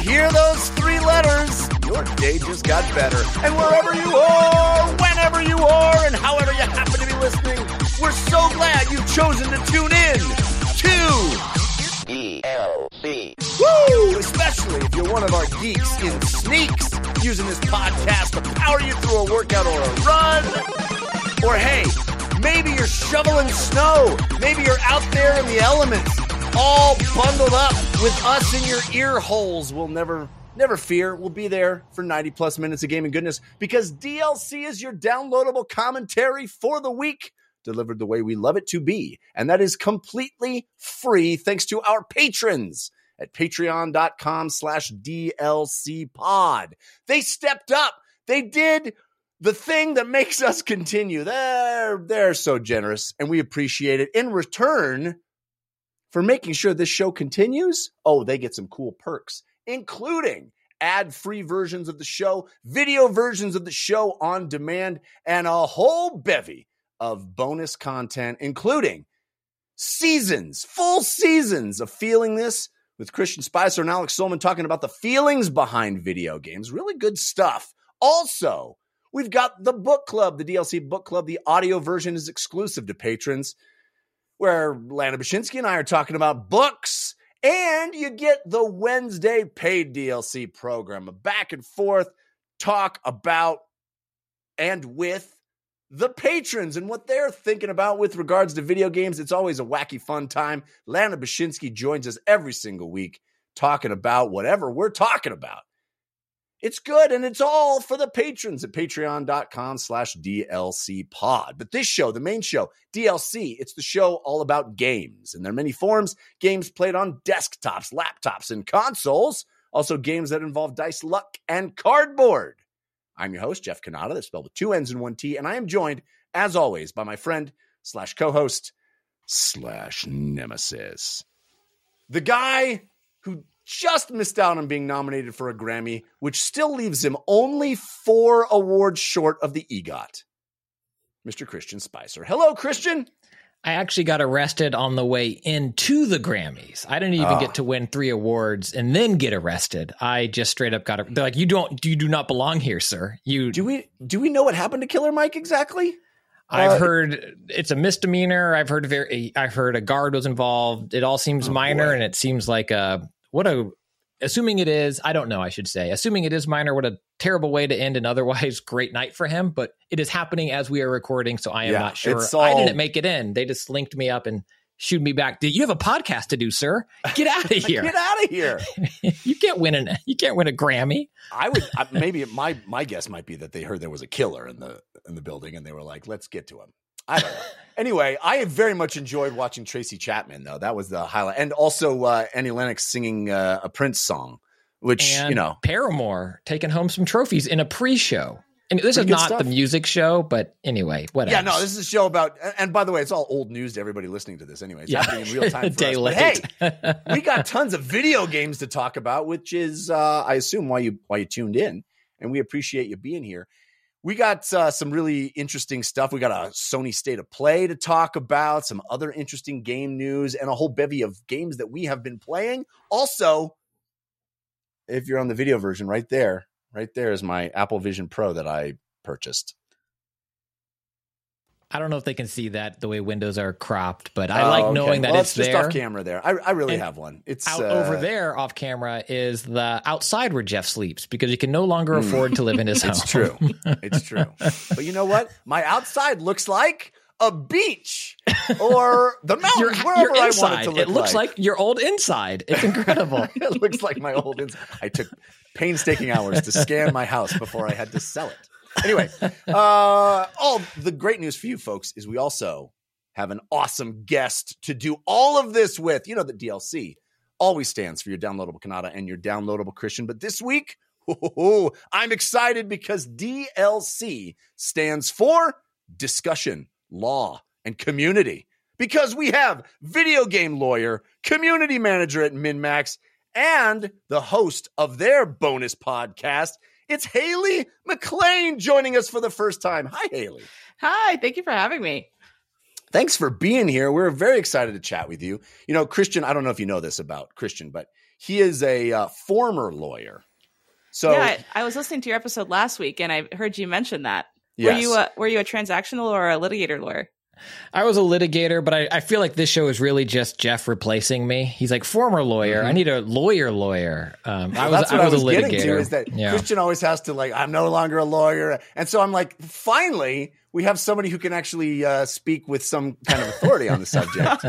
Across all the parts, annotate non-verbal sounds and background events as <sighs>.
hear those three letters, your day just got better. And wherever you are, whenever you are, and however you happen to be listening, we're so glad you've chosen to tune in to DLC. Woo! Especially if you're one of our geeks in sneaks using this podcast to power you through a workout or a run. Or hey, maybe you're shoveling snow. Maybe you're out there in the elements, all bundled up with us in your ear holes. We'll never Never fear, we'll be there for 90 plus minutes of gaming goodness because DLC is your downloadable commentary for the week delivered the way we love it to be. And that is completely free thanks to our patrons at patreon.com slash DLC pod. They stepped up. They did the thing that makes us continue. They're, they're so generous and we appreciate it. In return for making sure this show continues, oh, they get some cool perks, including ad free versions of the show, video versions of the show on demand, and a whole bevy of bonus content, including seasons, full seasons of Feeling This with Christian Spicer and Alex Solman talking about the feelings behind video games. Really good stuff. Also, we've got the book club, the DLC book club. The audio version is exclusive to patrons, where Lana Bashinsky and I are talking about books. And you get the Wednesday paid DLC program, a back and forth talk about and with the patrons and what they're thinking about with regards to video games. It's always a wacky fun time. Lana Bashinsky joins us every single week talking about whatever we're talking about. It's good and it's all for the patrons at patreon.com slash DLC pod. But this show, the main show, DLC, it's the show all about games and there are many forms, games played on desktops, laptops, and consoles. Also games that involve dice, luck, and cardboard. I'm your host, Jeff Cannata. That's spelled with two N's and one T. And I am joined, as always, by my friend slash co-host slash nemesis. The guy who just missed out on being nominated for a Grammy, which still leaves him only four awards short of the EGOT. Mr. Christian Spicer. Hello, Christian. I actually got arrested on the way into the Grammys. I didn't even Oh. get to win three awards and then get arrested. I just straight up got. They're like, "You don't, you do not belong here, sir." You. Do we do we know what happened to Killer Mike exactly? I've uh, heard it's a misdemeanor. I've heard very. I've heard a guard was involved. It all seems Oh, minor, boy. and it seems like a what a. Assuming it is, I don't know. I should say, assuming it is minor, what a terrible way to end an otherwise <laughs> great night for him. But it is happening as we are recording, so I am Yeah, not sure. it's I didn't make it in. They just linked me up and shooed me back. Did you have a podcast to do, sir. Get out of <laughs> here. Get out of here. <laughs> you can't win an. You can't win a Grammy. I would I, maybe my my guess might be that they heard there was a killer in the in the building and they were like, let's get to him. I don't know. anyway, I very much enjoyed watching Tracy Chapman though. That was the highlight, and also uh, Annie Lennox singing uh, a Prince song, which and you know. Paramore taking home some trophies in a pre-show. And this Pretty is not stuff. the music show, but anyway, whatever. Yeah, no, this is a show about, and- by the way, it's all old news to everybody listening to this. Anyway, it's Yeah. happening in real time. <laughs> Day us. But late. hey, <laughs> we got tons of video games to talk about, which is, uh, I assume, why you why you tuned in, and we appreciate you being here. We got uh, some really interesting stuff. We got a Sony State of Play to talk about, some other interesting game news, and a whole bevy of games that we have been playing. Also, if you're on the video version, right there, right there is my Apple Vision Pro that I purchased. I don't know if they can see that the way windows are cropped, but I Oh, like okay. knowing that Well, it's just there. off camera there. I, I really And have one. It's Out uh, over there, off camera, is the outside where Jeff sleeps because he can no longer Mm. afford to live in his <laughs> home. It's true. <laughs> It's true. but you know what? My outside looks like a beach or the <laughs> Your, mountains, wherever your I want it to look it looks like. your old inside. It's incredible. it looks like my old inside. I took painstaking hours to scan my house before I had to sell it. Anyway, uh, all the great news for you folks is we also have an awesome guest to do all of this with. You know that DLC always stands for your downloadable Cannata and your downloadable Christian, but this week, <laughs> I'm excited because DLC stands for discussion, law, and community. Because we have video game lawyer, community manager at MinnMax, and the host of their bonus podcast. It's Haley MacLean joining us for the first time. Hi, Haley. Hi, thank you for having me. Thanks for being here. We're very excited to chat with you. You know, Christian, I don't know if you know this about Christian, but he is a uh, former lawyer. So yeah, I, I was listening to your episode last week, and I heard you mention that. yes. Were you a, were you a transactional or a litigator lawyer? I was a litigator, but I, I feel like this show is really just Jeff replacing me. He's like former lawyer. I need a lawyer lawyer. Um, I was that's what I I was, was, a litigator. getting to is that yeah. Christian always has to like I'm no longer a lawyer, and so I'm like finally we have somebody who can actually uh, speak with some kind of authority on the subject.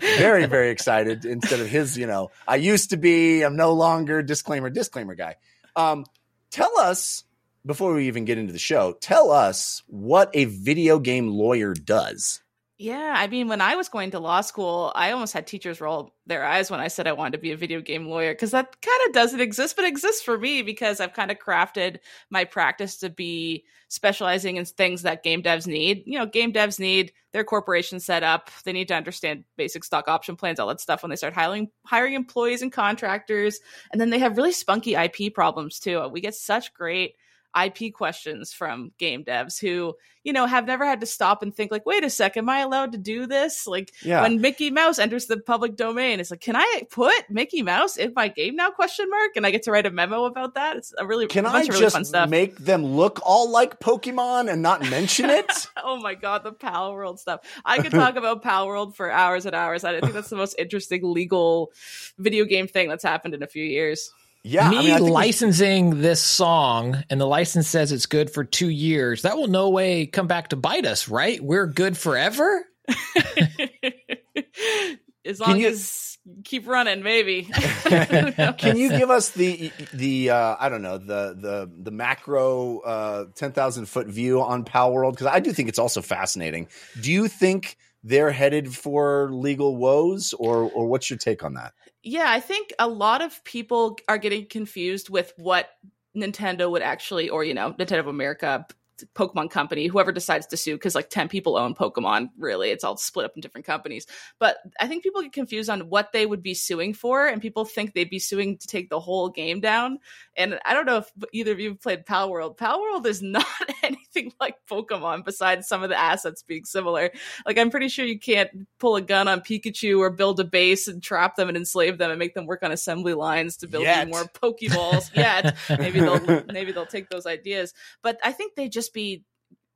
<laughs> very very excited instead of his you know I used to be I'm no longer disclaimer disclaimer guy. Um, tell us before we even get into the show. Tell us what a video game lawyer does. Yeah, I mean, when I was going to law school, I almost had teachers roll their eyes when I said I wanted to be a video game lawyer because that kind of doesn't exist, but exists for me because I've kind of crafted my practice to be specializing in things that game devs need. You know, game devs need their corporation set up. They need to understand basic stock option plans, all that stuff when they start hiring hiring employees and contractors. And then they have really spunky IP problems too. We get such great IP questions from game devs who, you know, have never had to stop and think like, wait a second, am I allowed to do this? Like Yeah. when Mickey Mouse enters the public domain, it's like, can I put Mickey Mouse in my game now? Question mark. And I get to write a memo about that. It's a really Can I bunch of really fun just stuff. make them look all like Pokemon and not mention it? <laughs> Oh my god, the Palworld stuff. I could talk about <laughs> Palworld for hours and hours. I think that's the most interesting legal video game thing that's happened in a few years. Yeah, me I mean, I licensing this song and the license says it's good for two years, that will no way come back to bite us, right? We're good forever. <laughs> as long you- as keep running, maybe. <laughs> <laughs> Can you give us the the uh, I don't know the the the macro uh, ten thousand foot view on Palworld because I do think it's also fascinating. Do you think they're headed for legal woes, or or what's your take on that? Yeah, I think a lot of people are getting confused with what Nintendo would actually, or you know, Nintendo of America, Pokemon Company, whoever decides to sue, because like ten people own Pokemon. Really, it's all split up in different companies. But I think people get confused on what they would be suing for, and people think they'd be suing to take the whole game down. And I don't know if either of you have played Palworld. Pal World is <laughs> not anything like Pokemon, besides some of the assets being similar. Like I'm pretty sure you can't pull a gun on Pikachu or build a base and trap them and enslave them and make them work on assembly lines to build more Pokeballs. Yet <laughs> maybe they'll maybe they'll take those ideas, but I think they just be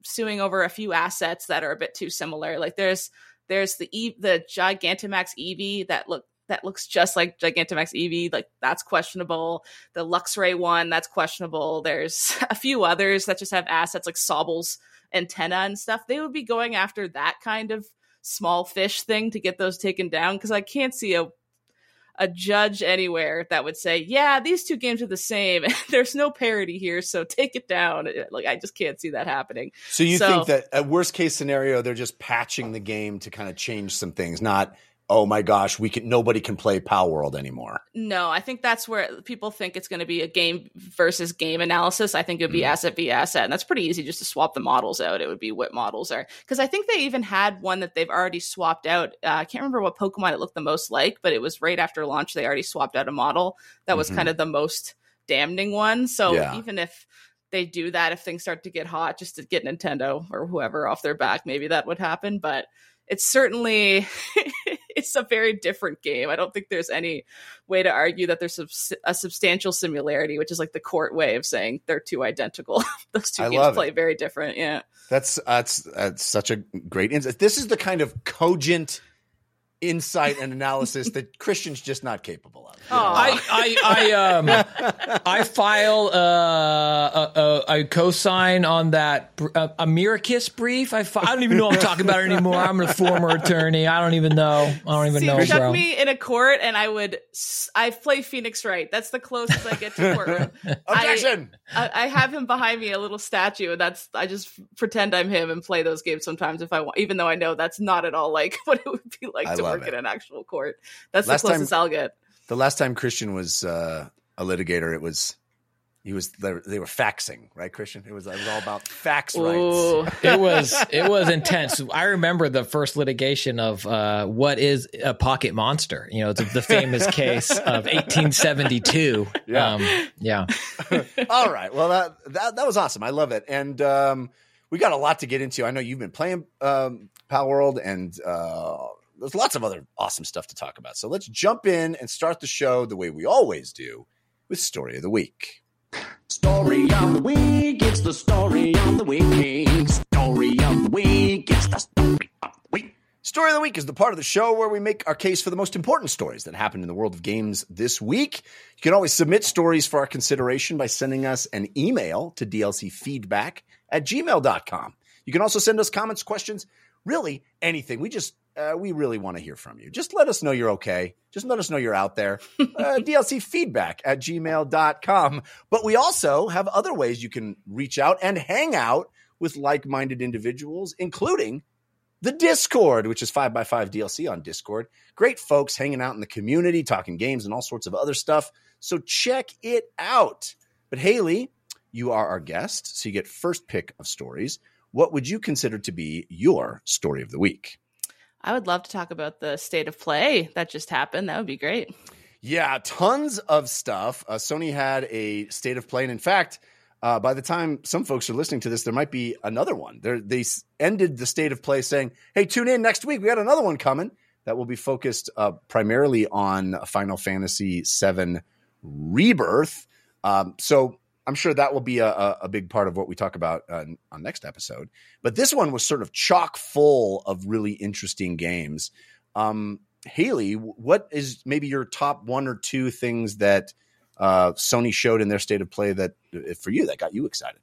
suing over a few assets that are a bit too similar. Like there's there's the e- the Gigantamax Eevee that look that looks just like Gigantamax Eevee. Like that's questionable. The Luxray one that's questionable. There's <laughs> a few others that just have assets like Sobble's antenna and stuff. They would be going after that kind of small fish thing to get those taken down because I can't see a a judge anywhere that would say, "Yeah, these two games are the same. <laughs> There's no parity here, so take it down." Uh, like I just can't see that happening. So you So- think that at worst case scenario they're just patching the game to kind of change some things, not oh my gosh, we can nobody can play Palworld anymore. No, I think that's where people think it's going to be a game versus game analysis. I think it would be asset v asset, and that's pretty easy just to swap the models out. It would be what models are because I think they even had one that they've already swapped out. Uh, I can't remember what Pokemon it looked the most like, but it was right after launch. They already swapped out a model that was Mhm. kind of the most damning one. So Yeah. even if they do that, if things start to get hot, just to get Nintendo or whoever off their back, maybe that would happen. But it's certainly <laughs> it's a very different game. I don't think there's any way to argue that there's subs- a substantial similarity, which is like the court way of saying they're two identical. <laughs> Those two I games play it. very different. Yeah. That's that's that's such a great insight. This is the kind of cogent insight and analysis that Christian's just not capable of. you know? I, I, I, um, I file uh, a, a, a cosign on that br- uh, Americus brief. I, fi- I don't even know what I'm talking about it anymore. I'm a former attorney. I don't even know. I don't even See, know, chuck me in a court, and I would. I play Phoenix Wright. That's the closest I get to courtroom. <laughs> Objection. I, I have him behind me, a little statue, and that's I just pretend I'm him and play those games sometimes if I want, even though I know that's not at all like <laughs> what it would be like I to love work it. in an actual court. That's Last the time- closest I'll get. the last time Christian was uh, a litigator, it was he was they were, faxing, right, Christian? It was it was all about fax rights. <laughs> It was it was intense. I remember the first litigation of uh, what is a pocket monster. You know, it's the famous <laughs> case of 1872. Yeah. um, yeah. <laughs> all right, well that, that that was awesome. I love it, and um, we got a lot to get into. I know you've been playing um, Palworld, and uh, there's lots of other awesome stuff to talk about. So let's jump in and start the show the way we always do with story of the week. Story of the week, it's the story of the week. Story of the week, it's the story of the week. Story of the Week is the part of the show where we make our case for the most important stories that happened in the world of games this week. You can always submit stories for our consideration by sending us an email to dlcfeedback at gmail.com. You can also send us comments, questions, really anything. We just, uh, we really want to hear from you. Just let us know you're okay. Just let us know you're out there. <laughs> Uh, dlcfeedback at gmail.com. But we also have other ways you can reach out and hang out with like minded individuals, including the Discord, which is 5x5 DLC on Discord. Great folks hanging out in the community, talking games and all sorts of other stuff. So check it out. But Haley, you are our guest, so you get first pick of stories. What would you consider to be your story of the week? I would love to talk about the state of play that just happened. That would be great. Yeah, tons of stuff. Uh, Sony had a state of play, and in fact, uh, by the time some folks are listening to this, there might be another one. They're, they ended the state of play saying, "Hey, tune in next week. We got another one coming that will be focused uh, primarily on Final Fantasy VII Rebirth." Um, so I'm sure that will be a, a, big part of what we talk about uh, on next episode. But this one was sort of chock full of really interesting games. Um, Haley, what is maybe your top one or two things that uh, Sony showed in their state of play that uh, for you that got you excited?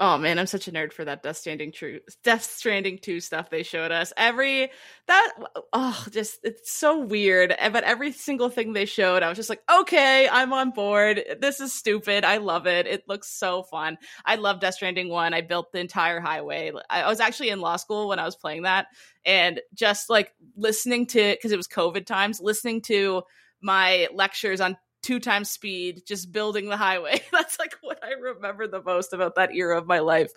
Oh man, I'm such a nerd for that Death Stranding true Death Stranding 2 stuff they showed us. Every that oh just it's so weird. Eh, but every single thing they showed, I was just like, okay, I'm on board. This is stupid. I love it. It looks so fun. I love Death Stranding 1. I built the entire highway. I was actually in law school when I was playing that and just like listening to because it was COVID times, listening to my lectures on two times speed, just building the highway. <laughs> That's like what I remember the most about that era of my life.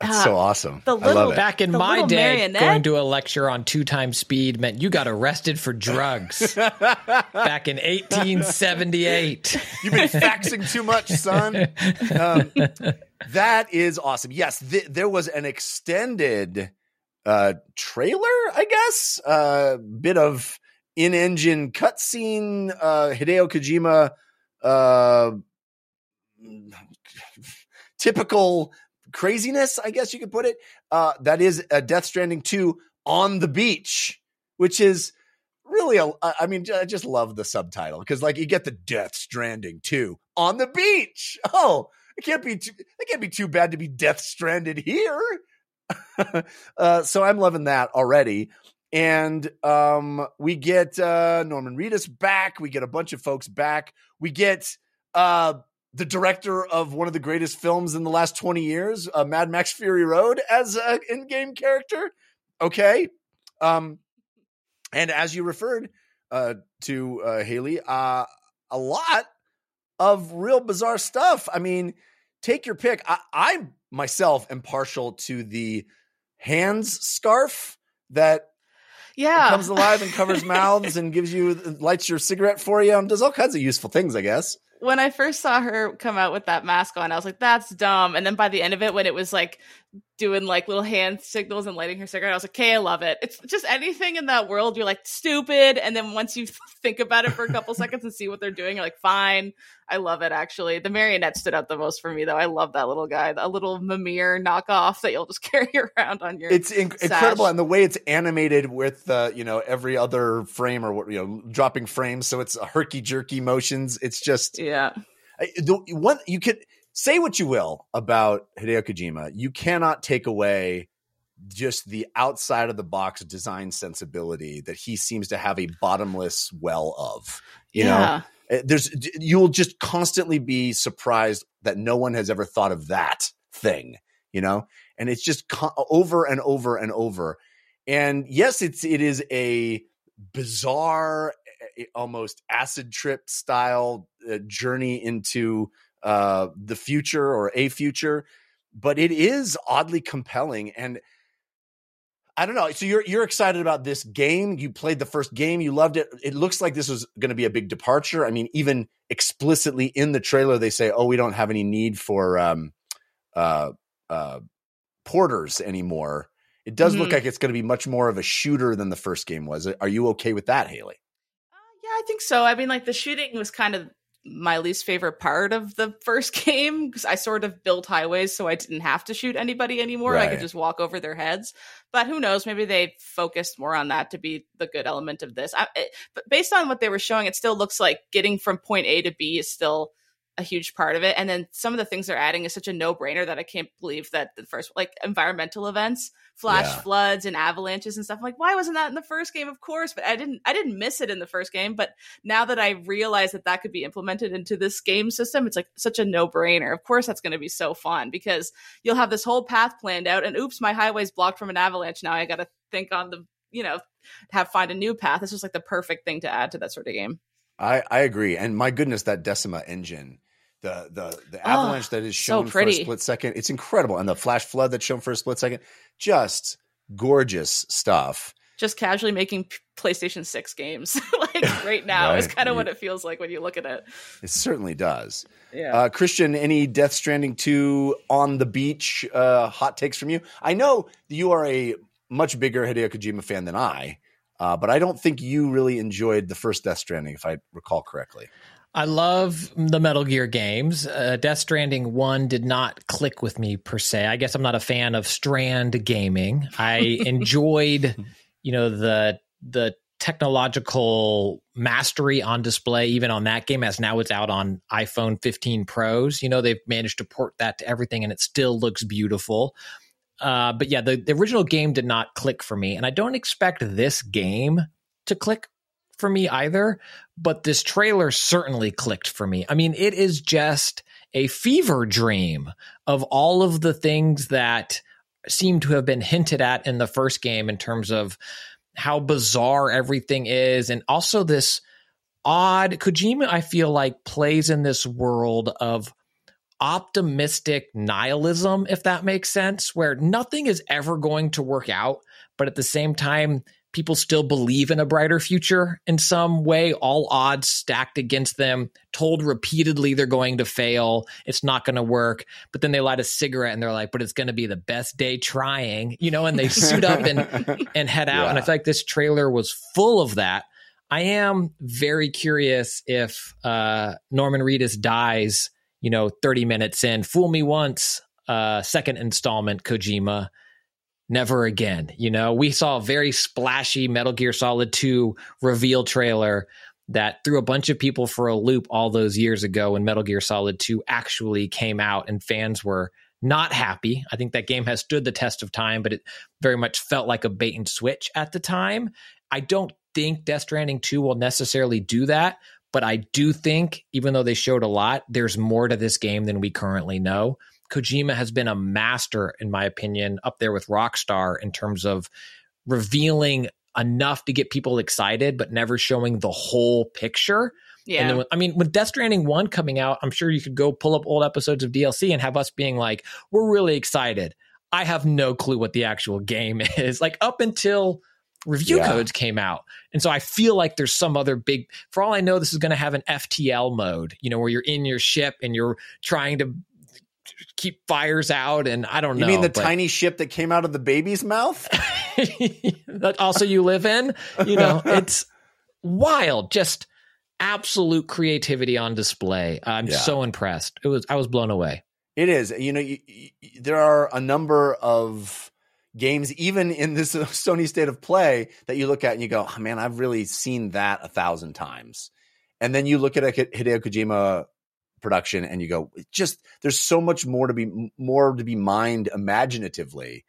That's Uh, so awesome. the I love little- it. Back in The my day, marionette? going to a lecture on two times speed meant you got arrested for drugs. <laughs> Back in 1878. You've been faxing too much, son. Um, that is awesome. Yes, th- there was an extended uh, trailer, I guess, uh, bit of in-engine cutscene. Uh, Hideo Kojima, uh, <laughs> typical craziness, I guess you could put it. Uh, that is a Death Stranding two on the beach, which is really a, I mean, I just love the subtitle because like you get the Death Stranding two on the beach. Oh, it can't be too, it can't be too bad to be Death Stranded here. <laughs> uh, so I'm loving that already. And um, we get uh, Norman Reedus back. We get a bunch of folks back. We get uh, the director of one of the greatest films in the last 20 years, uh, Mad Max Fury Road, as an in-game character. Okay. Um, and as you referred uh, to, uh, Haley, uh, a lot of real bizarre stuff. I mean, take your pick. I, I myself am partial to the hands scarf that Yeah. comes alive and covers <laughs> mouths and gives you lights your cigarette for you and does all kinds of useful things, I guess. when I first saw her come out with that mask on, I was like, that's dumb. And then by the end of it, when it was like doing like little hand signals and lighting her cigarette, I was like, okay, I love it. It's just anything in that world, you're like, stupid. And then once you <laughs> think about it for a couple seconds and see what they're doing, you're like, fine. I love it actually. The marionette stood out the most for me though. I love that little guy, a little Mimir knockoff that you'll just <laughs> carry around on your It's inc- incredible, and the way it's animated with uh, you know every other frame or what you know dropping frames, so it's herky jerky motions. It's just Yeah. I- the one you could say what you will about Hideo Kojima, you cannot take away just the outside of the box design sensibility that he seems to have a bottomless well of. You know, yeah. Uh, there's you'll just constantly be surprised that no one has ever thought of that thing you know and it's just co- over and over and over and yes it's it is a bizarre eh, almost acid trip style uh, journey into uh the future or a future but it is oddly compelling and I don't know. So you're you're excited about this game. You played the first game. You loved it. It looks like this was going to be a big departure. I mean, even explicitly in the trailer, they say, "Oh, we don't have any need for um, uh, uh, porters anymore." It does look Mhm. like it's going to be much more of a shooter than the first game was. Are you okay with that, Haley? Uh, yeah, I think so. I mean, like the shooting was kind of my least favorite part of the first <laughs> game because I sort of built highways so I didn't have to shoot anybody anymore. I could just walk over their heads. But who knows? Maybe they focused more on that to be the good element of this. I, it, but based on what they were showing, it still looks like getting from point A to B is still a huge part of it. And then some of the things they're adding is such a no brainer that I can't believe that the first, like environmental events, flash Yeah. floods and avalanches and stuff. I'm like, why wasn't that in the first game? Of course, but I didn't. I didn't miss it in the first game. But now that I realize that that could be implemented into this game system, it's like such a no brainer. Of course, that's going to be so fun because you'll have this whole path planned out, and oops, my highway's blocked from an avalanche. Now I got to think on the, you know, have find a new path. It's just like the perfect thing to add to that sort of game. I, I agree. And my goodness, that Decima engine, the the the Oh, avalanche that is so shown for a split second, it's incredible. And the flash flood that's shown for a split second, just gorgeous stuff. Just casually making PlayStation Six games <laughs> like <laughs> right now is kind of what it feels like when you look at it. It certainly does. Yeah. Uh, Christian, any Death Stranding 2 on the beach uh, hot takes from you? I know you are a much bigger Hideo Kojima fan than I, uh, but I don't think you really enjoyed the first Death Stranding, if I recall correctly. I love the Metal Gear games. Uh, Death Stranding 1 did not click with me per se. I guess I'm not a fan of strand gaming. I <laughs> enjoyed, you know, the the technological mastery on display even on that game as now it's out on iPhone 15 Pros. You know, they've managed to port that to everything and it still looks beautiful. Uh, but yeah, the, the original game did not click for me, and I don't expect this game to click for me either. But this trailer certainly clicked for me. I mean, it is just a fever dream of all of the things that seem to have been hinted at in the first game in terms of how bizarre everything is, and also this odd Kojima. I feel like plays in this world of optimistic nihilism, if that makes sense, where nothing is ever going to work out, but at the same time, people still believe in a brighter future in some way, all odds stacked against them, told repeatedly they're going to fail, it's not going to work. But then they light a cigarette and they're like, but it's going to be the best day trying, you know, and they suit up and, <laughs> and head out. And I Yeah. feel like this trailer was full of that. I am very curious if uh, Norman Reedus dies, you know, 30 minutes in. Fool me once, uh, second installment, Kojima. Never again. You know, we saw a very splashy Metal Gear Solid 2 reveal trailer that threw a bunch of people for a loop all those years ago when Metal Gear Solid 2 actually came out and fans were not happy. I think that game has stood the test of time, but it very much felt like a bait and switch at the time. I don't think Death Stranding 2 will necessarily do that, but I do think, even though they showed a lot, there's more to this game than we currently know. Kojima has been a master, in my opinion, up there with Rockstar in terms of revealing enough to get people excited, but never showing the whole picture. yeah. And then, I mean, with Death Stranding 1 coming out, I'm sure you could go pull up old episodes of DLC and have us being like, we're really excited. I have no clue what the actual game <laughs> is. Like, up until review Yeah. codes came out. And so I feel like there's some other big, for all I know, this is going to have an FTL mode, you know, where you're in your ship and you're trying to keep fires out. And I don't You know. You mean the but- tiny ship that came out of the baby's mouth? <laughs> that also you live in. You know, <laughs> it's wild. Just absolute creativity on display. I'm Yeah. so impressed. It was I was blown away. It is. You know, you, you, there are a number of games, even in this <laughs> Sony state of play, that you look at and you go, oh, man, I've really seen that a thousand times. And then you look at a Hideo Kojima production and you go, it just there's so much more to be more to be mined imaginatively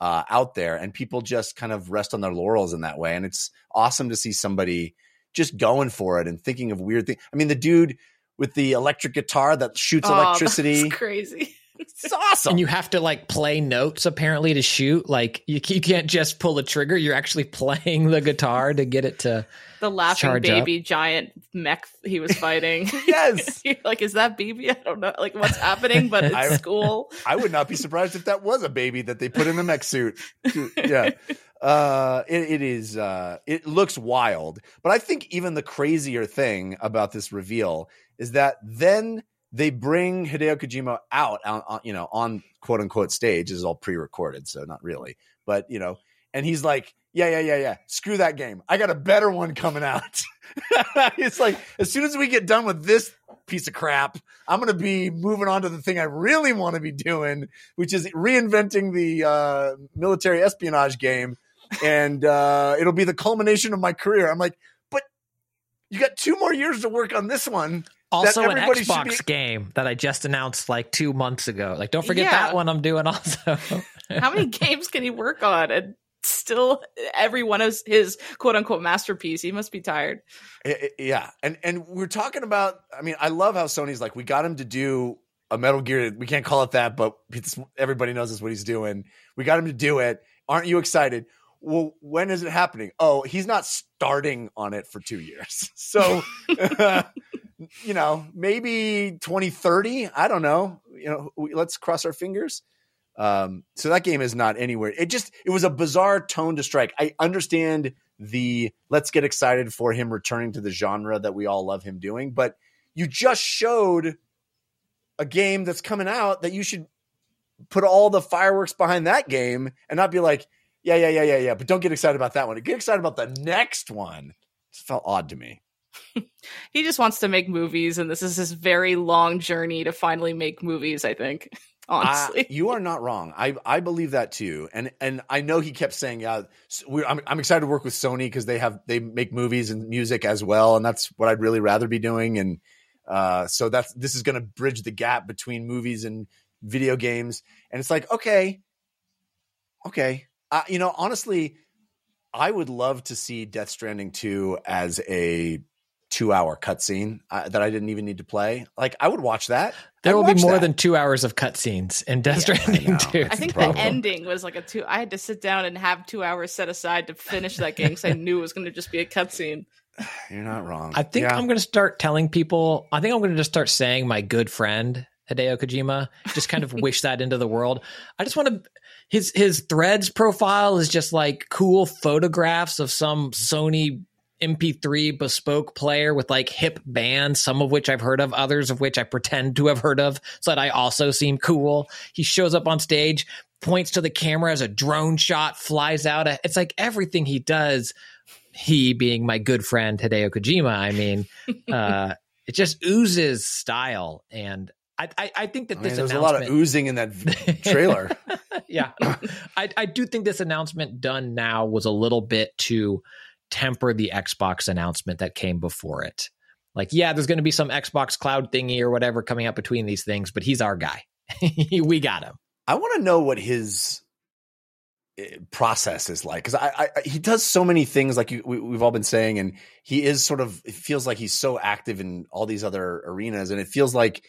uh, out there, and people just kind of rest on their laurels in that way. And it's awesome to see somebody just going for it and thinking of weird things. I mean, the dude with the electric guitar that shoots Oh, <laughs> that's electricity. crazy. It's awesome. And you have to like play notes apparently to shoot. Like you, you can't just pull a trigger. You're actually <laughs> playing the guitar to get it to. The laughing Charge up. baby giant mech he was fighting. <laughs> Yes. <laughs> Like, is that baby? I don't know. Like, what's happening? But <laughs> I- it's cool. I would not be surprised if that was a baby that they put in the mech suit. Yeah. Uh, it, it is, uh, it looks wild. But I think even the crazier thing about this reveal is that then they bring Hideo Kojima out on, on you know on quote unquote stage. This is all pre-recorded, so not really, but you know, and he's like, yeah, yeah, yeah, yeah. Screw that game. I got a better one coming out. <laughs> it's like as soon as we get done with this piece of crap, I'm going to be moving on to the thing I really want to be doing, which is reinventing the uh, military espionage game, and uh, it'll be the culmination of my career. I'm like, but you got two more years to work on this one. Also, an Xbox be- game that I just announced like two months ago. Like, don't forget Yeah. that one I'm doing also. How many <laughs> games can he work on and still every one of his quote unquote masterpiece? He must be tired. Yeah, and and we're talking about. I mean, I love how Sony's like, we got him to do a Metal Gear. We can't call it that, but everybody knows that's what he's doing. We got him to do it. Aren't you excited? Well, when is it happening? Oh, he's not starting on it for two years. <laughs> So, <laughs> you know, maybe 2030. I don't know. You know, let's cross our fingers. Um, so that game is not anywhere. It just it was a bizarre tone to strike. I understand the let's get excited for him returning to the genre that we all love him doing, but you just showed a game that's coming out that you should put all the fireworks behind that game and not be like, yeah, yeah, yeah, yeah, yeah, but don't get excited about that one. Get excited about the next one. It felt odd to me. <laughs> He just wants to make movies, and this is his very long journey to finally make movies. I think, honestly. Uh, you are not wrong. I I believe that too, and and I know he kept saying, "Yeah, I'm I'm excited to work with Sony because they have they make movies and music as well, and that's what I'd really rather be doing." And uh, so that's this is going to bridge the gap between movies and video games, and it's like, okay, okay, uh, you know, honestly, I would love to see Death Stranding two as a two hour cutscene uh, that I didn't even need to play. Like, I would watch that. There I'd will be more that. than two hours of cutscenes in Death I Stranding know. too. I think problem. the ending was like a two. I had to sit down and have two hours set aside to finish that game because I knew it was going to just be a cutscene. <sighs> You're not wrong. I think Yeah. I'm going to start telling people. I think I'm going to just start saying my good friend Hideo Kojima. Just kind of <laughs> wish that into the world. I just want to. His his threads profile is just like cool photographs of some Sony MP3 bespoke player with like hip bands, some of which I've heard of, others of which I pretend to have heard of, so that I also seem cool. He shows up on stage, points to the camera as a drone shot flies out. It's like everything he does he being my good friend Hideo Kojima, I mean, <laughs> uh, it just oozes style, and I, I, I think that I mean, this there's a lot of oozing in that trailer. <laughs> yeah, I, I do think this announcement done now was a little bit to temper the Xbox announcement that came before it. Like, yeah, there's going to be some Xbox Cloud thingy or whatever coming up between these things, but he's our guy. <laughs> we got him. I want to know what his eh, process is like because I, I he does so many things like you, we, we've all been saying, and he is sort of it feels like he's so active in all these other arenas, and it feels like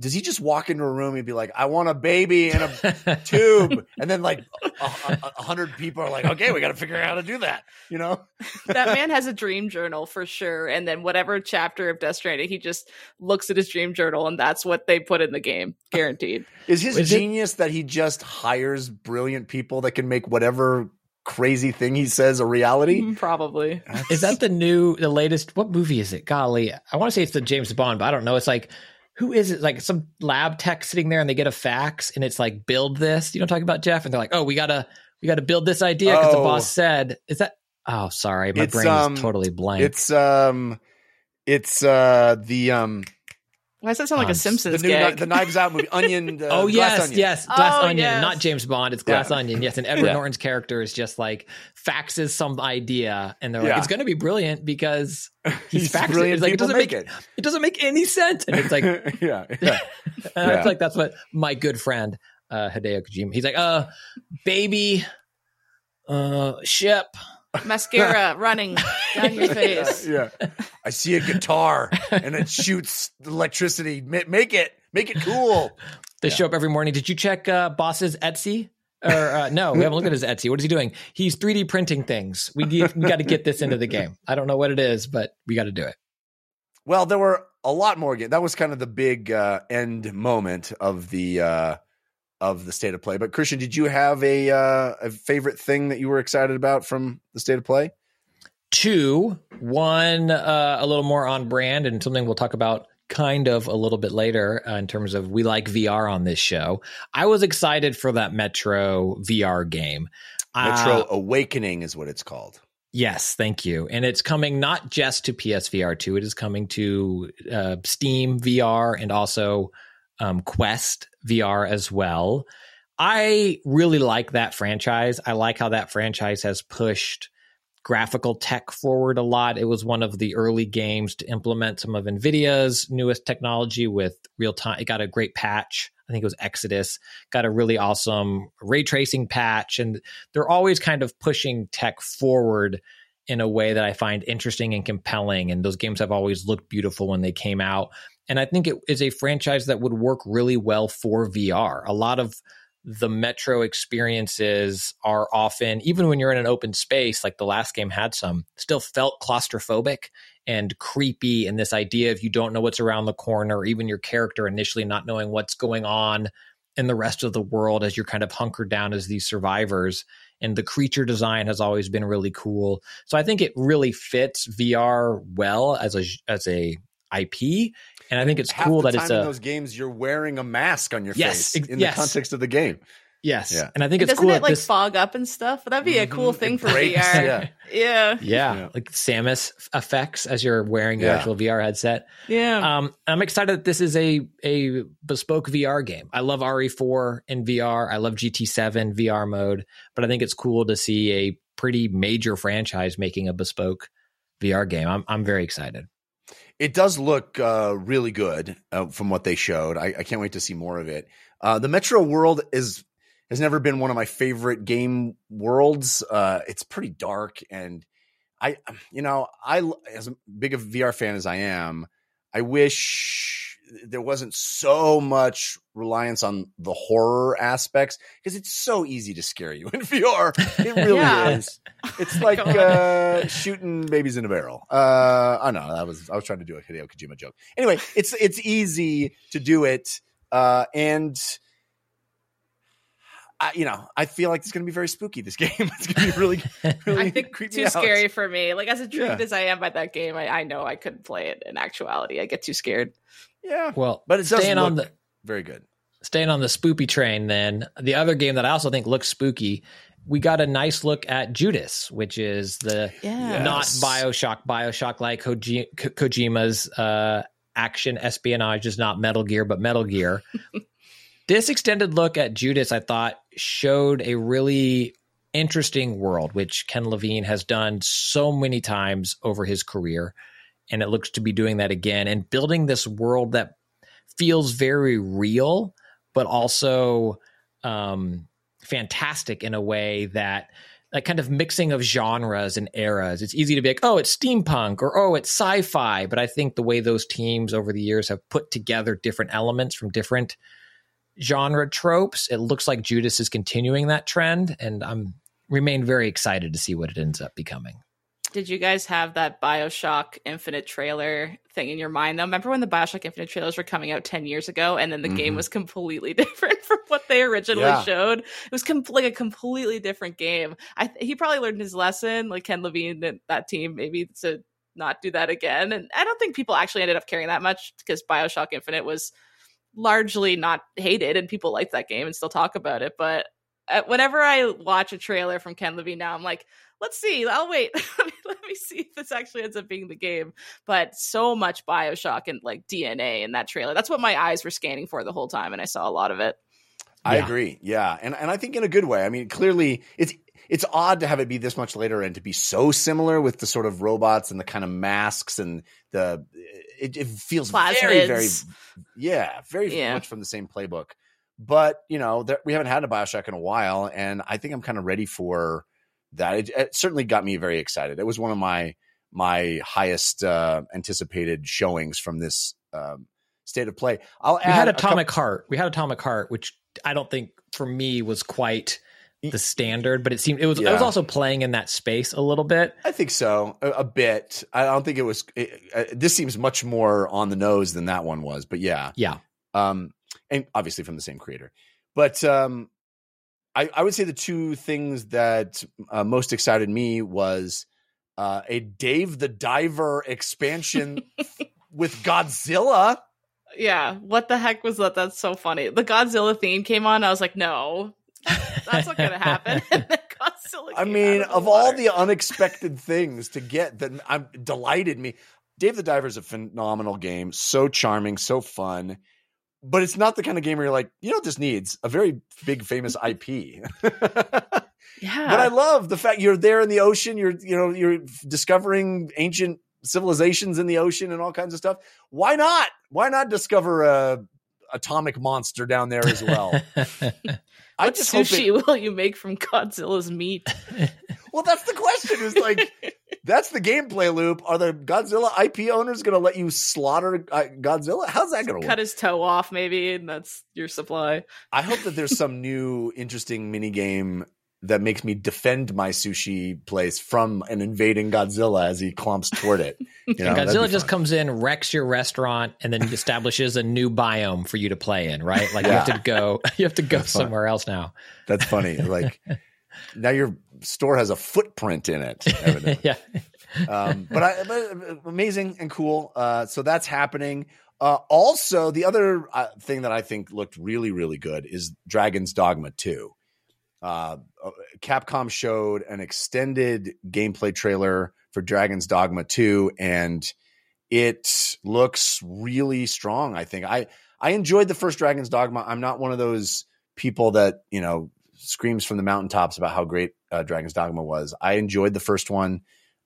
does he just walk into a room and be like, "I want a baby in a <laughs> tube," and then like a, a, a hundred people are like, "Okay, we got to figure out how to do that," you know? That man has a dream journal for sure, and then whatever chapter of Death Stranding, he just looks at his dream journal, and that's what they put in the game, guaranteed. Is his Is it- genius that he just hires brilliant people that can make whatever crazy thing he says a reality? Mm, Probably. Is that the new, the latest? What movie is it? Golly, I want to say it's the James Bond, but I don't know. It's like, who is it? Like some lab tech sitting there, and they get a fax, and it's like, build this. You know, talking about Jeff, and they're like, oh, we gotta, we gotta build this idea because the Oh. boss said. Is that? Oh, sorry, my It's, brain um, is totally blank. It's um, it's uh the um Why does that sound like Um, a Simpsons the new gag? the Knives Out movie, Onion. <laughs> The oh Glass yes, Onion. yes, Glass Oh, Onion, yes. not James Bond. It's Glass Yeah. Onion. Yes, and Edward Yeah. Norton's character is just like faxes some idea, and they're like, Yeah. it's going to be brilliant because <laughs> he's, He's faxing. brilliant. It's like it doesn't make make it doesn't make any sense, and it's like <laughs> yeah, yeah. And I Yeah. feel like that's what my good friend uh, Hideo Kojima. He's like, uh, baby, uh, ship. Mascara <laughs> running down your face. yeah. I see a guitar and it shoots electricity. Make it, make it cool. They Yeah. show up every morning. Did you check uh, Boss's Etsy? Or uh, no, we haven't looked at his Etsy. What is he doing? He's 3D printing things. We we got to get this into the game. I don't know what it is, but we got to do it. Well, there were a lot more. ga- That was kind of the big uh, end moment of the uh, of the state of play. But Christian, did you have a uh, a favorite thing that you were excited about from the state of play? Two, one uh, a little more on brand and something we'll talk about kind of a little bit later uh, in terms of we like VR on this show. I was excited for that Metro VR game. Metro Uh, Awakening is what it's called. Yes, thank you. And it's coming not just to PSVR 2, it is coming to uh, Steam VR and also um, Quest VR as well. I really like that franchise. I like how that franchise has pushed graphical tech forward a lot. It was one of the early games to implement some of NVIDIA's newest technology with real time. It got a great patch. I think it was Exodus, got a really awesome ray tracing patch. And they're always kind of pushing tech forward in a way that I find interesting and compelling. And those games have always looked beautiful when they came out. And I think it is a franchise that would work really well for VR. A lot of the Metro experiences are often, even when you're in an open space, like the last game had some, still felt claustrophobic and creepy. And this idea of you don't know what's around the corner, even your character initially not knowing what's going on in the rest of the world as you're kind of hunkered down as these survivors. And the creature design has always been really cool. So I think it really fits VR well as a as a IP. And I think it's Half cool the that time it's in a those games you're wearing a mask on your Yes, face in yes. the context of the game. yes. Yeah. And I think And it's doesn't cool it that like this fog up and stuff? That'd be a cool Mhm. thing for breaks, VR. yeah. Yeah. yeah, Yeah. like Samus effects as you're wearing your Yeah. actual VR headset. Yeah. Um, I'm excited that this is a a bespoke VR game. I love RE4 in VR. I love GT7 VR mode, but I think it's cool to see a pretty major franchise making a bespoke VR game. I'm I'm very excited. It does look uh, really good uh, from what they showed. I, I can't wait to see more of it. Uh, the Metro world is has never been one of my favorite game worlds. Uh, it's pretty dark, and I, you know, I as big a VR fan as I am, I wish there wasn't so much reliance on the horror aspects because it's so easy to scare you <laughs> in VR. It <laughs> really Yeah. is. <laughs> It's like uh, shooting babies in a barrel. Uh, I know that was I was trying to do a Hideo Kojima joke. Anyway, it's it's easy to do it, uh, and I, you know I feel like it's going to be very spooky. This game it's going to be really really I think too out. scary for me. Like as intrigued Yeah. as I am by that game, I, I know I couldn't play it in actuality. I get too scared. Yeah, Well, but it's staying on the very good. staying on the spoopy train, then the other game that I also think looks spooky. We got a nice look at Judas, which is the Yeah. not Bioshock, Bioshock like Koji- Ko- Kojima's uh, action espionage is not Metal Gear, but Metal Gear. <laughs> this extended look at Judas, I thought, showed a really interesting world, which Ken Levine has done so many times over his career. And it looks to be doing that again and building this world that feels very real, but also um, fantastic in a way that that kind of mixing of genres and eras. It's easy to be like, oh, it's steampunk or oh, it's sci-fi. But I think the way those teams over the years have put together different elements from different genre tropes, it looks like Judas is continuing that trend, and I'm remain very excited to see what it ends up becoming. Did you guys have that Bioshock Infinite trailer thing in your mind though? Remember when the Bioshock Infinite trailers were coming out 10 years ago and then the game Mhm. was completely <laughs> different from what they originally Yeah. showed? It was com- like a completely different game. I th- he probably learned his lesson, like Ken Levine and that team, maybe to not do that again. And I don't think people actually ended up caring that much because Bioshock Infinite was largely not hated and people liked that game and still talk about it. But uh, whenever I watch a trailer from Ken Levine now, I'm like, let's see. I'll wait. <laughs> let, me, let me see if this actually ends up being the game. But so much Bioshock and like DNA in that trailer. That's what my eyes were scanning for the whole time, and I saw a lot of it. I Yeah. agree. Yeah, and and I think in a good way. I mean, clearly it's it's odd to have it be this much later and to be so similar with the sort of robots and the kind of masks and the it, it feels very very yeah very Yeah. much from the same playbook. But you know, there, we haven't had a Bioshock in a while, and I think I'm kind of ready for that. It, it certainly got me very excited. It was one of my my highest uh, anticipated showings from this um, state of play. I'll We had a couple- Atomic Heart. We had Atomic Heart, which I don't think for me was quite the standard, but it seemed it was. I was also playing in that space a little bit. I think so, a, a bit. I don't think it was. It, uh, this seems much more on the nose than that one was, but yeah, Yeah, um, and obviously from the same creator. But um, I, I would say the two things that uh, most excited me was uh, a Dave the Diver expansion <laughs> with Godzilla. Yeah, what the heck was that? That's so funny. The Godzilla theme came on. I was like, no, that's not going to happen. <laughs> And then Godzilla. I mean, of the all the unexpected things to get that I'm delighted me. Dave the Diver is a phenomenal game, so charming, so fun. But it's not the kind of game where you're like, you know what this needs? A very big famous <laughs> IP. yeah. but I love the fact you're there in the ocean, you're you know, you're discovering ancient civilizations in the ocean and all kinds of stuff. Why not? Why not discover a atomic monster down there as well? <laughs> I what just hope it- sushi <laughs> will you make from Godzilla's meat? Well, that's the question. Is like that's the gameplay loop. Are the Godzilla IP owners going to let you slaughter uh, Godzilla? How's that going to Cut his toe off, maybe, and that's your supply. I hope that there's some <laughs> new interesting mini game that makes me defend my sushi place from an invading Godzilla as he clumps toward it. <laughs> You know, Godzilla just comes in, wrecks your restaurant, and then establishes a new biome for you to play in. Right? Like you have to go. <laughs> You have to go That's fun. somewhere else now. That's funny. Like now your store has a footprint in it. <laughs> yeah. um, but, I, but amazing and cool. Uh, so that's happening. Uh, also, the other uh, thing that I think looked really, really good is Dragon's Dogma 2. Uh, uh, Capcom showed an extended gameplay trailer for Dragon's Dogma 2, and it looks really strong. I think I I enjoyed the first Dragon's Dogma. I'm not one of those people that you know screams from the mountaintops about how great uh, Dragon's Dogma was. I enjoyed the first one.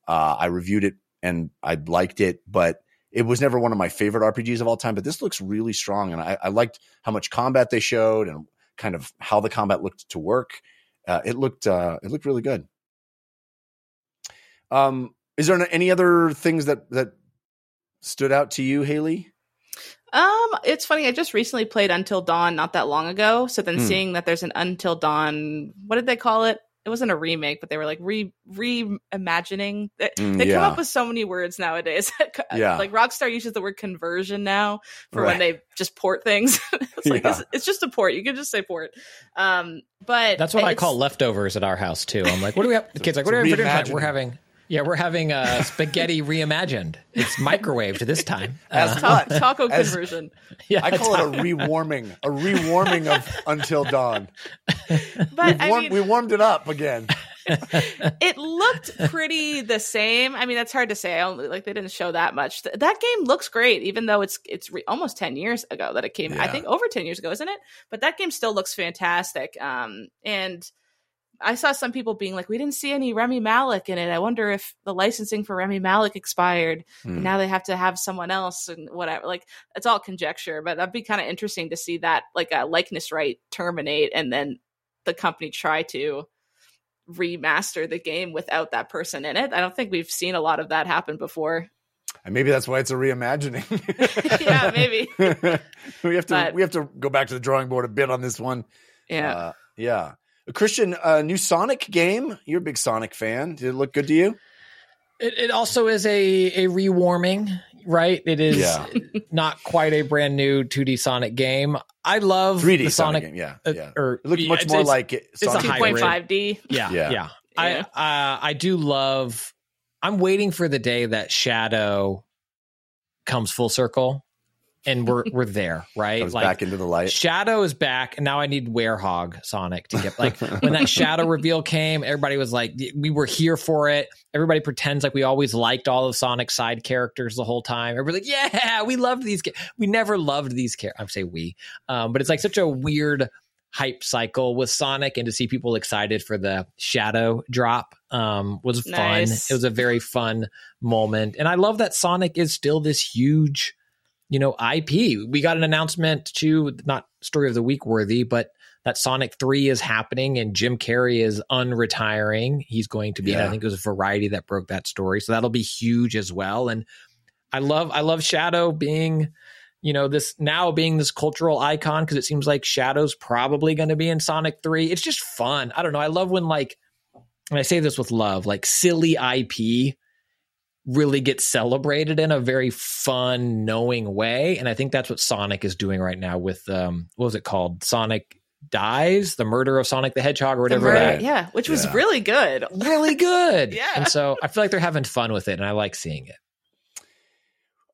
Uh, I reviewed it and I liked it, but it was never one of my favorite RPGs of all time. But this looks really strong, and I, I liked how much combat they showed and kind of how the combat looked to work. Uh, it looked uh, it looked really good. Um, is there any other things that that stood out to you, Haley? Um, it's funny. I just recently played Until Dawn not that long ago. So then Hmm. seeing that there's an Until Dawn, what did they call it? It wasn't a remake, but they were like re reimagining. They, Mm, they come up with so many words nowadays. <laughs> Yeah. like Rockstar uses the word conversion now for when they just port things. <laughs> it's like Yeah. it's, it's just a port. You can just say port. Um, but That's what I call leftovers at our house too. I'm like, what do we have? The kids like, what are we having for dinner tonight? reimagining. We're having. Yeah, we're having uh, spaghetti reimagined. It's microwaved this time. As Uh, ta- <laughs> taco As- conversion. yeah, I call it a rewarming, a rewarming of Until Dawn. But We've I warm- mean, we warmed it up again. <laughs> it looked pretty the same. I mean, that's hard to say. I only, like they didn't show that much. Th- that game looks great, even though it's it's re- almost ten years ago that it came. I think over ten years ago, isn't it? But that game still looks fantastic. Um, and I saw some people being like, "We didn't see any Rami Malek in it. I wonder if the licensing for Rami Malek expired. Hmm. And now they have to have someone else and whatever." Like it's all conjecture, but that'd be kind of interesting to see that like a likeness right terminate and then the company try to remaster the game without that person in it. I don't think we've seen a lot of that happen before. And maybe that's why it's a reimagining. <laughs> yeah, maybe. <laughs> we have to But- we have to go back to the drawing board a bit on this one. Yeah. Uh, yeah. Christian, uh, new Sonic game. You're a big Sonic fan. Did it look good to you? It, it also is a a rewarming, right? It is Yeah. <laughs> not quite a brand new 2D Sonic game. I love 3D the Sonic, Sonic. game. Yeah. uh, yeah. or It looked yeah, much it's- more it's- like it. a Sonic hybrid. 2.5D. Yeah, Yeah. yeah. Yeah. I uh, I do love. I'm waiting for the day that Shadow comes full circle, and we're <laughs> we're there, right? comes back into the light. Shadow is back, and now I need Werehog Sonic to get like when that <laughs> Shadow reveal came. Everybody was like, we were here for it. Everybody pretends like we always liked all of Sonic's side characters the whole time. Everybody like, yeah, we loved these. Ca-. We never loved these characters. I'm say we, um, but it's like such a weird hype cycle with Sonic, and to see people excited for the Shadow drop um, was fun. Nice. It was a very fun moment, and I love that Sonic is still this huge you know, IP. We got an announcement to not story of the week worthy, but that Sonic 3 is happening and Jim Carrey is unretiring. He's going to be, Yeah. I think it was a Variety that broke that story. So that'll be huge as well. And I love, I love Shadow being, you know, this now being this cultural icon because it seems like Shadow's probably going to be in Sonic 3. It's just fun. I don't know. I love when like, and I say this with love, like silly IP really get celebrated in a very fun, knowing way. And I think that's what Sonic is doing right now with um what was it called? Sonic Dies, the murder of Sonic the Hedgehog or whatever. Right, Right. Yeah, which was Yeah. really good. Really good. <laughs> Yeah. And so I feel like they're having fun with it and I like seeing it.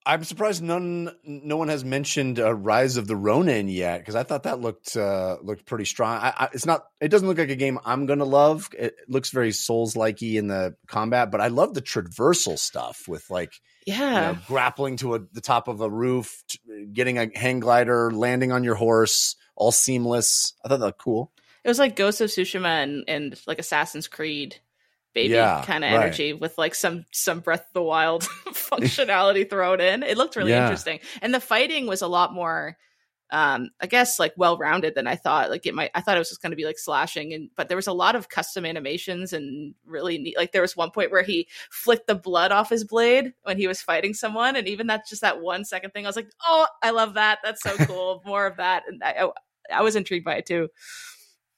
I'm surprised none, no one has mentioned uh, Rise of the Ronin yet because I thought that looked uh, looked pretty strong. I, I, it's not. It doesn't look like a game I'm gonna love. It looks very Souls likey in the combat, but I love the traversal stuff with like Yeah. you know, grappling to a, the top of a roof, t- getting a hang glider, landing on your horse, all seamless. I thought that looked cool. It was like Ghost of Tsushima and, and like Assassin's Creed baby Yeah, kind of right. energy with like some some Breath of the Wild <laughs> functionality thrown in. It looked really Yeah. interesting. And the fighting was a lot more um I guess like well rounded than I thought. Like it might I thought it was just gonna be like slashing and but there was a lot of custom animations and really neat like there was one point where he flicked the blood off his blade when he was fighting someone and even that's just that one second thing I was like, Oh, I love that. That's so <laughs> cool. More of that. And I, I I was intrigued by it too.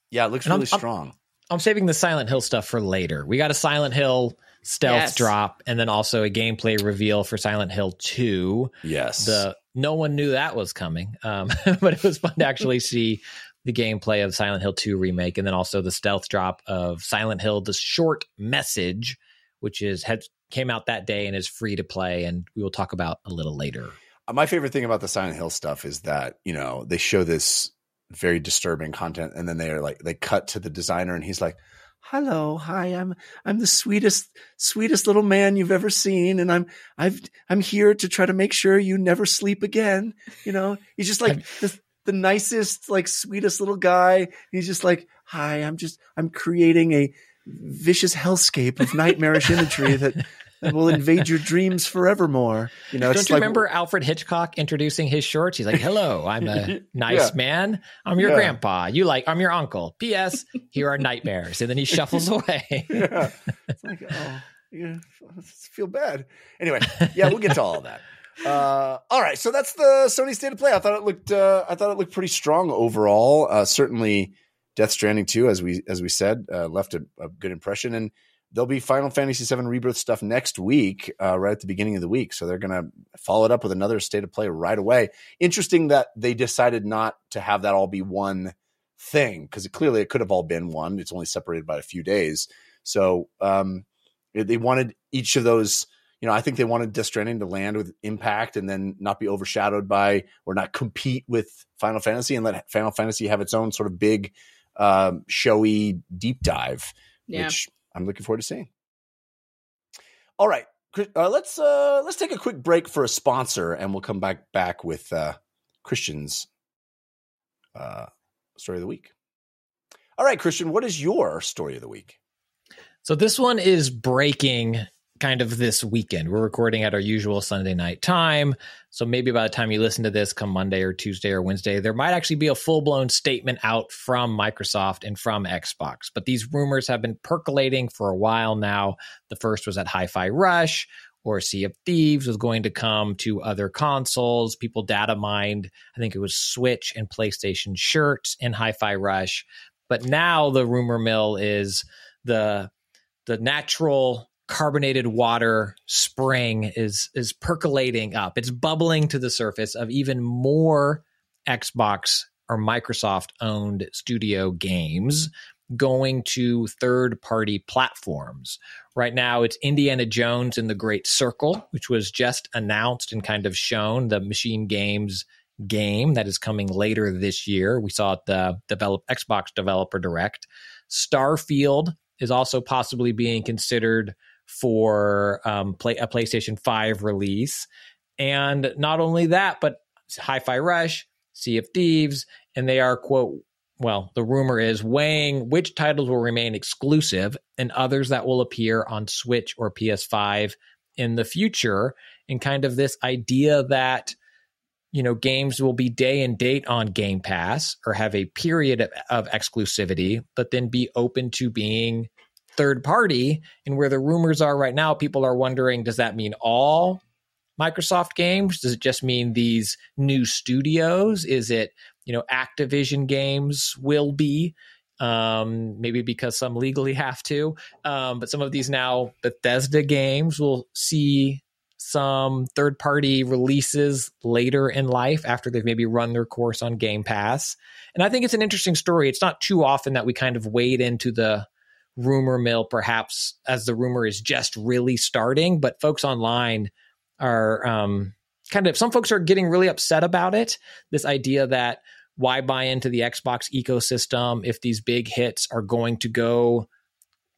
Yeah, it looks And really I'm- strong. I'm saving the Silent Hill stuff for later. We got a Silent Hill stealth Yes. drop, and then also a gameplay reveal for Silent Hill Two. yes. The no one knew that was coming, um, <laughs> but it was fun to actually <laughs> see the gameplay of Silent Hill 2 remake, and then also the stealth drop of Silent Hill: The Short Message, which is had came out that day and is free to play, and we will talk about a little later. my favorite thing about the Silent Hill stuff is that you know they show this very disturbing content, and then they are like they cut to the designer, and he's like, "Hello, hi, I'm I'm the sweetest sweetest little man you've ever seen, and I'm I've I'm here to try to make sure you never sleep again." You know, he's just like the the nicest, like sweetest little guy. He's just like, "Hi, I'm just I'm creating a vicious hellscape of nightmarish imagery that." That will invade your dreams forevermore. You know, Don't you like, remember Alfred Hitchcock introducing his shorts? He's like, "Hello, I'm a <laughs> nice Yeah. man. I'm your Yeah. grandpa. You like? I'm your uncle. P.S. Here are nightmares." And then he shuffles <laughs> away. yeah. It's like, oh, yeah, I feel bad. Anyway, yeah, we'll get to all of that. Uh, all right, so that's the Sony State of Play. I thought it looked, uh, I thought it looked pretty strong overall. Uh, certainly, Death Stranding two, as we as we said, uh, left a, a good impression, and there'll be Final Fantasy VII Rebirth stuff next week, uh, right at the beginning of the week. So they're gonna follow it up with another State of Play right away. Interesting that they decided not to have that all be one thing because clearly it could have all been one. It's only separated by a few days. So um, they wanted each of those. You know, I think they wanted Death Stranding to land with impact and then not be overshadowed by or not compete with Final Fantasy and let Final Fantasy have its own sort of big, um, showy deep dive, Yeah. which I'm looking forward to seeing. All right, uh, let's uh, let's take a quick break for a sponsor, and we'll come back back with uh, Christian's uh, story of the week. All right, Christian, what is your story of the week? So this one is breaking kind of this weekend. We're recording at our usual Sunday night time. So maybe by the time you listen to this come Monday or Tuesday or Wednesday, there might actually be a full blown statement out from Microsoft and from Xbox. But these rumors have been percolating for a while now. The first was at Hi Fi Rush or Sea of Thieves was going to come to other consoles. People data mined, I think it was Switch and PlayStation shirts in Hi Fi Rush. But now the rumor mill is the the natural carbonated water spring is is percolating up. It's bubbling to the surface of even more Xbox or Microsoft owned studio games going to third party platforms. Right now it's Indiana Jones and the Great Circle, which was just announced and kind of shown the Machine Games game that is coming later this year. We saw at the develop Xbox Developer Direct. Starfield is also possibly being considered for um, play, a PlayStation 5 release. And not only that, but Hi Fi Rush, Sea of Thieves, and they are, quote, well, the rumor is weighing which titles will remain exclusive and others that will appear on Switch or PS5 in the future. And kind of this idea that, you know, games will be day and date on Game Pass or have a period of, of exclusivity, but then be open to being third party. And where the rumors are right now, people are wondering does that mean all Microsoft games? Does it just mean these new studios? Is it, you know, Activision games will be? Um, maybe because some legally have to. Um, but some of these now Bethesda games will see some third party releases later in life after they've maybe run their course on Game Pass. And I think it's an interesting story. It's not too often that we kind of wade into the rumor mill, perhaps as the rumor is just really starting, but folks online are um, kind of some folks are getting really upset about it. This idea that why buy into the Xbox ecosystem if these big hits are going to go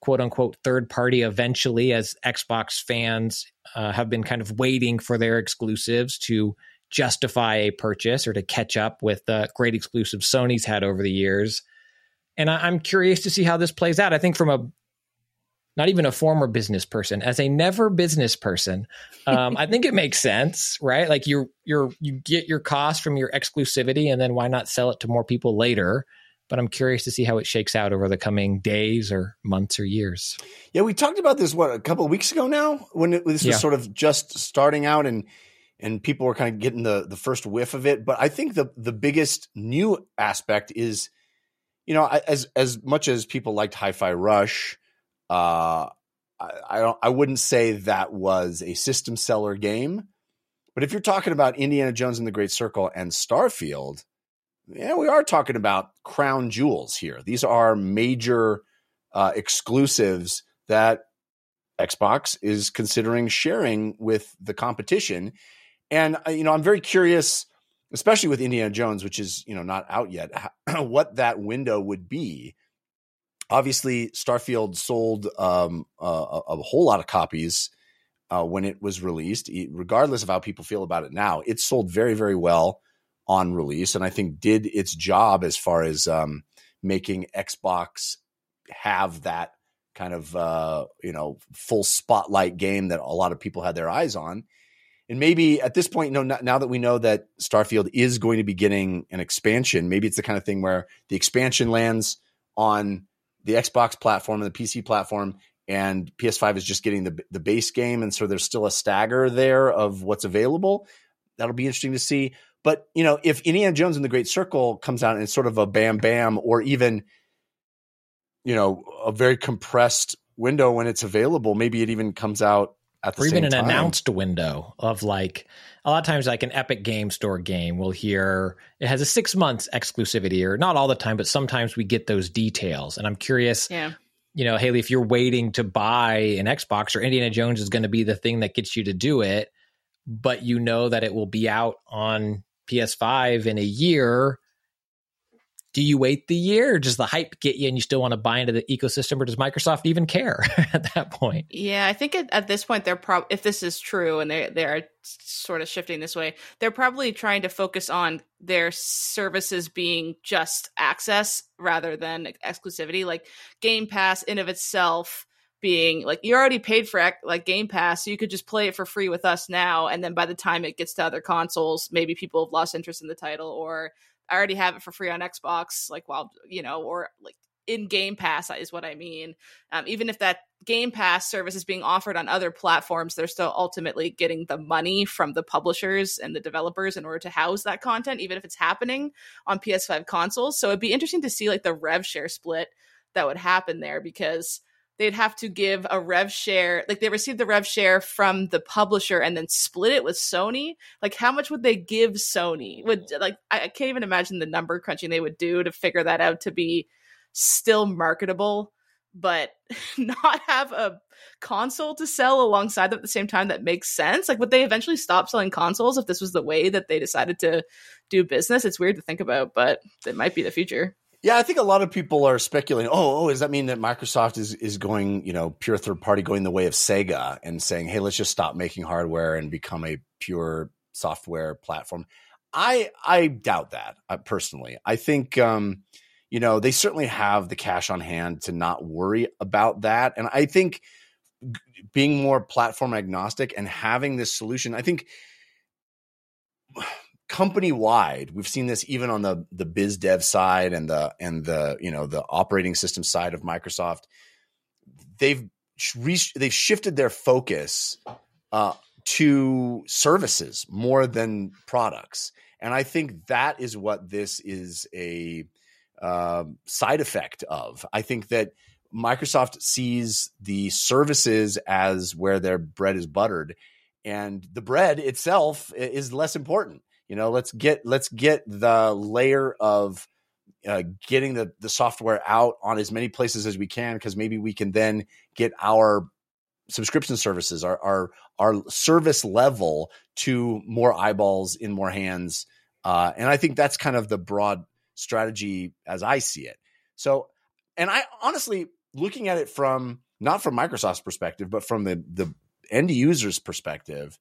quote unquote third party eventually, as Xbox fans uh, have been kind of waiting for their exclusives to justify a purchase or to catch up with the great exclusive Sony's had over the years. And I, I'm curious to see how this plays out. I think from a not even a former business person, as a never business person, um, I think it makes sense, right? Like you you're you get your cost from your exclusivity, and then why not sell it to more people later? But I'm curious to see how it shakes out over the coming days or months or years. Yeah, we talked about this what a couple of weeks ago now when it, this was Yeah. sort of just starting out and and people were kind of getting the the first whiff of it. But I think the the biggest new aspect is, you know, as as much as people liked Hi-Fi Rush, uh, I, I don't I wouldn't say that was a system seller game. But if you're talking about Indiana Jones and the Great Circle and Starfield, yeah, we are talking about crown jewels here. These are major uh, exclusives that Xbox is considering sharing with the competition. And uh, you know, I'm very curious, especially with Indiana Jones, which is you know not out yet, <clears throat> what that window would be. Obviously, Starfield sold um, a, a whole lot of copies uh, when it was released. Regardless of how people feel about it now, it sold very, very well on release, and I think did its job as far as um, making Xbox have that kind of uh, you know full spotlight game that a lot of people had their eyes on. And maybe at this point, you know, now that we know that Starfield is going to be getting an expansion, maybe it's the kind of thing where the expansion lands on the Xbox platform and the PC platform, and PS5 is just getting the the base game, and so there's still a stagger there of what's available. That'll be interesting to see. But you know, if Indiana Jones and the Great Circle comes out and it's sort of a bam bam, or even you know a very compressed window when it's available, maybe it even comes out at the or same even an time. announced window of like a lot of times like an epic game store game will hear it has a six months exclusivity or not all the time but sometimes we get those details and i'm curious Yeah. you know haley if you're waiting to buy an xbox or indiana jones is going to be the thing that gets you to do it but you know that it will be out on ps5 in a year do you wait the year? Or does the hype get you and you still want to buy into the ecosystem? Or does microsoft even care <laughs> at that point? Yeah, I think at, at this point they're prob if this is true and they they are sort of shifting this way, they're probably trying to focus on their services being just access rather than exclusivity. Like Game Pass in of itself being like you already paid for like Game Pass, so you could just play it for free with us now, and then by the time it gets to other consoles, maybe people have lost interest in the title or I already have it for free on Xbox, like while you know, or like in Game Pass is what I mean. Um, even if that Game Pass service is being offered on other platforms, they're still ultimately getting the money from the publishers and the developers in order to house that content, even if it's happening on PS5 consoles. So it'd be interesting to see like the rev share split that would happen there because they'd have to give a rev share like they received the rev share from the publisher and then split it with Sony. Like how much would they give Sony? Would like I, I can't even imagine the number crunching they would do to figure that out to be still marketable but <laughs> not have a console to sell alongside them at the same time that makes sense like would they eventually stop selling consoles if this was the way that they decided to do business it's weird to think about but it might be the future Yeah, I think a lot of people are speculating. Oh, oh, does that mean that Microsoft is is going, you know, pure third party, going the way of Sega and saying, hey, let's just stop making hardware and become a pure software platform? I I doubt that uh, personally. I think, um, you know, they certainly have the cash on hand to not worry about that, and I think g- being more platform agnostic and having this solution, I think company wide we've seen this even on the the biz dev side and the and the you know the operating system side of microsoft. They've sh- re- they've shifted their focus uh, to services more than products. And i think that is what this is a uh, side effect of. I think that microsoft sees the services as where their bread is buttered and the bread itself is less important you know let's get let's get the layer of uh, getting the the software out on as many places as we can because maybe we can then get our subscription services, our our our service level to more eyeballs in more hands. Uh, and I think that's kind of the broad strategy as I see it. So, and I honestly looking at it from not from Microsoft's perspective, but from the the end user's perspective,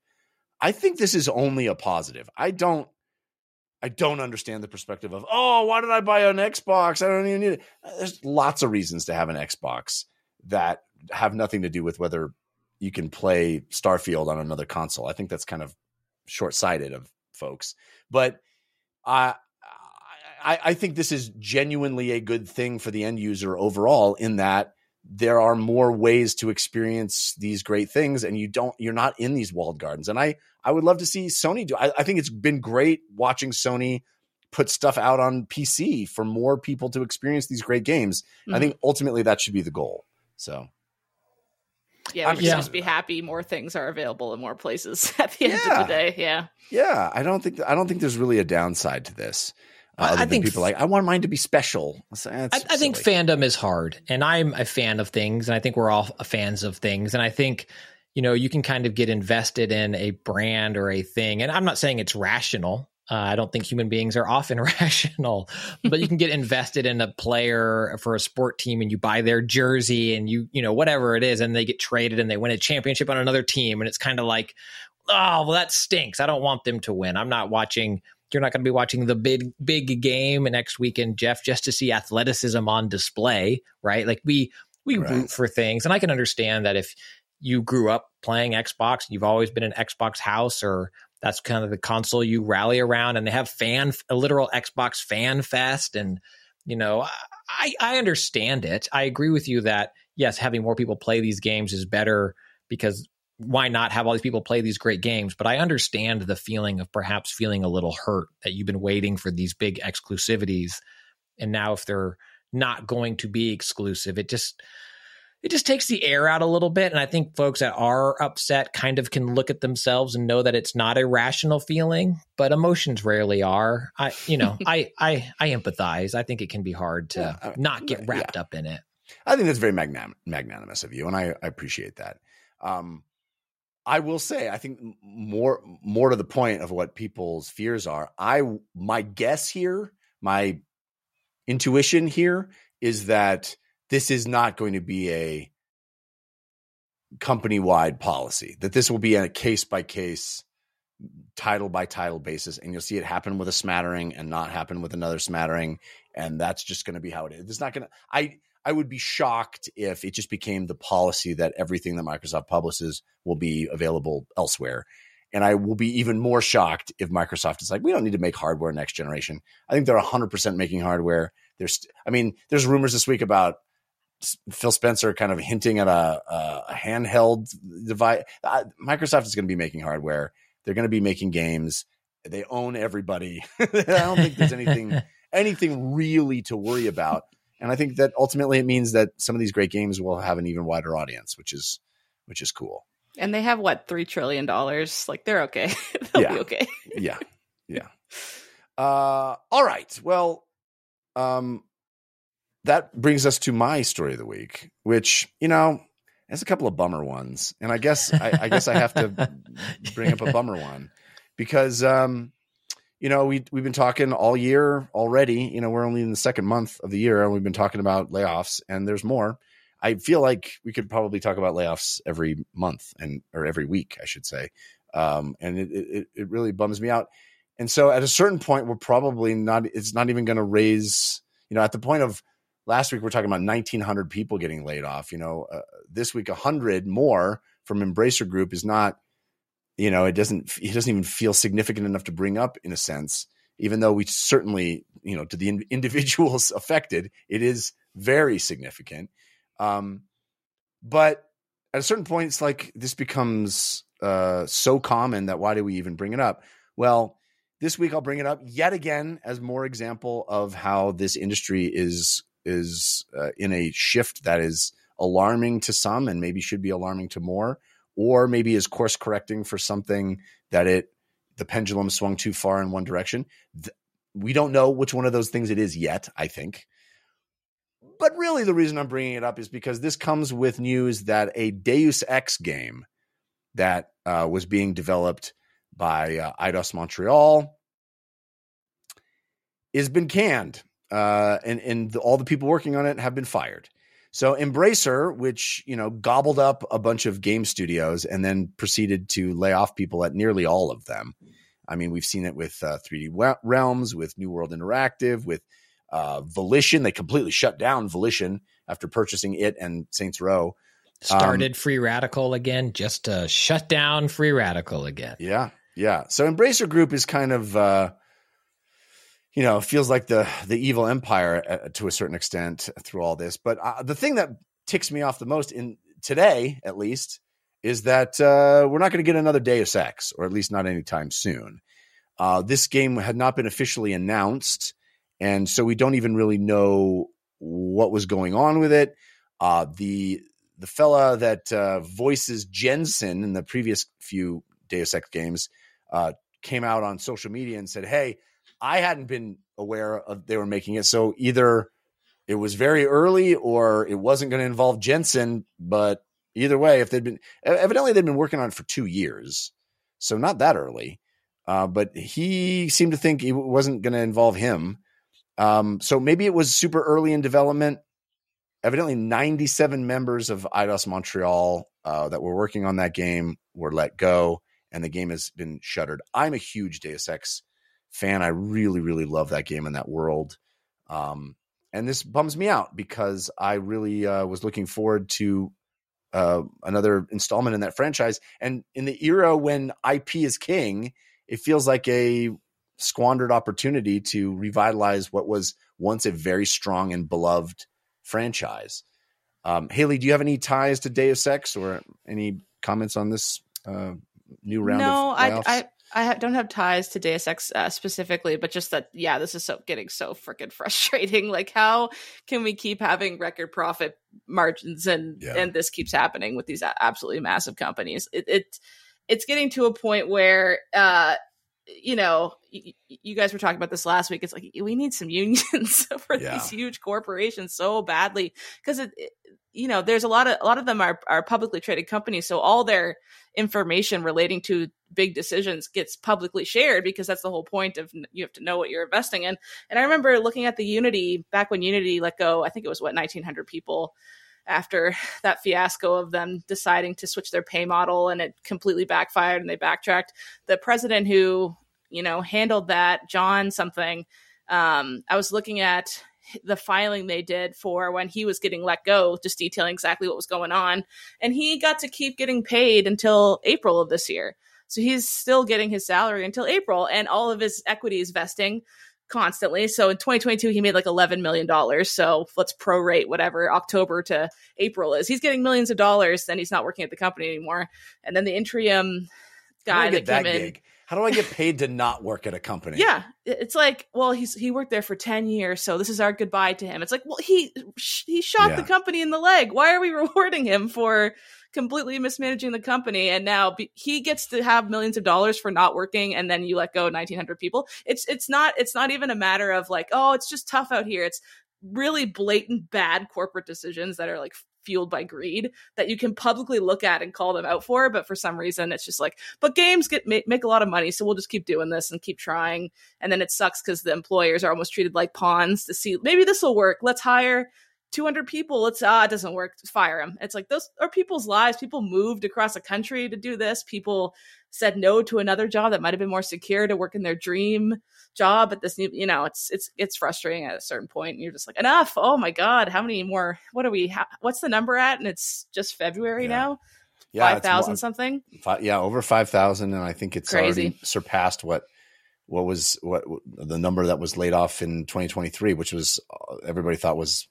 I think this is only a positive. I don't I don't understand the perspective of, oh, why did I buy an Xbox? I don't even need it. There's lots of reasons to have an Xbox that have nothing to do with whether you can play Starfield on another console. I think that's kind of short sighted of folks. But I, I, I think this is genuinely a good thing for the end user overall in that there are more ways to experience these great things and you don't you're not in these walled gardens and i i would love to see sony do i, I think it's been great watching sony put stuff out on pc for more people to experience these great games mm-hmm. i think ultimately that should be the goal so yeah, we just yeah. just be happy more things are available in more places <laughs> at the end yeah. of the day. Yeah. Yeah. I don't think I don't think there's really a downside to this. Uh, I think people like I want mine to be special. I, I think fandom is hard, and I'm a fan of things, and I think we're all fans of things, and I think you know you can kind of get invested in a brand or a thing, and I'm not saying it's rational. Uh, I don't think human beings are often <laughs> rational, but you can get invested in a player for a sport team, and you buy their jersey, and you you know whatever it is, and they get traded, and they win a championship on another team, and it's kind of like, oh well, that stinks. I don't want them to win. I'm not watching you're not going to be watching the big big game next weekend, Jeff, just to see athleticism on display, right? Like we we right. root for things, and I can understand that if you grew up playing Xbox, you've always been an Xbox house, or that's kind of the console you rally around, and they have fan a literal Xbox fan fest, and you know, I I understand it. I agree with you that yes, having more people play these games is better because why not have all these people play these great games? But I understand the feeling of perhaps feeling a little hurt that you've been waiting for these big exclusivities. And now if they're not going to be exclusive, it just it just takes the air out a little bit. And I think folks that are upset kind of can look at themselves and know that it's not a rational feeling, but emotions rarely are. I you know, <laughs> I I I empathize. I think it can be hard to yeah, not get wrapped yeah. up in it. I think that's very magnan- magnanimous of you, and I, I appreciate that. Um, I will say, I think more more to the point of what people's fears are. I my guess here, my intuition here is that this is not going to be a company wide policy. That this will be a case by case, title by title basis, and you'll see it happen with a smattering and not happen with another smattering, and that's just going to be how it is. It's not going to. I I would be shocked if it just became the policy that everything that Microsoft publishes will be available elsewhere. And I will be even more shocked if Microsoft is like, we don't need to make hardware next generation. I think they're 100% making hardware. There's, I mean, there's rumors this week about Phil Spencer kind of hinting at a, a handheld device. Uh, Microsoft is going to be making hardware. They're going to be making games. They own everybody. <laughs> I don't think there's anything <laughs> anything really to worry about. And I think that ultimately it means that some of these great games will have an even wider audience, which is which is cool. And they have what three trillion dollars? Like they're okay. <laughs> They'll yeah. be okay. yeah, yeah. Uh, all right. Well, um, that brings us to my story of the week, which you know has a couple of bummer ones, and I guess I, I guess I have to <laughs> bring up a bummer one because um, you know, we we've been talking all year already. You know, we're only in the second month of the year, and we've been talking about layoffs, and there's more. I feel like we could probably talk about layoffs every month and or every week, I should say. Um, and it, it it really bums me out. And so, at a certain point, we're probably not. It's not even going to raise. You know, at the point of last week, we're talking about 1,900 people getting laid off. You know, uh, this week, 100 more from Embracer Group is not you know it doesn't it doesn't even feel significant enough to bring up in a sense even though we certainly you know to the in- <laughs> individuals affected it is very significant um but at a certain point it's like this becomes uh so common that why do we even bring it up well this week i'll bring it up yet again as more example of how this industry is is uh, in a shift that is alarming to some and maybe should be alarming to more or maybe is course correcting for something that it the pendulum swung too far in one direction. We don't know which one of those things it is yet, I think. but really, the reason I'm bringing it up is because this comes with news that a Deus Ex game that uh, was being developed by uh, Montreal has been canned, uh, and and the, all the people working on it have been fired. So Embracer, which you know gobbled up a bunch of game studios and then proceeded to lay off people at nearly all of them. I mean, we've seen it with uh, 3D Realms, with New World Interactive, with uh, Volition. They completely shut down Volition after purchasing it and Saints Row. Started Free Radical again, just to shut down Free Radical again. Yeah, yeah. So Embracer Group is kind of, uh, you know, it feels like the the evil empire uh, to a certain extent through all this. But uh, the thing that ticks me off the most in today, at least, is that uh, we're not going to get another Deus Ex, or at least not anytime soon. Uh, this game had not been officially announced, and so we don't even really know what was going on with it. Uh, the the fella that uh, voices Jensen in the previous few Deus Ex games came out on social media and said, "Hey, I hadn't been aware of they were making it, so either it was very early or it wasn't going to involve Jensen, but." Either way, if they'd been evidently they'd been working on it for two years, so not that early. Uh, but he seemed to think it wasn't going to involve him. Um, so maybe it was super early in development. Evidently, 97 members of Eidos Montreal uh, that were working on that game were let go, and the game has been shuttered. I'm a huge Deus Ex fan. I really, really love that game and that world. Um, and this bums me out because I really uh, was looking forward to uh, another installment in that franchise. And in the era when IP is king, it feels like a squandered opportunity to revitalize what was once a very strong and beloved franchise. Um, Haley, do you have any ties to Deus Ex or any comments on this uh, new round? No, of I, I don't have ties to Deus Ex uh, specifically, but just that, yeah, this is so getting so freaking <laughs> frustrating. Like, how can we keep having record profit margins and Yeah. and this keeps happening with these absolutely massive companies? It, it it's getting to a point where, uh, you know, y- you guys were talking about this last week. It's like we need some <laughs> unions <laughs> for Yeah. these huge corporations so badly because it, it- you know, there's a lot of a lot of them are are publicly traded companies, so all their information relating to big decisions gets publicly shared because that's the whole point of you have to know what you're investing in. And I remember looking at the Unity back when Unity let go, I think it was what 1900 people after that fiasco of them deciding to switch their pay model and it completely backfired and they backtracked. The president who, you know, handled that, John something, um, I was looking at the filing they did for when he was getting let go, just detailing exactly what was going on. And he got to keep getting paid until April of this year. So he's still getting his salary until April, and all of his equity is vesting constantly. So in 2022, he made like 11 million dollars. So let's prorate whatever October to April is. He's getting millions of dollars. Then he's not working at the company anymore. And then the interim How do I guy that that came in. gig? How do I get paid to not work at a company? Yeah, it's like, well, he's he worked there for ten years, so this is our goodbye to him. It's like, well, he he shot the company in the leg. Why are we <laughs> rewarding him for completely mismanaging the company? And now be- he gets to have millions of dollars for not working, and then you let go nineteen hundred people. It's it's not it's not even a matter of like, oh, it's just tough out here. It's really blatant bad corporate decisions that are like fueled by greed that you can publicly look at and call them out for but for some reason it's just like but games get make, make a lot of money so we'll just keep doing this and keep trying. And then it sucks because the employers are almost treated like pawns to see maybe this will work. Let's hire 200 people let's ah it doesn't work fire them it's like those are people's lives. People moved across a country to do this. People said no to another job that might have been more secure to work in their dream job at this new you know it's it's it's frustrating at a certain point and you're just like enough! Oh my god how many more what are we ha- what's the number at? And it's just february Yeah. now Yeah, 5000 something? fi- yeah, over five thousand, and I think it's Crazy. already surpassed what what was what the number that was laid off in 2023, which was uh, everybody thought was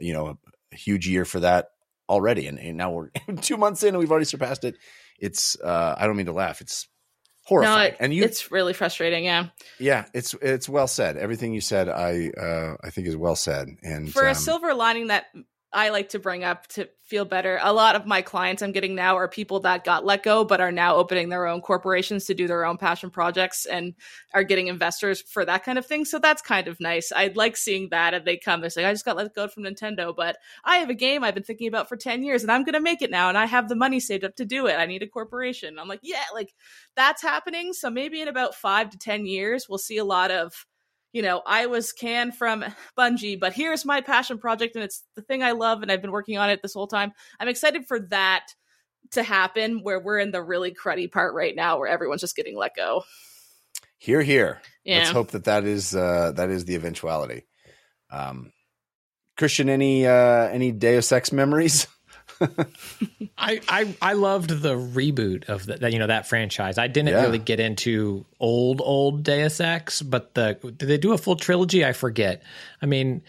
you know a huge year for that already, and, and now we're <laughs> two months in and we've already surpassed it. It's uh, I don't mean to laugh. It's horrifying, no it, and you it's really frustrating yeah yeah, it's it's well said. Everything you said, I uh, I think is well said, and for um, a silver lining that I like to bring up to feel better. A lot of my clients I'm getting now are people that got let go but are now opening their own corporations to do their own passion projects and are getting investors for that kind of thing. So that's kind of nice. I like seeing that and they come and say, I just got let go from Nintendo, but I have a game I've been thinking about for 10 years and I'm going to make it now and I have the money saved up to do it. I need a corporation. I'm like, yeah, like that's happening. So maybe in about five to 10 years, we'll see a lot of you know, I was canned from Bungie, but here's my passion project and it's the thing I love and I've been working on it this whole time. I'm excited for that to happen where we're in the really cruddy part right now where everyone's just getting let go. Here, here. Yeah. Let's hope that that is uh, that is the eventuality. Um, Christian, any uh, any Deus Ex memories? <laughs> <laughs> I, I I loved the reboot of the, you know that franchise. I didn't Yeah. really get into old old Deus Ex, but the did they do a full trilogy? I forget. I mean,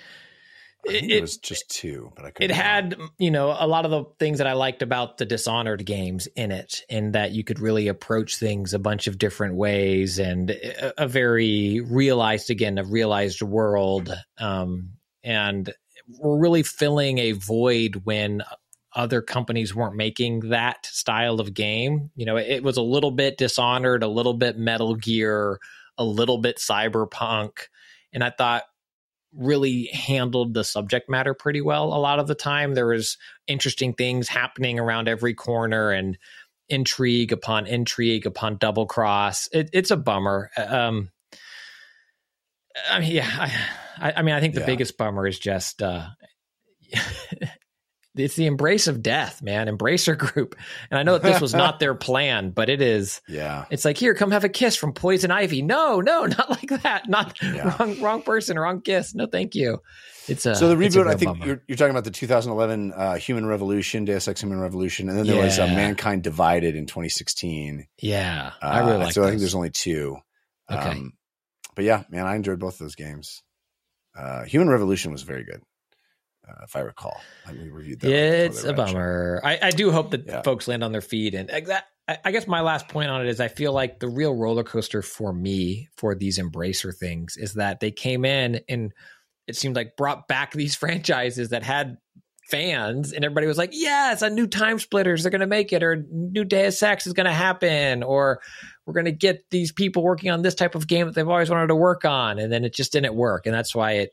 I it, it, was just two, but I could. it had you know a lot of the things that I liked about the Dishonored games in it, in that you could really approach things a bunch of different ways, and a, a very realized again a realized world, um, and we're really filling a void when other companies weren't making that style of game. You know, it was a little bit Dishonored, a little bit Metal Gear, a little bit Cyberpunk, and I thought really handled the subject matter pretty well a lot of the time there was interesting things happening around every corner and intrigue upon intrigue upon double cross it, it's a bummer um i mean yeah i, I mean i think the Yeah. biggest bummer is just uh <laughs> it's the embrace of death man embracer group <laughs> and i know that this was not their plan but it is Yeah. it's like here, come have a kiss from Poison Ivy. No, no, <laughs> not like that. Not Yeah. wrong, wrong person, wrong kiss. No, thank you. It's a So the reboot, I think you're, you're talking about the 2011 uh, Human Revolution, Deus Ex Human Revolution, and then there was uh, Mankind Divided in 2016. yeah, Uh, I really like. so I think there's only two. Okay. Um, but yeah, man, I enjoyed both those games. Uh, Human Revolution was very good, uh, if I recall. I, we reviewed that. Yeah, it's a bummer. I, I do hope that Yeah. folks land on their feet. And that, I, guess my last point on it is I feel like the real roller coaster for me for these Embracer things is that they came in and it seemed like brought back these <laughs> franchises that had fans and everybody was like, yes, a new Time Splitters, they're going to make it, or new Deus Ex is going to happen, or we're going to get these people working on this type of game that they've always wanted to work on. And then it just didn't work. And that's why it-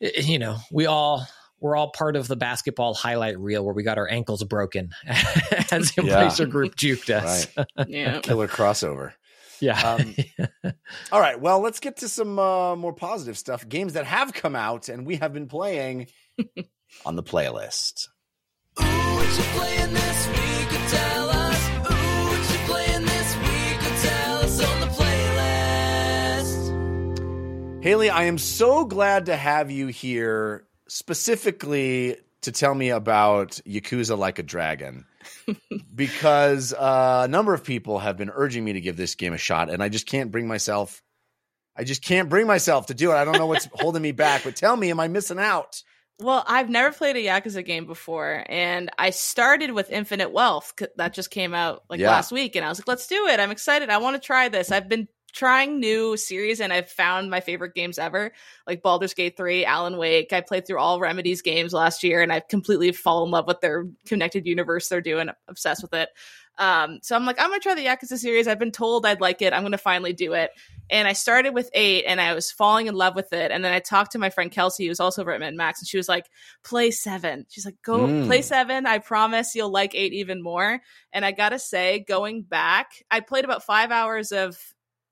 you know, we all we're all part of the basketball highlight reel where we got our ankles broken <laughs> as the Yeah. Embracer Group juked us. <laughs> Yeah. Killer crossover. Yeah. Um, <laughs> All right, well, let's get to some uh, more positive stuff. Games that have come out and we have been playing on the playlist. Ooh, Haley, I am so glad to have you here specifically to tell me about Yakuza Like a Dragon. <laughs> because uh, a number of people have been urging me to give this game a shot, and I just can't bring myself. I just can't bring myself to do it. I don't know what's <laughs> holding me back, but tell me, am I missing out? Well, I've never played a Yakuza game before, and I started with Infinite Wealth that just came out like Yeah. last week, and I was like, "Let's do it! I'm excited. I want to try this." I've been trying new series, and I've found my favorite games ever, like Baldur's Gate three, Alan Wake. I played through all Remedy's games last year, and I've completely fallen in love with their connected universe they're doing. I'm Obsessed with it. Um, so I'm like, I'm gonna try the Yakuza series. I've been told I'd like it. I'm gonna finally do it. And I started with eight, and I was falling in love with it. And then I talked to my friend Kelsey, who's also over at Max, and she was like, "Play seven. She's like, "Go Mm. play seven. I promise you'll like eight even more." And I gotta say, going back, I played about five hours of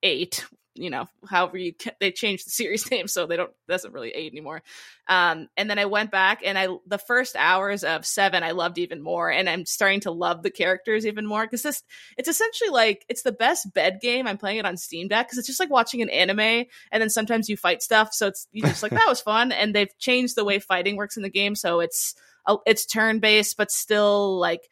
eight. You know, however you they changed the series <laughs> name, so they don't doesn't really eight anymore. Um, and then I went back, and I the first hours of seven I loved even more, and I'm starting to love the characters even more because this it's essentially like it's the best bed game. I'm playing it on Steam Deck because it's just like watching an anime, and then sometimes you fight stuff. So it's you just like <laughs> that was fun, and they've changed the way fighting works in the game, so it's uh, it's turn based, but still like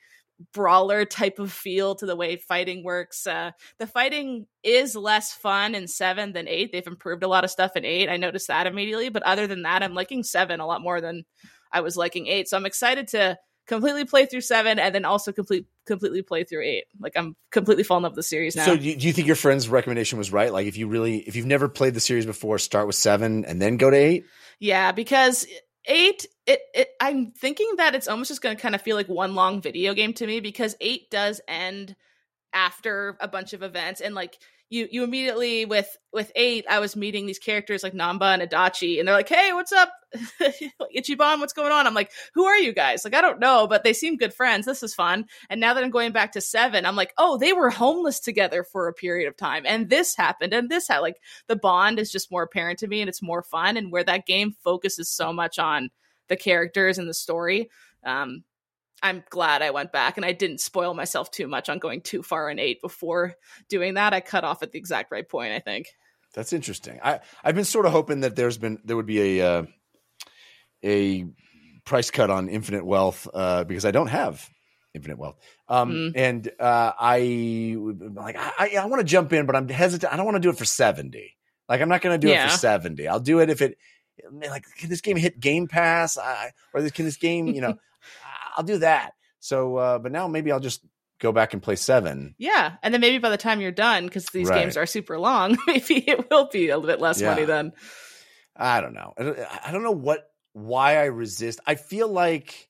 brawler type of feel to the way fighting works. Uh, the fighting is less fun in seven than eight. They've improved a lot of stuff in eight. I noticed that immediately, but other than that, I'm liking seven a lot more than I was liking eight. So I'm excited to completely play through seven and then also complete completely play through eight. Like I'm completely falling with the series now. So, do you, do you think your friend's recommendation was right? Like, if you really, if you've never played the series before, start with seven and then go to eight. Yeah, because eight it, it i'm thinking that it's almost just going to kind of feel like one long video game to me because eight does end after a bunch of events and like you you immediately with with eight i was meeting these characters like Nanba and adachi and they're like hey what's up? <laughs> Ichiban what's going on? I'm like who are you guys? Like i don't know but they seem good friends. This is fun. And now that i'm going back to seven i'm like oh they were homeless together for a period of time and this happened and this had like the bond is just more apparent to me and it's more fun and where that game focuses so much on the characters and the story um i'm glad i went back and i didn't spoil myself too much on going too far in eight before doing that i cut off at the exact right point i think That's interesting. I I've been sort of hoping that there's been there would be a uh, a price cut on Infinite Wealth uh, because I don't have Infinite Wealth. Um, Mm. and uh, I like I I, want to jump in, but I'm hesitant. I don't want to do it for seventy. Like I'm not going to do it for seventy. I'll do it if it like can this game hit Game Pass I, or this, can this game you know I'll do that. So, uh, but now maybe I'll just go back and play seven. Yeah, and then maybe by the time you're done, because these Right. games are super long, <laughs> maybe it will be a little bit less Yeah. money then. I don't know. I don't, know what why I resist. I feel like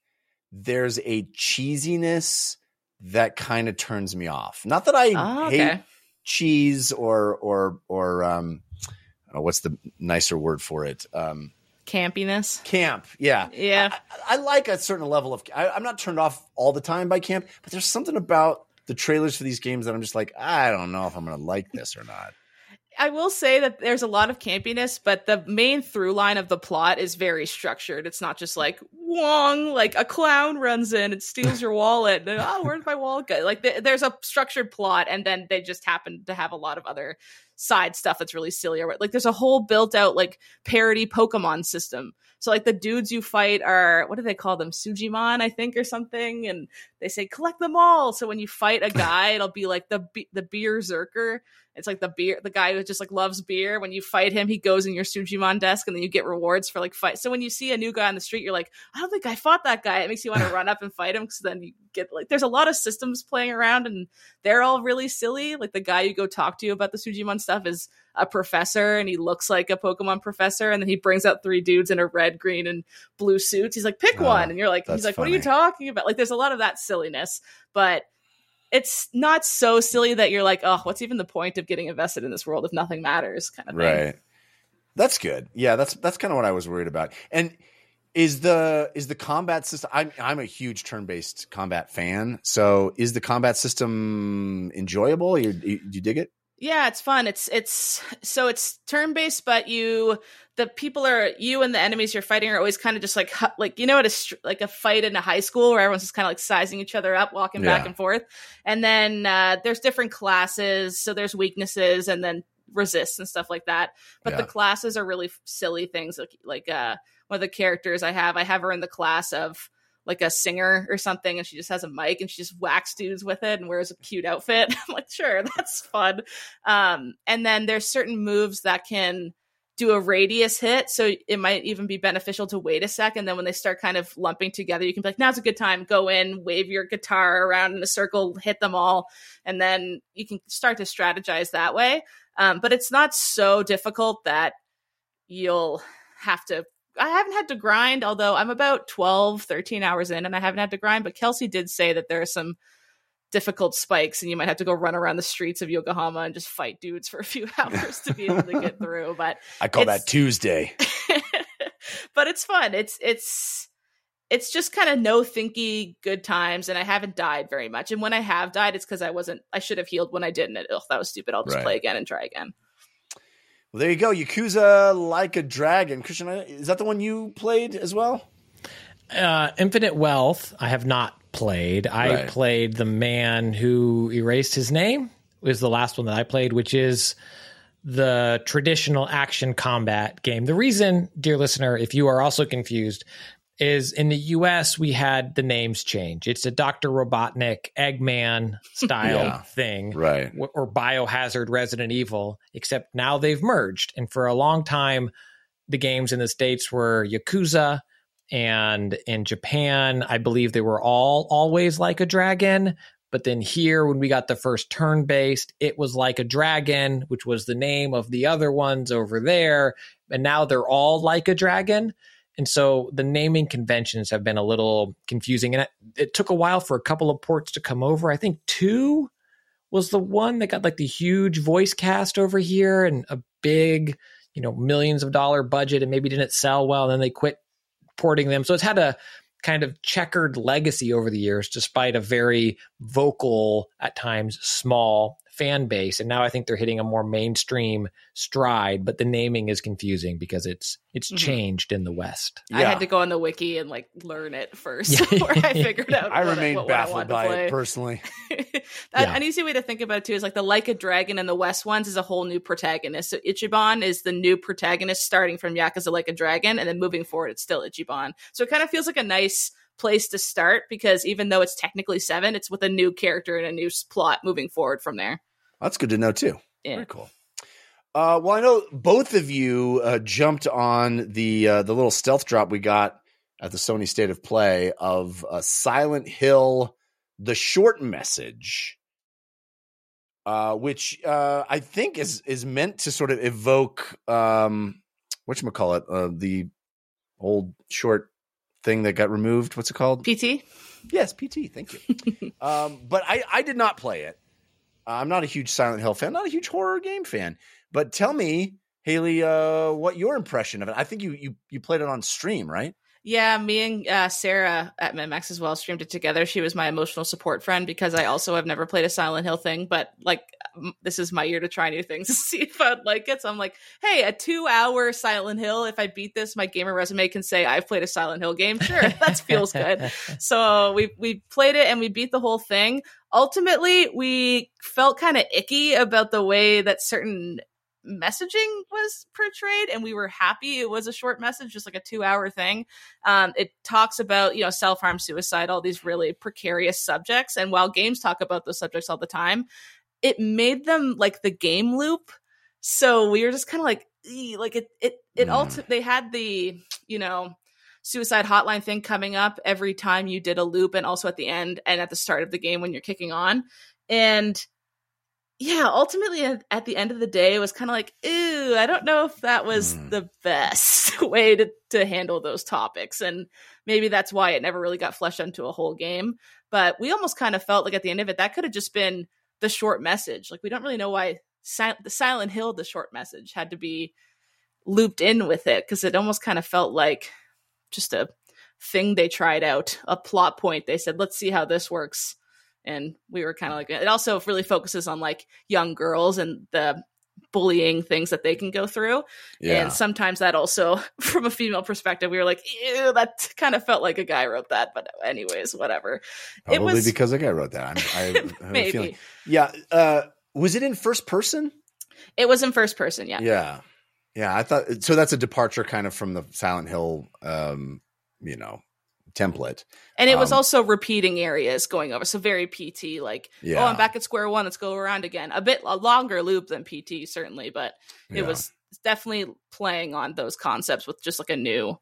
there's a cheesiness that kind of turns me off. Not that I Oh, hate okay. cheese or or or um uh, what's the nicer word for it? Um Campiness. camp. Yeah. Yeah. I, I like a certain level of I, I'm not turned off all the time by camp, but there's something about the trailers for these games that I'm just like, I don't know if I'm going to like this or not. I will say that there's a lot of campiness, but the main through line of the plot is very structured. It's not just like Wong, like a clown runs in and steals your wallet. And, oh, where's my wallet? Like th- there's a structured plot, and then they just happen to have a lot of other side stuff that's really silly. Or like there's a whole built out like parody Pokemon system. So like the dudes you fight are what do they call them? Sujimon, I think, or something. And they say collect them all. So when you fight a guy, it'll be like the the beer zerker. It's like the beer, the guy who just like loves beer. When you fight him, he goes in your Sujimon desk, and then you get rewards for like fight. So when you see a new guy on the street, you're like, I don't think I fought that guy. It makes you want to <laughs> run up and fight him because then you get like, there's a lot of systems playing around, and they're all really silly. Like the guy you go talk to about the Sujimon stuff is a professor, and he looks like a Pokemon professor, and then he brings out three dudes in a red, green, and blue suits. He's like, pick Oh, one, and you're like, he's like, what are you talking about? Like, there's a lot of that silliness, but it's not so silly that you're like, oh, what's even the point of getting invested in this world if nothing matters, kind of thing. Right. That's good. Yeah, that's that's kind of what I was worried about. And is the is the combat system I'm I'm a huge turn-based combat fan. So is the combat system enjoyable? You you, you dig it? Yeah, it's fun. It's it's so it's turn based, but you the people are you and the enemies you're fighting are always kind of just like like you know what a like a fight in a high school where everyone's just kind of like sizing each other up, walking back and forth, and then uh, there's different classes, so there's weaknesses and then resist and stuff like that. But the classes are really silly things like like uh one of the characters I have, I have her in the class of like a singer or something and she just has a mic and she just whacks dudes with it and wears a cute outfit. <laughs> I'm like, sure, that's fun. Um, and then there's certain moves that can do a radius hit. So it might even be beneficial to wait a second. Then when they start kind of lumping together, you can be like, now's a good time. Go in, wave your guitar around in a circle, hit them all. And then you can start to strategize that way. Um, but it's not so difficult that you'll have to I haven't had to grind, although I'm about 12, 13 hours in and I haven't had to grind. But Kelsey did say that there are some difficult spikes and you might have to go run around the streets of Yokohama and just fight dudes for a few <laughs> hours to be able to get <laughs> through. But I call that Tuesday. <laughs> but it's fun. It's it's it's just kind of no thinky good times and I haven't died very much. And when I have died, it's because I wasn't I should have healed when I didn't. Ugh, that was stupid. I'll just Right. play again and try again. Well, there you go. Yakuza like a dragon. Christian, is that the one you played as well? Uh, Infinite Wealth, I have not played. I Right. played the man who erased his name. is the last one that I played, which is the traditional action combat game. The reason, dear listener, if you are also confused, is in the US we had the names change. It's a Dr. Robotnik Eggman <laughs> style Yeah. thing Right. or Biohazard Resident Evil, except now they've merged. And for a long time, the games in the States were Yakuza, and in Japan, I believe they were all always like a dragon. But then here, when we got the first turn based, it was like a dragon, which was the name of the other ones over there. And now they're all like a dragon. And so the naming conventions have been a little confusing. And it, it took a while for a couple of ports to come over. I think two was the one that got like the huge voice cast over here and a big, you know, millions of dollar budget and maybe didn't sell well. And then they quit porting them. So it's had a kind of checkered legacy over the years, despite a very vocal, at times small fan base. And now I think they're hitting a more mainstream stride, but the naming is confusing because it's it's Mhm. changed in the West. I had to go on the wiki and like learn it first Yeah. <laughs> before I <laughs> figured out. I what, remain what, what I baffled by it personally. <laughs> that, Yeah. An easy way to think about it too is like the Like a Dragon and the West ones is a whole new protagonist. So Ichiban is the new protagonist starting from Yakuza Like a Dragon, and then moving forward, it's still Ichiban. So it kind of feels like a nice place to start because even though it's technically seven, it's with a new character and a new plot moving forward from there. That's good to know too. Yeah. Very cool. Uh, well, I know both of you uh, jumped on the uh, the little stealth drop we got at the Sony State of Play of uh, Silent Hill, the short message, uh, which uh, I think is is meant to sort of evoke um, what you call it, uh, the old short thing that got removed. What's it called? PT? Yes, PT. Thank you. <laughs> um, but I, I did not play it. I'm not a huge Silent Hill fan, not a huge horror game fan. But tell me, Haley, uh, what your impression of it? I think you you you played it on stream, right? Yeah, me and uh, Sarah at MinnMax as well streamed it together. She was my emotional support friend because I also have never played a Silent Hill thing, but like m- this is my year to try new things <laughs> to see if I'd like it. So I'm like, hey, a two hour Silent Hill. If I beat this, my gamer resume can say I've played a Silent Hill game. Sure, <laughs> that feels good. <laughs> So we we played it and we beat the whole thing. Ultimately, we felt kind of icky about the way that certain messaging was portrayed and we were happy it was a short message just like a two hour thing um, it talks about you know self-harm suicide all these really precarious subjects and while games talk about those subjects all the time it made them like the game loop so we were just kind of like like it it it Mm. ulti- they had the you know suicide hotline thing coming up every time you did a loop and also at the end and at the start of the game when you're kicking on and yeah ultimately at, at the end of the day it was kind of like ooh, i don't know if that was Mm. the best <laughs> way to, to handle those topics and maybe that's why it never really got fleshed into a whole game but we almost kind of felt like at the end of it that could have just been the short message. Like we don't really know why si- the silent hill the short message had to be looped in with it because it almost kind of felt like just a thing they tried out a plot point. They said let's see how this works. And we were kind of like it also really focuses on like young girls and the bullying things that they can go through Yeah. and sometimes that also <laughs> from a female perspective we were like ew that kind of felt like a guy wrote that but anyways whatever Probably it was because a guy wrote that. I'm, I have a <laughs> maybe feeling. Yeah. Uh, was it in first person? it was in first person yeah Yeah. Yeah. I thought so. That's a departure kind of from the Silent Hill, um, you know, template. and it was Um, also repeating areas going over so very pt like Yeah. oh i'm back at square one let's go around again a bit a longer loop than pt certainly but it Yeah. was definitely playing on those concepts with just like a new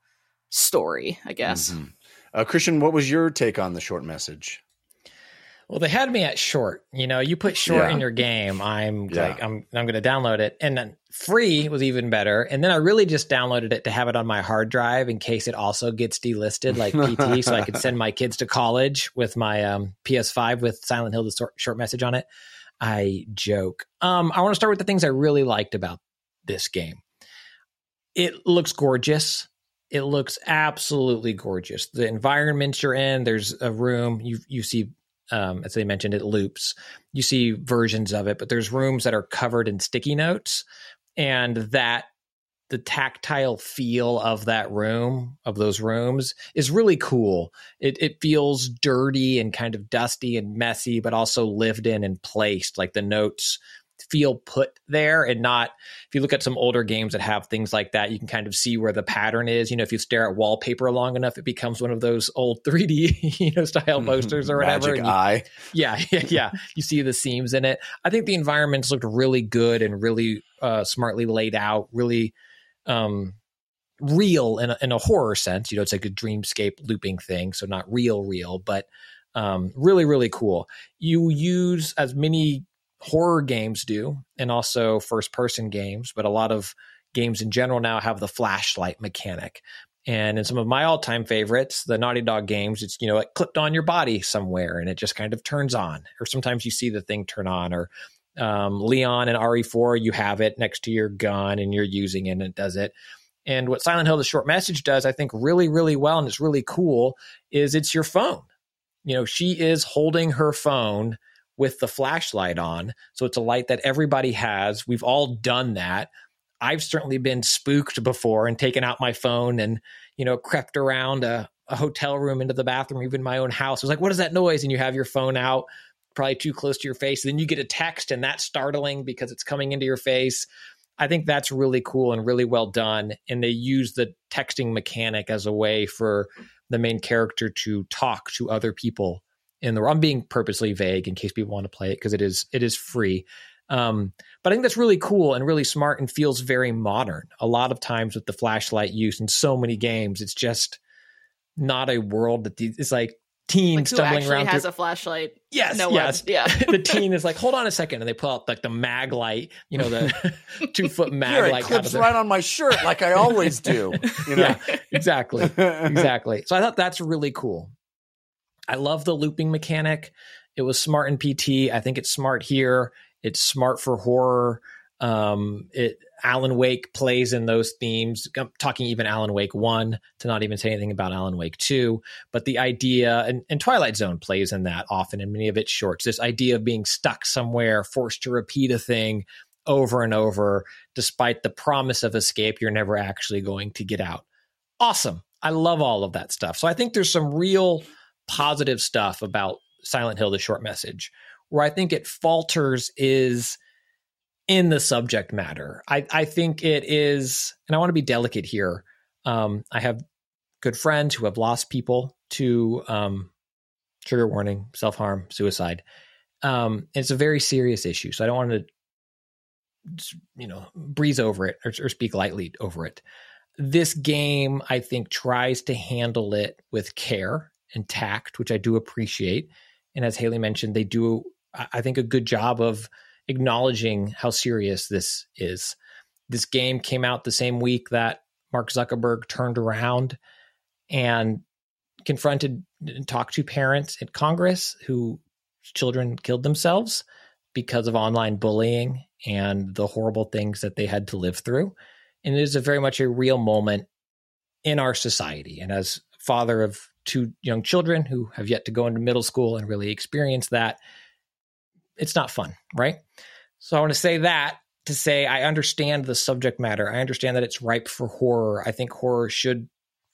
story i guess Mhm. Uh, Christian, what was your take on the short message? Well, they had me at short. You know, you put short Yeah. in your game, I'm Yeah. like, I'm I'm going to download it, and then free was even better. And then I really just downloaded it to have it on my hard drive in case it also gets delisted like <laughs> PT, so I could send my kids to college with my um, PS5 with Silent Hill the short, short message on it. I joke. Um, I want to start with the things I really liked about this game. It looks gorgeous. It looks absolutely gorgeous. The environments you're in, there's a room you you see um, as they mentioned, it loops. You see versions of it, but there's rooms that are covered in sticky notes, and that the tactile feel of that room, of those rooms, is really cool. It, it feels dirty and kind of dusty and messy, but also lived in and placed. Like the notes feel put there and not if you look at some older games that have things like that you can kind of see where the pattern is you know if you stare at wallpaper long enough it becomes one of those old <laughs> 3d you know style posters or whatever Magic you- Eye. yeah, <laughs> yeah, <laughs> yeah. You see the seams in it. I think the environments looked really good and really uh, smartly laid out, really um, real in a, in a horror sense. You know, it's like a dreamscape looping thing, so not real, real, but um, really, really cool. You use as many horror games do, and also first person games, but a lot of games in general now have the flashlight mechanic. And in some of my all-time favorites, the Naughty Dog games, it's you know it clipped on your body somewhere and it just kind of turns on. Or sometimes you see the thing turn on. Or um, Leon and RE4, you have it next to your gun and you're using it and it does it. And what Silent Hill: The Short Message does, I think, really, really well, and it's really cool, is it's your phone. You know, she is holding her phone with the flashlight on, so it's a light that everybody has. We've all done that. I've certainly been spooked before and taken out my phone and you know crept around a, a hotel room into the bathroom, even my own house. It was like, what is that noise? And you have your phone out, probably too close to your face. Then you get a text, and that's startling because it's coming into your face. I think that's really cool and really well done. And they use the texting mechanic as a way for the main character to talk to other people in the I'm being purposely vague in case people want to play it because it is it is free. Um, but I think that's really cool and really smart and feels very modern. A lot of times with the flashlight use in so many games, it's just not a world that the, it's like teen Like who stumbling actually around has through- a flashlight? Yes, no yes. one. Yeah. <laughs> the teen <laughs> is like, hold on a second, and they pull out like the mag light, you know, the <laughs> two foot mag Here, it light out clips of right on my shirt like I always do. You know? Yeah, exactly, exactly. So I thought that's really cool. I love the looping mechanic. It was smart in PT. I think it's smart here. It's smart for horror. Um, it Alan Wake plays in those themes. I'm talking even Alan Wake one to not even say anything about Alan Wake two. But the idea and, and Twilight Zone plays in that often in many of its shorts. This idea of being stuck somewhere, forced to repeat a thing over and over, despite the promise of escape, you're never actually going to get out. Awesome. I love all of that stuff. So I think there's some real positive stuff about Silent Hill, the short message. Where I think it falters is in the subject matter. I, I think it is, and I want to be delicate here. Um, I have good friends who have lost people to um, trigger warning, self harm, suicide. Um, it's a very serious issue. So I don't want to, you know, breeze over it or, or speak lightly over it. This game, I think, tries to handle it with care and tact, which I do appreciate. And as Haley mentioned, they do, I think, a good job of acknowledging how serious this is. This game came out the same week that Mark Zuckerberg turned around and confronted and talked to parents in Congress who children killed themselves because of online bullying and the horrible things that they had to live through. And it is a very much a real moment in our society. And as father of two young children who have yet to go into middle school and really experience that, it's not fun, right? So I want to say that to say I understand the subject matter. I understand that it's ripe for horror. I think horror should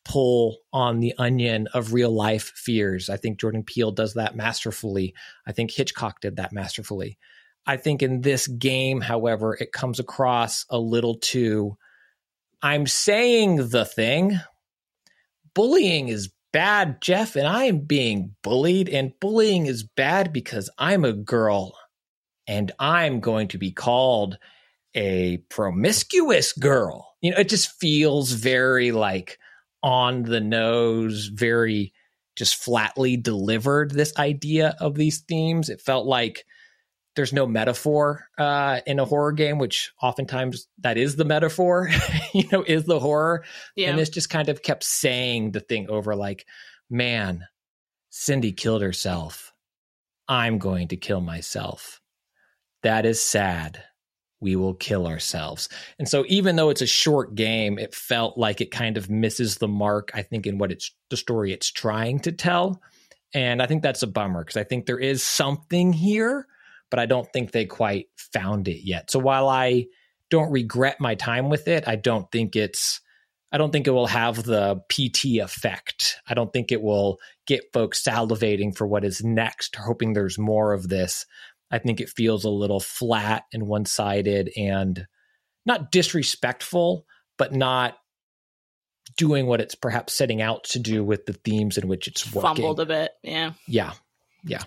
pull on the onion of real life fears. I think Jordan Peele does that masterfully. I think Hitchcock did that masterfully. I think in this game, however, it comes across a little too I'm saying the thing. Bullying is bad, Jeff, and I am being bullied, and bullying is bad because I'm a girl and I'm going to be called a promiscuous girl. You know, it just feels very like on the nose, very just flatly delivered this idea of these themes. It felt like there's no metaphor uh, in a horror game, which oftentimes that is the metaphor, <laughs> you know, is the horror. Yeah. And this just kind of kept saying the thing over like, man, Cindy killed herself. I'm going to kill myself. That is sad. We will kill ourselves. And so even though it's a short game, it felt like it kind of misses the mark, I think, in what it's the story it's trying to tell. And I think that's a bummer because I think there is something here, but I don't think they quite found it yet. So while I don't regret my time with it, I don't think it's I don't think it will have the PT effect. I don't think it will get folks salivating for what is next, hoping there's more of this. I think it feels a little flat and one sided and not disrespectful, but not doing what it's perhaps setting out to do with the themes in which it's working. Fumbled a bit. Yeah. Yeah. Yeah.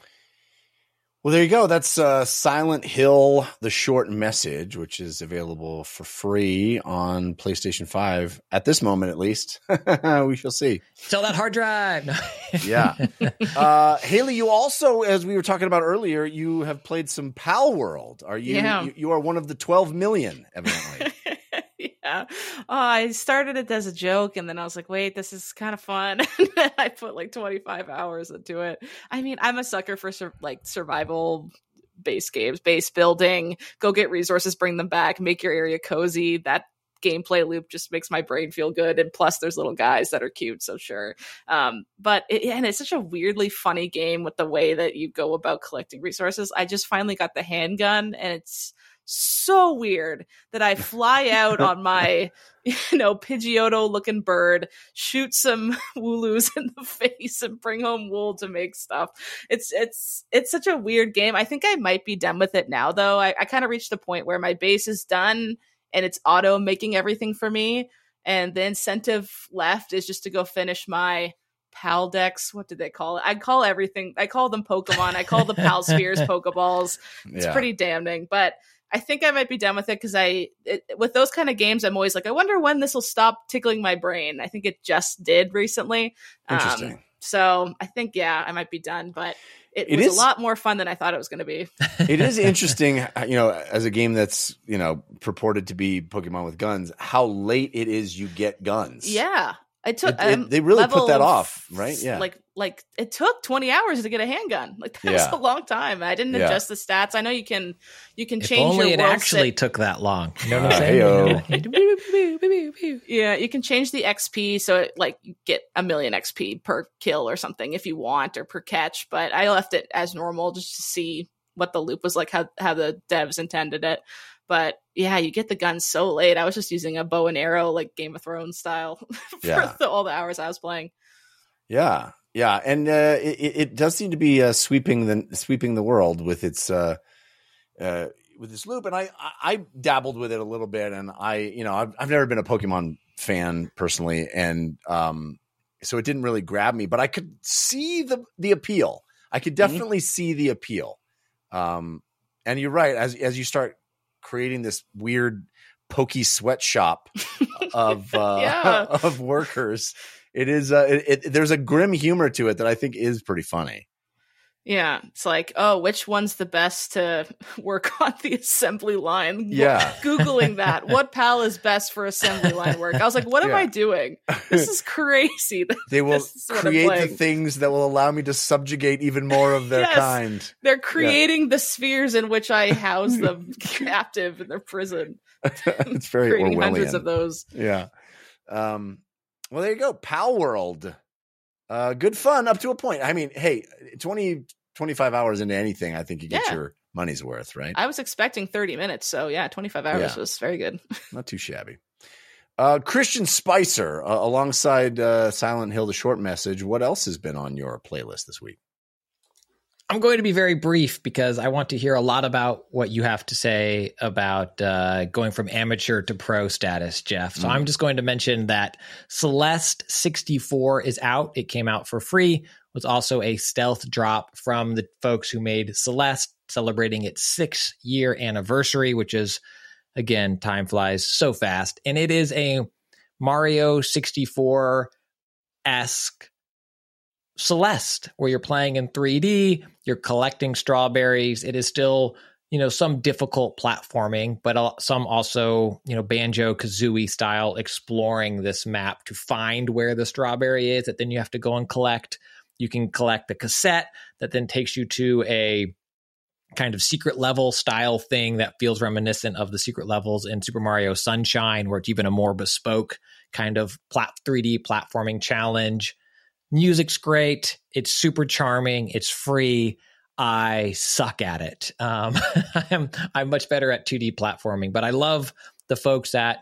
Well, there you go. That's uh, Silent Hill, the short message, which is available for free on PlayStation 5 at this moment, at least. <laughs> we shall see. Sell that hard drive. Yeah. <laughs> uh, Haley, you also, as we were talking about earlier, you have played some Palworld. Are you, Yeah. you? You are one of the 12 million, evidently. <laughs> yeah. Oh, I started it as a joke and then I was like, wait, this is kind of fun. <laughs> I put like 25 hours into it. I mean, I'm a sucker for sur- like survival base games, base building, go get resources, bring them back, make your area cozy. That gameplay loop just makes my brain feel good and plus there's little guys that are cute so sure um but it, and it's such a weirdly funny game with the way that you go about collecting resources i just finally got the handgun and it's so weird that I fly out on my, <laughs> you know, Pidgeotto looking bird, shoot some <laughs> Wooloos in the face, and bring home wool to make stuff. It's it's it's such a weird game. I think I might be done with it now, though. I, I kind of reached the point where my base is done and it's auto making everything for me. And the incentive left is just to go finish my Pal decks. What did they call it? I call everything. I call them Pokemon. I call the Pal Spheres <laughs> Pokeballs. It's Yeah. pretty damning, but I think I might be done with it because I, it, with those kind of games, I'm always like, I wonder when this will stop tickling my brain. I think it just did recently. Um, Interesting. so I think, yeah, I might be done, but it, It was is- a lot more fun than I thought it was going to be. <laughs> it is <laughs> interesting, you know, as a game that's you know purported to be Pokemon with guns, how late it is you get guns. Yeah. I took It- it- um, they really put that off, right? Yeah. Like like it took 20 hours to get a handgun. <laughs> Like that Yeah. was a long time. I didn't Yeah. adjust the stats. I know you can you can If change only your it world actually sit- took that long. You know what I'm saying? Yeah, you can change the XP so it like get a million XP per kill or something if you want or per catch, but I left it as normal just to see what the loop was like how how the devs intended it. But yeah, you get the gun so late. I was just using a bow and arrow like Game of Thrones style <laughs> for Yeah. the, all the hours I was playing. Yeah, yeah, and uh, it, it does seem to be uh, sweeping the sweeping the world with its uh, uh, with this loop. And I, I I dabbled with it a little bit, and I you know I've I've never been a Pokemon fan personally, and um, so it didn't really grab me. But I could see the the appeal. I could definitely see the appeal. Um, and you're right as as you start creating this weird pokey sweatshop <laughs> of uh, Yeah. <laughs> of workers. It is uh, it, it, there's a grim humor to it that I think is pretty funny. Yeah, it's like, oh, which one's the best to <laughs> work on the assembly line? Yeah. Googling that. What <laughs> pal is best for assembly line work? I was like, what am Yeah. I doing? This is crazy. <laughs> They will This is what I'm create the things that will allow me to subjugate even more of their Yes. kind. They're creating the spheres in which I house them captive in their prison. it's very creating hundreds of those. Yeah. Um, well, there you go. Palworld. Uh, good fun up to a point. I mean, hey, 20, 25 hours into anything, I think you get Yeah. your money's worth, right? I was expecting 30 minutes, so yeah, 25 hours Yeah. was very good. <laughs> Not too shabby. Uh, Christian Spicer, uh, alongside uh, Silent Hill, the short message. What else has been on your playlist this week? I'm going to be very brief because I want to hear a lot about what you have to say about uh, going from amateur to pro status, Jeff. So Mm. I'm just going to mention that Celeste 64 is out. It came out for free. It was also a stealth drop from the folks who made Celeste, celebrating its six year anniversary, which is again, time flies so fast. And it is a Mario 64 esque Celeste, where you're playing in 3D, you're collecting strawberries. It is still, you know, some difficult platforming, but some also, you know, banjo kazooie style exploring this map to find where the strawberry is that then you have to go and collect. You can collect the cassette that then takes you to a kind of secret level style thing that feels reminiscent of the secret levels in Super Mario Sunshine, where it's even a more bespoke kind of plat- 3D platforming challenge. Music's great. It's super charming. It's free. I suck at it. Um, <laughs> I'm I'm much better at 2D platforming, but I love the folks at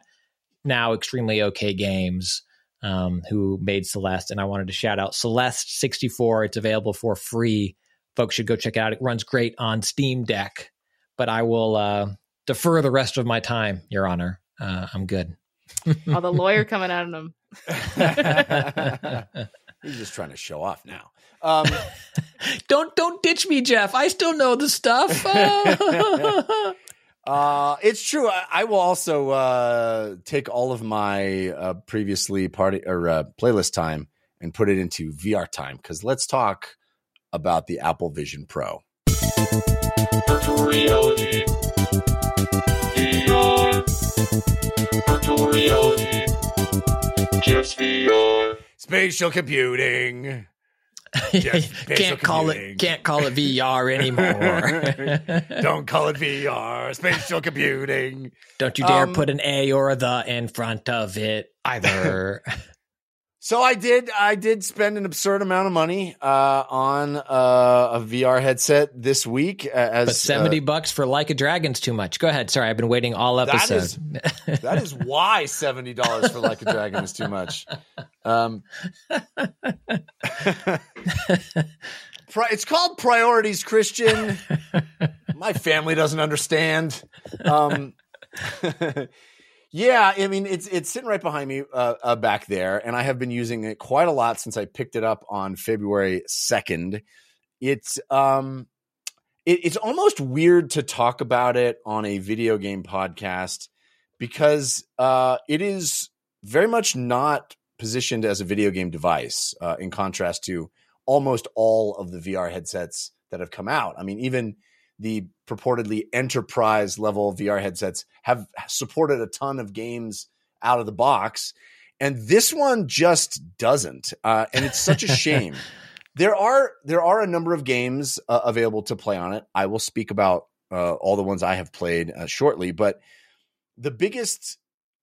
now extremely okay games um, who made Celeste, and I wanted to shout out Celeste 64. It's available for free. Folks should go check it out. It runs great on Steam Deck, but I will uh, defer the rest of my time, Your Honor. Uh, I'm good. All the lawyer coming out of them. <laughs> <laughs> He's just trying to show off now. <laughs> Um, don't don't ditch me, Jeff. I still know the stuff. <laughs> <laughs> uh, it's true. I, I will also uh, take all of my uh, previously party or uh, playlist time and put it into VR time because let's talk about the Apple Vision Pro. Virtual reality. VR. Virtual reality. Just VR. Spatial computing. <laughs> Spatial can't call it can't call it VR anymore. <laughs> Don't call it VR. Spatial computing. Don't you dare Um, put an A or a the in front of it either. <laughs> So I did. I did spend an absurd amount of money uh, on uh, a VR headset this week. Uh, as but seventy uh, bucks for Like a Dragon's too much. Go ahead. Sorry, I've been waiting all That episode. is- <laughs> that is why seventy dollars for Like a Dragon is too much. Um, <laughs> it's called priorities, Christian. My family doesn't understand. Um, <laughs> yeah, I mean it's it's sitting right behind me uh, uh, back there, and I have been using it quite a lot since I picked it up on February second. It's um, it, it's almost weird to talk about it on a video game podcast because uh, it is very much not positioned as a video game device uh, in contrast to almost all of the VR headsets that have come out. I mean, even the purportedly enterprise level VR headsets have supported a ton of games out of the box. And this one just doesn't. Uh, and it's such a shame. <laughs> there are there are a number of games uh, available to play on it. I will speak about uh, all the ones I have played uh, shortly, but the biggest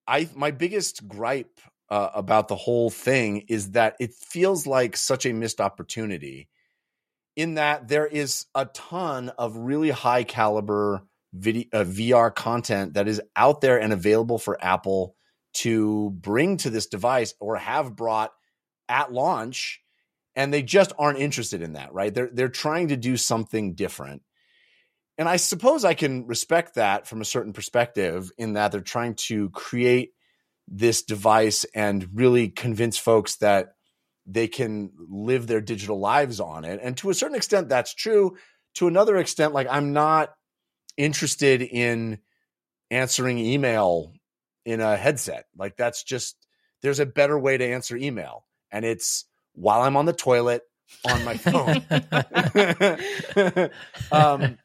I my biggest gripe uh, about the whole thing is that it feels like such a missed opportunity in that there is a ton of really high caliber video uh, VR content that is out there and available for Apple to bring to this device or have brought at launch and they just aren't interested in that right? They're they're trying to do something different. And i suppose i can respect that from a certain perspective in that they're trying to create this device and really convince folks that they can live their digital lives on it. And to a certain extent that's true. To another extent like i'm not interested in answering email in a headset. Like that's just there's a better way to answer email. And it's while i'm on the toilet on my phone. <laughs> Um,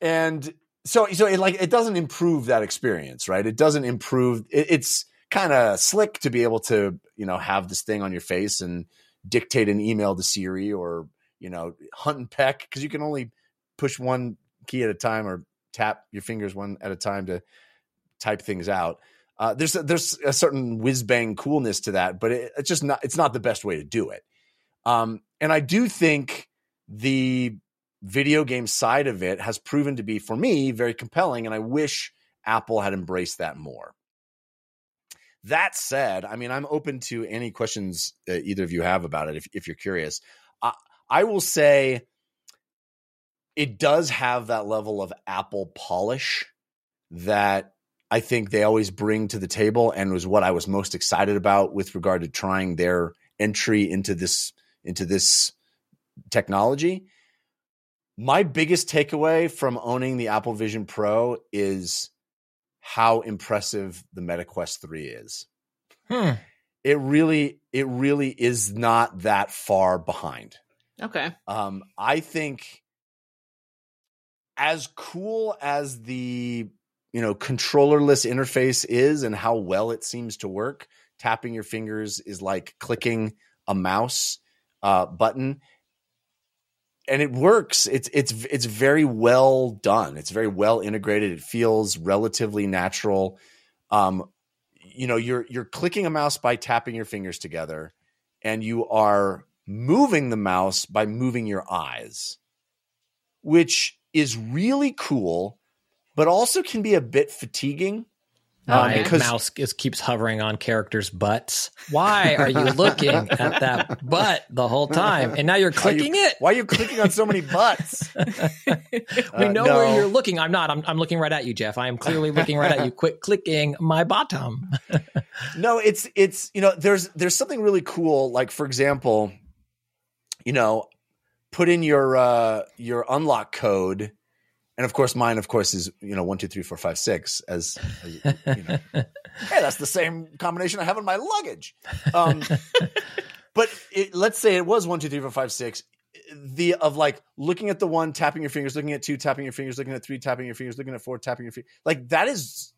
and so so it like it doesn't improve that experience right? It doesn't improve it, it's kind of slick to be able to you know have this thing on your face and dictate an email to siri or you know hunt and peck because you can only push one key at a time or tap your fingers one at a time to type things out. Uh, there's a, there's a certain whiz bang coolness to that but it, it's just not it's not the best way to do it. Um, and i do think the video game side of it has proven to be for me very compelling and i wish apple had embraced that more that said i mean i'm open to any questions uh, either of you have about it if, if you're curious. I, I will say it does have that level of apple polish that i think they always bring to the table and was what i was most excited about with regard to trying their entry into this into this technology. My biggest takeaway from owning the Apple Vision Pro is how impressive the MetaQuest 3 is. Hmm. It really, it really is not that far behind. Okay. Um, I think as cool as the you know controllerless interface is and how well it seems to work, tapping your fingers is like clicking a mouse uh, button and it works. It's it's it's very well done. It's very well integrated. It feels relatively natural. Um, you know, you're you're clicking a mouse by tapping your fingers together, and you are moving the mouse by moving your eyes, which is really cool, but also can be a bit fatiguing. My because- mouse is, keeps hovering on characters' butts. Why are you <laughs> looking at that butt the whole time? And now you're Why are you- clicking it. Why are you clicking on so many <laughs> butts? <laughs> We Uh, know no. where you're looking. I'm not. I'm, I'm looking right at you, Jeff. I am clearly looking right at you. Quit clicking my bottom. no it's it's you know there's there's something really cool like for example you know put in your uh your unlock code and of course mine of course is you know one two three four five six as, as you know <laughs> hey that's the same combination i have in my luggage um <laughs> but it, let's say it was one two three four five six the of like looking at the one tapping your fingers looking at two tapping your fingers looking at three tapping your fingers looking at four tapping your feet like that is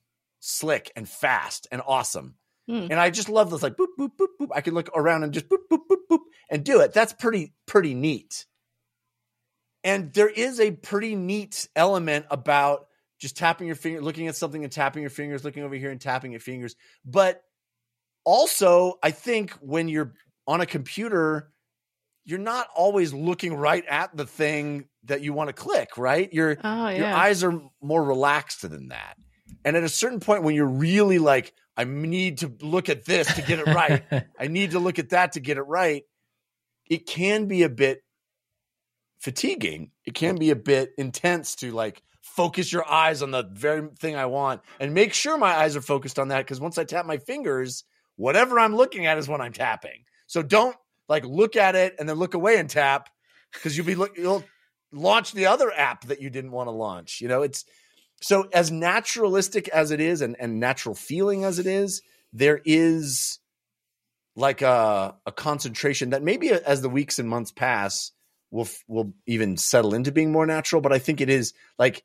slick and fast and awesome. Hmm. And I just love this like boop boop boop boop. I can look around and just boop boop boop boop and do it. That's pretty pretty neat. And there is a pretty neat element about just tapping your finger, looking at something and tapping your fingers, looking over here and tapping your fingers. But also, I think when you're on a computer, you're not always looking right at the thing that you want to click, right? Your Oh your eyes are more relaxed than that. And at a certain point when you're really like, I need to look at this to get it right. <laughs> I need to look at that to get it right. It can be a bit fatiguing. It can be a bit intense to like focus your eyes on the very thing I want and make sure my eyes are focused on that because once I tap my fingers, whatever I'm looking at is what I'm tapping. So don't like look at it and then look away and tap because you'll be look you'll launch the other app that you didn't want to launch. You know, it's so as naturalistic as it is and, and natural feeling as it is, there is like a, a concentration that maybe as the weeks and months pass will will even settle into being more natural. But I think it is like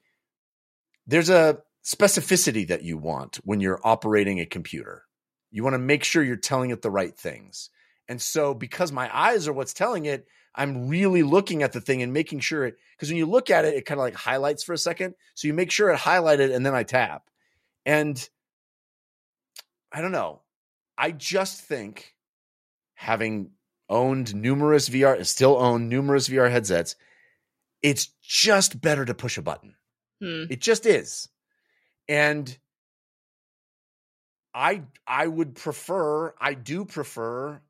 there's a specificity that you want when you're operating a computer. You want to make sure you're telling it the right things. And so because my eyes are what's telling it, I'm really looking at the thing and making sure it because when you look at it, it kind of like highlights for a second. So you make sure it highlighted and then I tap. And I don't know. I just think having owned numerous VR, and still own numerous VR headsets, it's just better to push a button. Hmm. It just is. And I I would prefer, I do prefer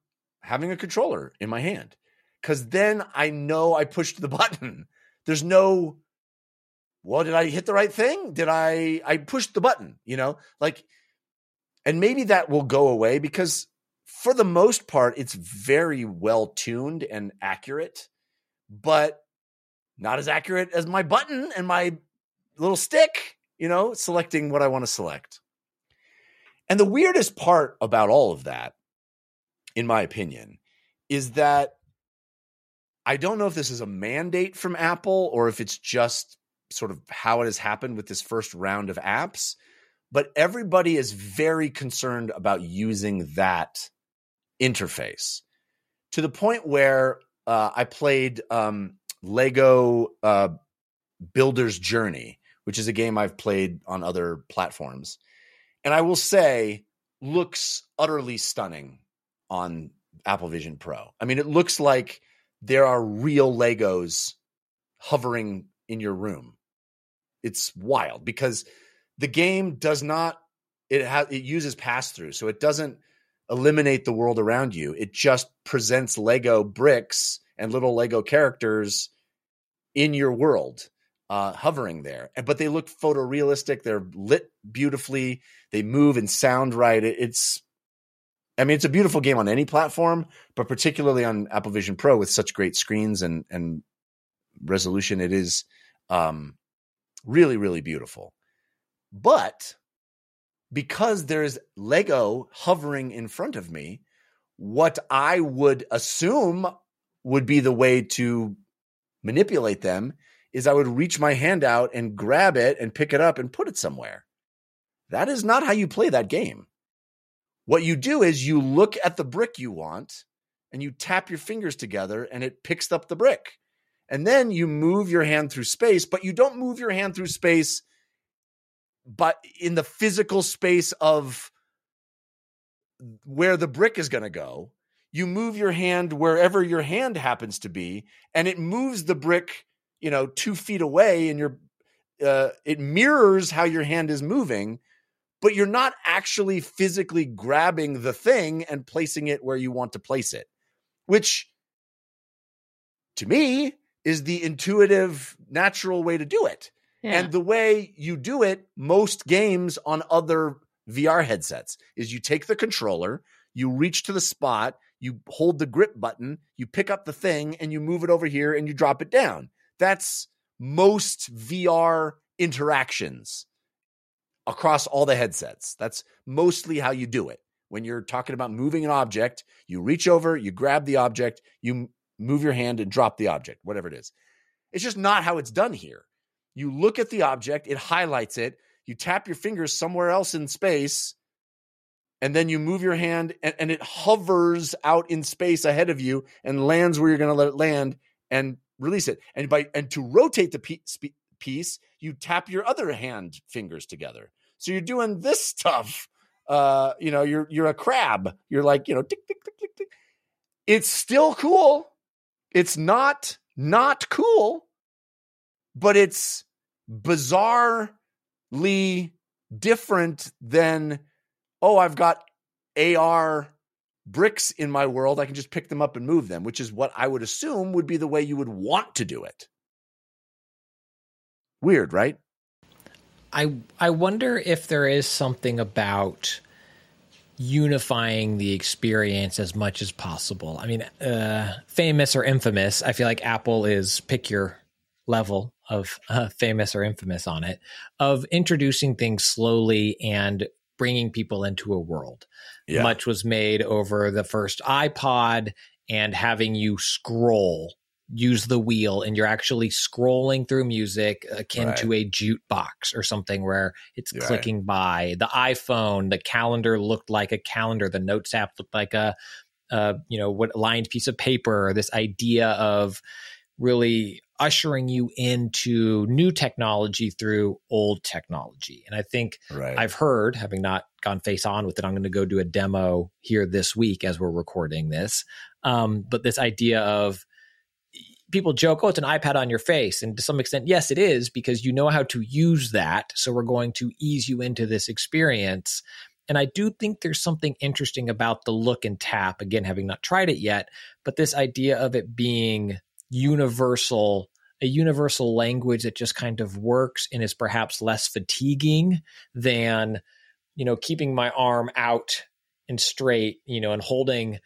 having a controller in my hand cuz then I know I pushed the <laughs> button. There's no well, did I hit the right thing? Did I I pushed the button, you know? Like and maybe that will go away because for the most part it's very well tuned and accurate, but not as accurate as my button and my little stick, you know, selecting what I want to select. And the weirdest part about all of that, in my opinion, is that I don't know if this is a mandate from Apple or if it's just sort of how it has happened with this first round of apps, but everybody is very concerned about using that interface to the point where uh, I played um, Lego uh, Builder's Journey, which is a game I've played on other platforms. And I will say, looks utterly stunning on Apple Vision Pro. I mean, it looks like there are real Legos hovering in your room. It's wild because the game does not it has it uses pass through, so it doesn't eliminate the world around you. It just presents Lego bricks and little Lego characters in your world, uh, hovering there. But they look photorealistic. They're lit beautifully. They move and sound right. It, it's, I mean, it's a beautiful game on any platform, but particularly on Apple Vision Pro with such great screens and and resolution, it is um, really really beautiful. But because there's Lego hovering in front of me, what I would assume would be the way to manipulate them is I would reach my hand out and grab it and pick it up and put it somewhere. That is not how you play that game. What you do is you look at the brick you want and you tap your fingers together and it picks up the brick. And then you move your hand through space, but you don't move your hand through space but in the physical space of where the brick is going to go, you move your hand wherever your hand happens to be, and it moves the brick, you know, two feet away, and you're, uh, it mirrors how your hand is moving, but you're not actually physically grabbing the thing and placing it where you want to place it, which to me is the intuitive, natural way to do it. Yeah. And the way you do it, most games on other VR headsets, is you take the controller, you reach to the spot, you hold the grip button, you pick up the thing, and you move it over here and you drop it down. That's most VR interactions across all the headsets. That's mostly how you do it. When you're talking about moving an object, you reach over, you grab the object, you move your hand and drop the object, whatever it is. It's just not how it's done here. You look at the object, it highlights it, you tap your fingers somewhere else in space, and then you move your hand and, and it hovers out in space ahead of you and lands where you're going to let it land and release it. And by and to rotate the piece, you tap your other hand fingers together. So you're doing this <laughs> stuff. Uh, you know, you're you're a crab. You're like, you know, tick, tick, tick, tick, tick. It's still cool. It's not not cool, but it's bizarrely different than oh, I've got AR bricks in my world. I can just pick them up and move them, which is what I would assume would be the way you would want to do it. Weird, right? I I wonder if there is something about unifying the experience as much as possible. I mean, uh, famous or infamous. I feel like Apple is pick your level of uh, famous or infamous on it of introducing things slowly and bringing people into a world. Yeah. Much was made over the first iPod and having you scroll, use the wheel, and you're actually scrolling through music akin Right. to a jukebox or something where it's Right. clicking by. The iPhone, the calendar looked like a calendar. The Notes app looked like a, uh, you know, what lined piece of paper. This idea of really ushering you into new technology through old technology. And I think Right. I've heard, having not gone face on with it, I'm going to go do a demo here this week as we're recording this. Um, but this idea of people joke, oh, it's an iPad on your face. And to some extent, yes, it is because you know how to use that. So we're going to ease you into this experience. And I do think there's something interesting about the look and tap, again, having not tried it yet, but this idea of it being universal, a universal language that just kind of works and is perhaps less fatiguing than, you know, keeping my arm out and straight, you know, and holding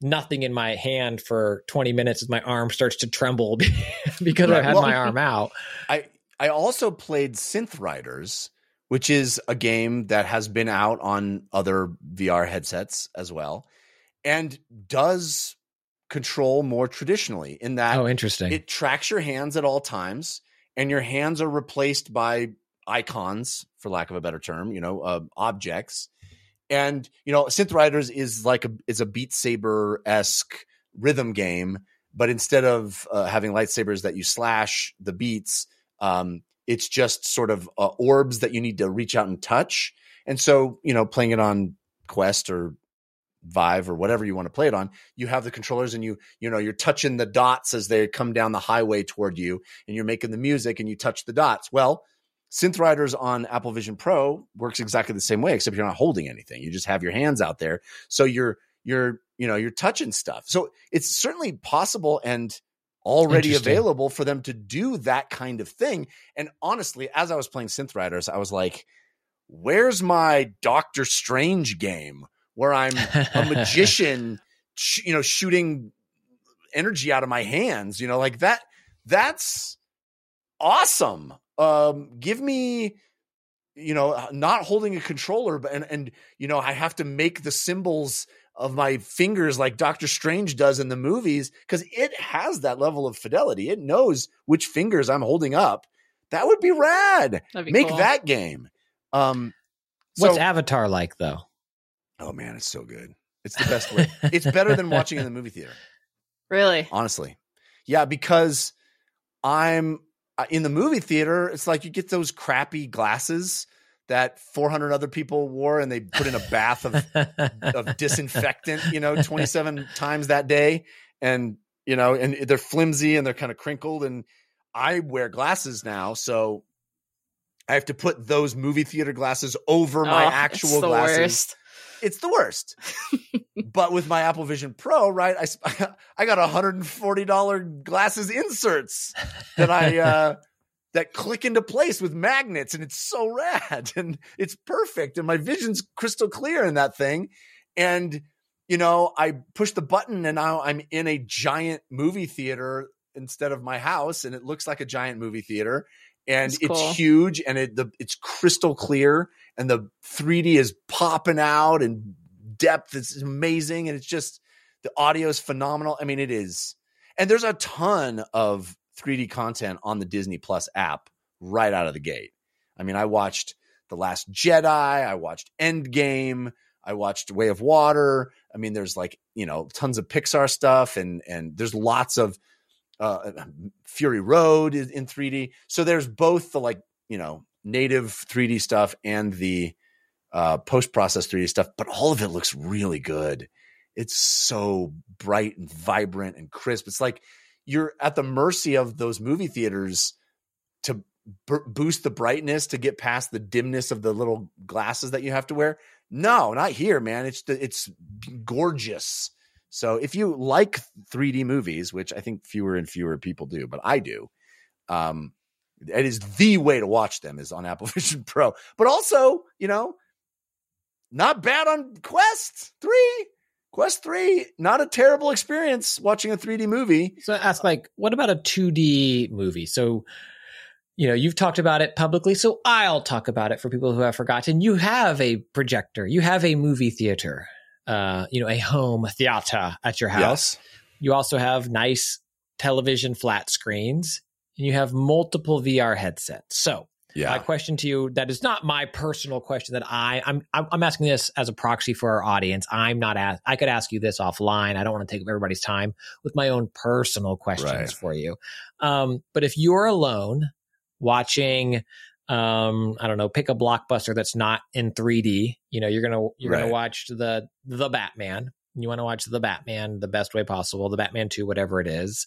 nothing in my hand for 20 minutes as my arm starts to tremble <laughs> because Right. I've had Well- my arm out. <laughs> I I also played Synth Riders, which is a game that has been out on other VR headsets as well, and does control more traditionally in that Oh, interesting. it tracks your hands at all times, and your hands are replaced by icons, for lack of a better term, you know, uh, objects. And you know, Synth Riders is like a is a Beat Saber esque rhythm game, but instead of uh, having lightsabers that you slash the beats, um, it's just sort of uh, orbs that you need to reach out and touch. And so, you know, playing it on Quest or Vive or whatever you want to play it on, you have the controllers and you, you know, you're touching the dots as they come down the highway toward you and you're making the music and you touch the dots. Well, Synth Riders on Apple Vision Pro works exactly the same way, except you're not holding anything. You just have your hands out there. So you're, you're, you know, you're touching stuff. So it's certainly possible and already available for them to do that kind of thing. And honestly, as I was playing Synth Riders, I was like, where's my Doctor Strange game where I'm <laughs> a magician, sh- you know, shooting energy out of my hands, you know, like that. That's awesome. Um, give me, you know, not holding a controller, but and and you know, I have to make the symbols of my fingers like Doctor Strange does in the movies because it has that level of fidelity. It knows which fingers I'm holding up. That would be rad. That'd be Make cool. that game. Um, What's so- Avatar like, though? Oh man, it's so good. It's the best way. <laughs> it's better than watching in the movie theater, Really? honestly. Yeah, because I'm uh, in the movie theater. It's like you get those crappy glasses that 400 other people wore, and they put in a bath of of disinfectant, you know, 27 times that day, and you know, and they're flimsy and they're kind of crinkled. And I wear glasses now, so I have to put those movie theater glasses over my Oh, actual it's the glasses worst. It's the worst. <laughs> but with my Apple Vision Pro, right? I <laughs> I got $140 glasses inserts that I <laughs> uh that click into place with magnets and it's so rad and it's perfect and my vision's crystal clear in that thing and you know, I push the button and now I'm in a giant movie theater instead of my house and it looks like a giant movie theater and it's huge and it the it's crystal clear and the 3D is popping out and depth is amazing and it's just the audio is phenomenal. I mean it is. And there's a ton of 3D content on the Disney Plus app right out of the gate. I mean, I watched The Last Jedi. I watched Endgame. I watched Way of Water. I mean, there's like you know tons of Pixar stuff, and and there's lots of uh, Fury Road in 3D. So there's both the like you know native 3D stuff and the uh, post process 3D stuff, but all of it looks really good. It's so bright and vibrant and crisp. It's like you're at the mercy of those movie theaters to b- boost the brightness to get past the dimness of the little glasses that you have to wear. No, not here, man. It's it's gorgeous. So if you like 3D movies, which I think fewer and fewer people do, but I do, um, it is the way to watch them is on <laughs> Apple Vision Pro. But also, you know, not bad on Quest 3. Quest 3, not a terrible experience watching a 3D movie. So ask like, what about a 2D movie? So, you know, you've talked about it publicly, so I'll talk about it for people who have forgotten. You have a projector, you have a movie theater, uh, you know, a home theater at your house. You also have nice television flat screens, and you have multiple VR headsets. So, yeah. my question to you that is not my personal question that I I'm I'm asking this as a proxy for our audience. I'm not ask, I could ask you this offline. I don't want to take up everybody's time with my own personal questions Right. for you. Um, but if you're alone watching um I don't know, pick a blockbuster that's not in 3D, you know, you're going to you're gonna watch the the Batman. You want to watch the Batman the best way possible, the Batman 2 whatever it is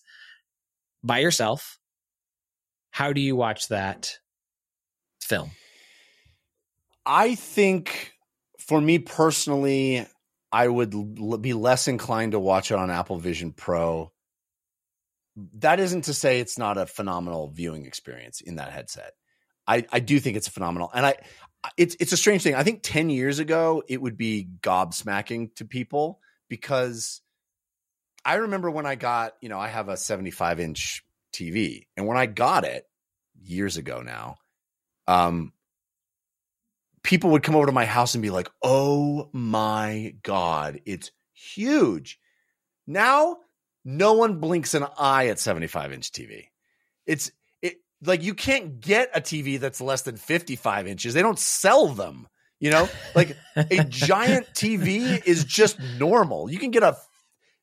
by yourself. How do you watch that film? I think for me personally, I would l- be less inclined to watch it on Apple Vision Pro. That isn't to say it's not a phenomenal viewing experience in that headset. I, I do think it's a phenomenal, and I it's it's a strange thing. I think ten years ago it would be gobsmacking to people because I remember when I got you know I have a seventy five inch TV, and when I got it years ago now, um, people would come over to my house and be like, "Oh my god, it's huge." Now, no one blinks an eye at 75 inch TV. It's it like you can't get a TV that's less than 55 inches. They don't sell them. You know, like a <laughs> giant TV is just normal. You can get a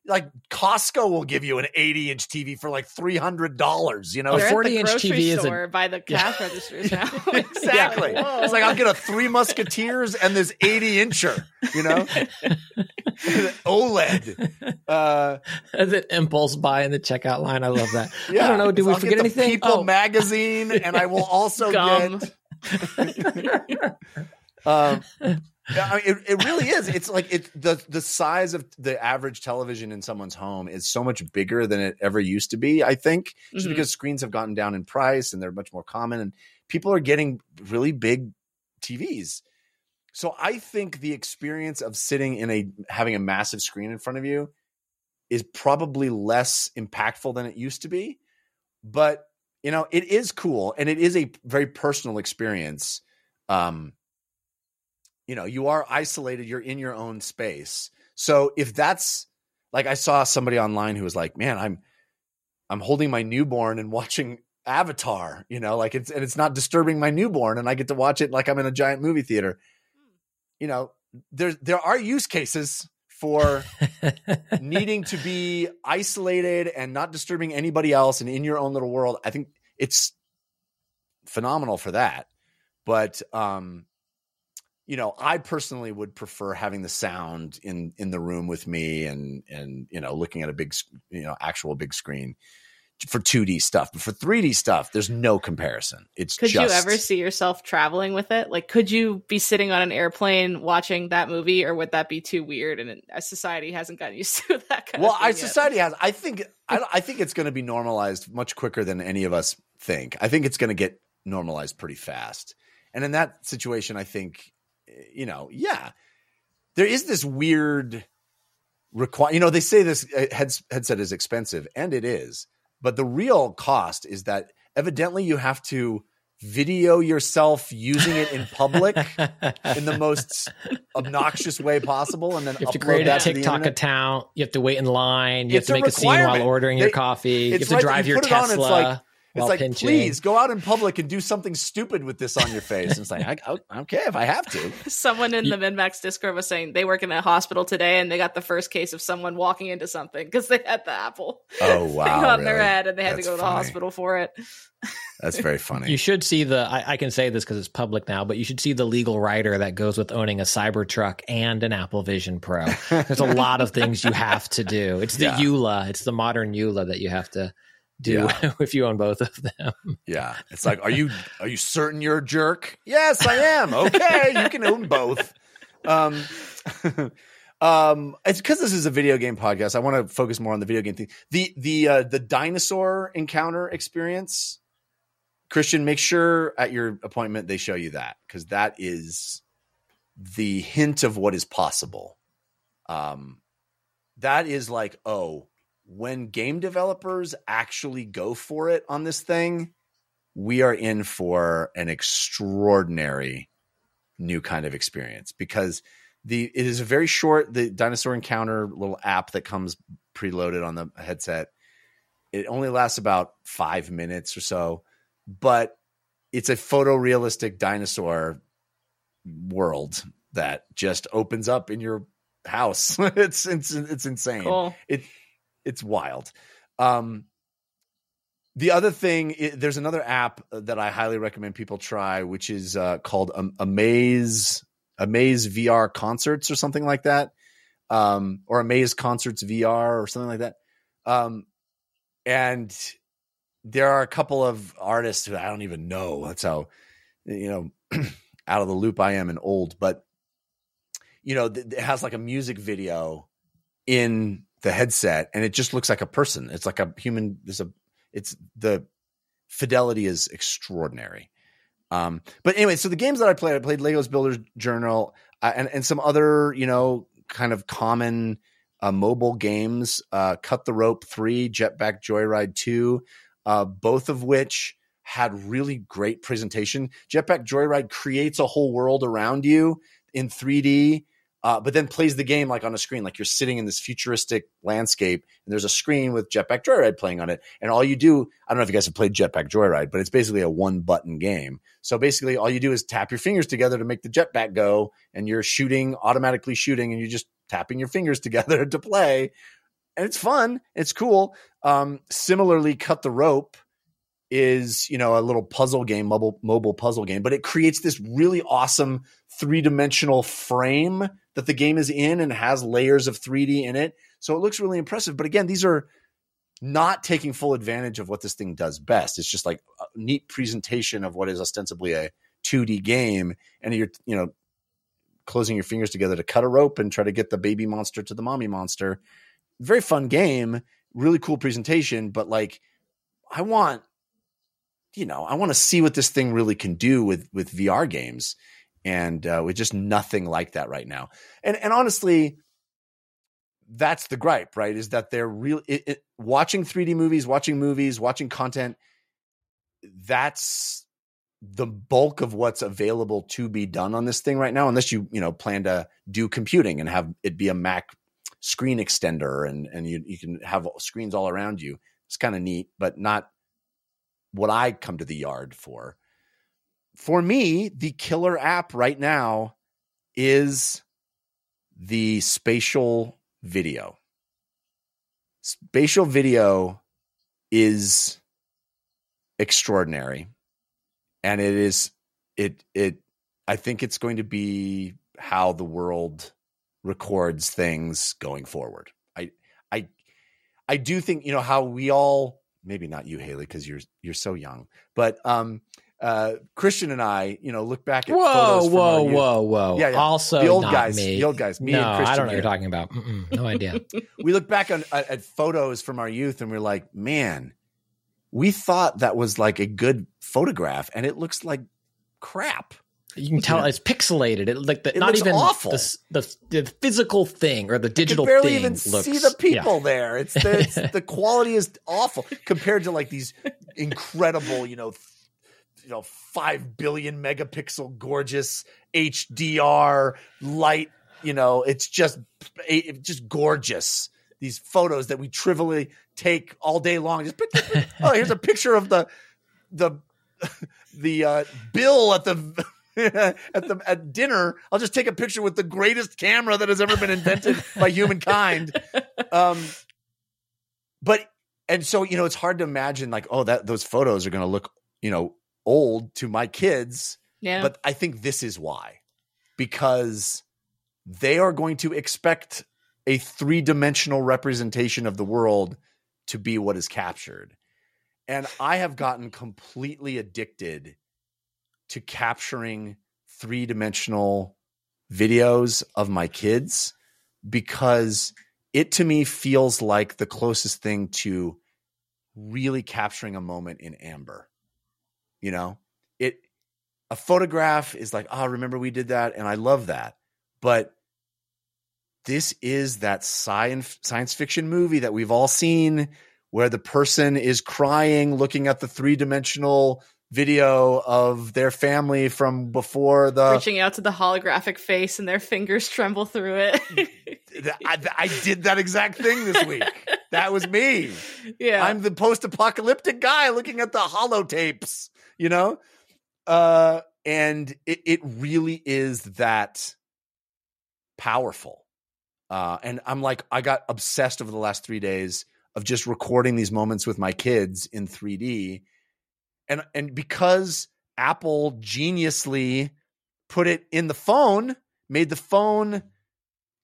like Costco will give you an 80 inch TV for like $300, you know? A They're at 40 the inch grocery TV is a- by the cash registers <laughs> now. <laughs> Exactly. Whoa. It's like I'll get a Three Musketeers and this 80 incher, you know, <laughs> OLED. Uh, As it impulse buy in the checkout line. I love that. yeah. I don't know. Did we I'll forget get the anything? People Oh. magazine, and I will also Gum. get. um, yeah, I mean, it, it really is. It's like it the the size of the average television in someone's home is so much bigger than it ever used to be. I think just Mhm. because screens have gotten down in price and they're much more common, and people are getting really big TVs. So I think the experience of sitting in a having a massive screen in front of you is probably less impactful than it used to be. But you know, it is cool and it is a very personal experience. Um, you know, you are isolated, you're in your own space. So if that's like I saw somebody online who was like, "Man, I'm I'm holding my newborn and watching Avatar, you know, like it's and it's not disturbing my newborn and I get to watch it like I'm in a giant movie theater." You know, there there are use cases for <laughs> needing to be isolated and not disturbing anybody else and in your own little world. I think it's phenomenal for that. But um you know, I personally would prefer having the sound in in the room with me and and you know, looking at a big you know, actual big screen for 2D stuff. But for 3D stuff, there's no comparison. It's Could just you ever see yourself traveling with it? Like, could you be sitting on an airplane watching that movie, or would that be too weird? And society hasn't gotten used <laughs> to that kind well, of our yet? society has. I think. I, I think it's going to be normalized much quicker than any of us think. I think it's going to get normalized pretty fast. And in that situation, I think, you know, yeah, there is this weird require. You know, they say this uh, heads, headset is expensive, and it is. But the real cost is that evidently you have to video yourself using it in public in the most obnoxious way possible, and then You have to create a that TikTok account. You have to wait in line. You It's have to make a scene while ordering They- your coffee. You have to like drive you your it on, it's Tesla. like- while like, pinching. please go out in public and do something stupid with this on your face. And it's like, I, I, I care if I have to. <laughs> Someone in the MinnMax Discord was saying they work in a hospital today and they got the first case of someone walking into something because they had the apple Oh <laughs> thing wow, on their head and they had That's to go to the hospital for it. That's very <laughs> funny. You should see the. I, I can say this because it's public now, but you should see the legal rider that goes with owning a Cybertruck and an Apple Vision Pro. There's a lot of things you have to do. It's the Yeah. EULA. It's the modern EULA that you have to do <laughs> if you own both of them. Yeah, it's like, are you <laughs> are you certain you're a jerk? Yes, I am. Okay, you can own both. Um, <laughs> um, it's because this is a video game podcast. I want to focus more on the video game thing. The the uh, the dinosaur encounter experience. Christian, make sure at your appointment they show you that because that is the hint of what is possible. Um, that is like, oh, when game developers actually go for it on this thing, we are in for an extraordinary new kind of experience because the it is a very short the dinosaur encounter little app that comes preloaded on the headset. It only lasts about five minutes or so, but it's a photorealistic dinosaur world that just opens up in your house. <laughs> it's it's it's insane Cool. it it's wild. Um, the other thing, there's another app that I highly recommend people try, which is uh, called Am- Amaze Amaze VR Concerts or something like that, um, or Amaze Concerts VR or something like that. Um, and there are a couple of artists who I don't even know. That's how you know <clears throat> out of the loop I am and old, but you know, it has like a music video in the headset and it just looks like a person. It's like a human. There's a, it's the fidelity is extraordinary. Um, but anyway, so the games that I played, I played Legos Builder's Journal uh, and, and some other, you know, kind of common uh, mobile games, uh, Cut the Rope 3, Jetpack Joyride 2, uh, both of which had really great presentation. Jetpack Joyride creates a whole world around you in 3D, uh, but then plays the game like on a screen, like you're sitting in this futuristic landscape, and there's a screen with Jetpack Joyride playing on it. And all you do, I don't know if you guys have played Jetpack Joyride, but it's basically a one button game. So basically, all you do is tap your fingers together to make the jetpack go, and you're shooting, automatically shooting, and you're just tapping your fingers <laughs> together to play. And it's fun, it's cool. Um, similarly, Cut the Rope is you know a little puzzle game mobile mobile puzzle game but it creates this really awesome three-dimensional frame that the game is in and has layers of 3D in it. So it looks really impressive. But again these are not taking full advantage of what this thing does best. It's just like a neat presentation of what is ostensibly a 2D game. And you're you know closing your fingers together to cut a rope and try to get the baby monster to the mommy monster. Very fun game really cool presentation but like I want you know, I want to see what this thing really can do with with VR games, and uh, with just nothing like that right now. And and honestly, that's the gripe, right? Is that they're real it, it, watching 3D movies, watching movies, watching content. That's the bulk of what's available to be done on this thing right now, unless you you know plan to do computing and have it be a Mac screen extender and and you you can have screens all around you. It's kind of neat, but not what I come to the yard for. For me, the killer app right now is the spatial video. Spatial video is extraordinary and it is it it I think it's going to be how the world records things going forward. I I I do think you know how we all maybe not you Haley because you're you're so young, but um uh Christian and I you know look back at Whoa, photos from whoa, youth. whoa, whoa! Yeah, yeah. Also, The old guys, me. the old guys, me no, and Christian I don't know what you're talking about. Mm-mm, no <laughs> idea. we look back on at, at photos from our youth and we're like, man, we thought that was like a good photograph and it looks like crap. You can tell Yeah. it's pixelated. It like the, It not even awful. The, the the physical thing or the You digital can barely even looks. see the yeah. people there. It's the, it's, <laughs> the quality is awful compared to like these incredible, you know, you know, five billion megapixel, gorgeous HDR light. You know, it's just it's just gorgeous. These photos that we trivially take all day long. Just <laughs> oh, here's a picture of the the <laughs> the uh, bill at the <laughs> at the at dinner. I'll just take a picture with the greatest camera that has ever been invented by humankind. Um, but and so you know, it's hard to imagine like, oh, that those photos are going to look you know old to my kids. Yeah. But I think this is why, because they are going to expect a three dimensional representation of the world to be what is captured. And I have gotten completely addicted to capturing three dimensional videos of my kids because it to me feels like the closest thing to really capturing a moment in amber. You know, it a photograph is like, oh, remember we did that, and I love that. But this is that science science fiction movie that we've all seen where the person is crying looking at the three-dimensional video of their family from before the Reaching out to the holographic face and their fingers tremble through it. <laughs> I, I did that exact thing this week. That was me. <laughs> yeah. I'm the post-apocalyptic guy looking at the holotapes, you know? Uh and it it really is that powerful. Uh and I'm like I got obsessed over the last 3 days of just recording these moments with my kids in 3D. And and because Apple geniusly put it in the phone, made the phone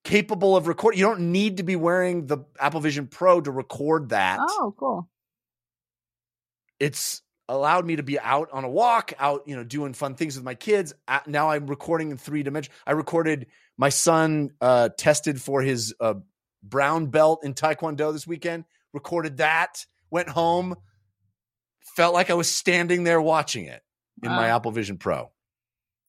capable of recording. You don't need to be wearing the Apple Vision Pro to record that. oh, cool. It's allowed me to be out on a walk, out, you know, doing fun things with my kids. Now I'm recording in three dimensions. I recorded my son uh, tested for his uh, brown belt in Taekwondo this weekend. Recorded that. Went home. Felt like I was standing there watching it in my Apple Vision Pro.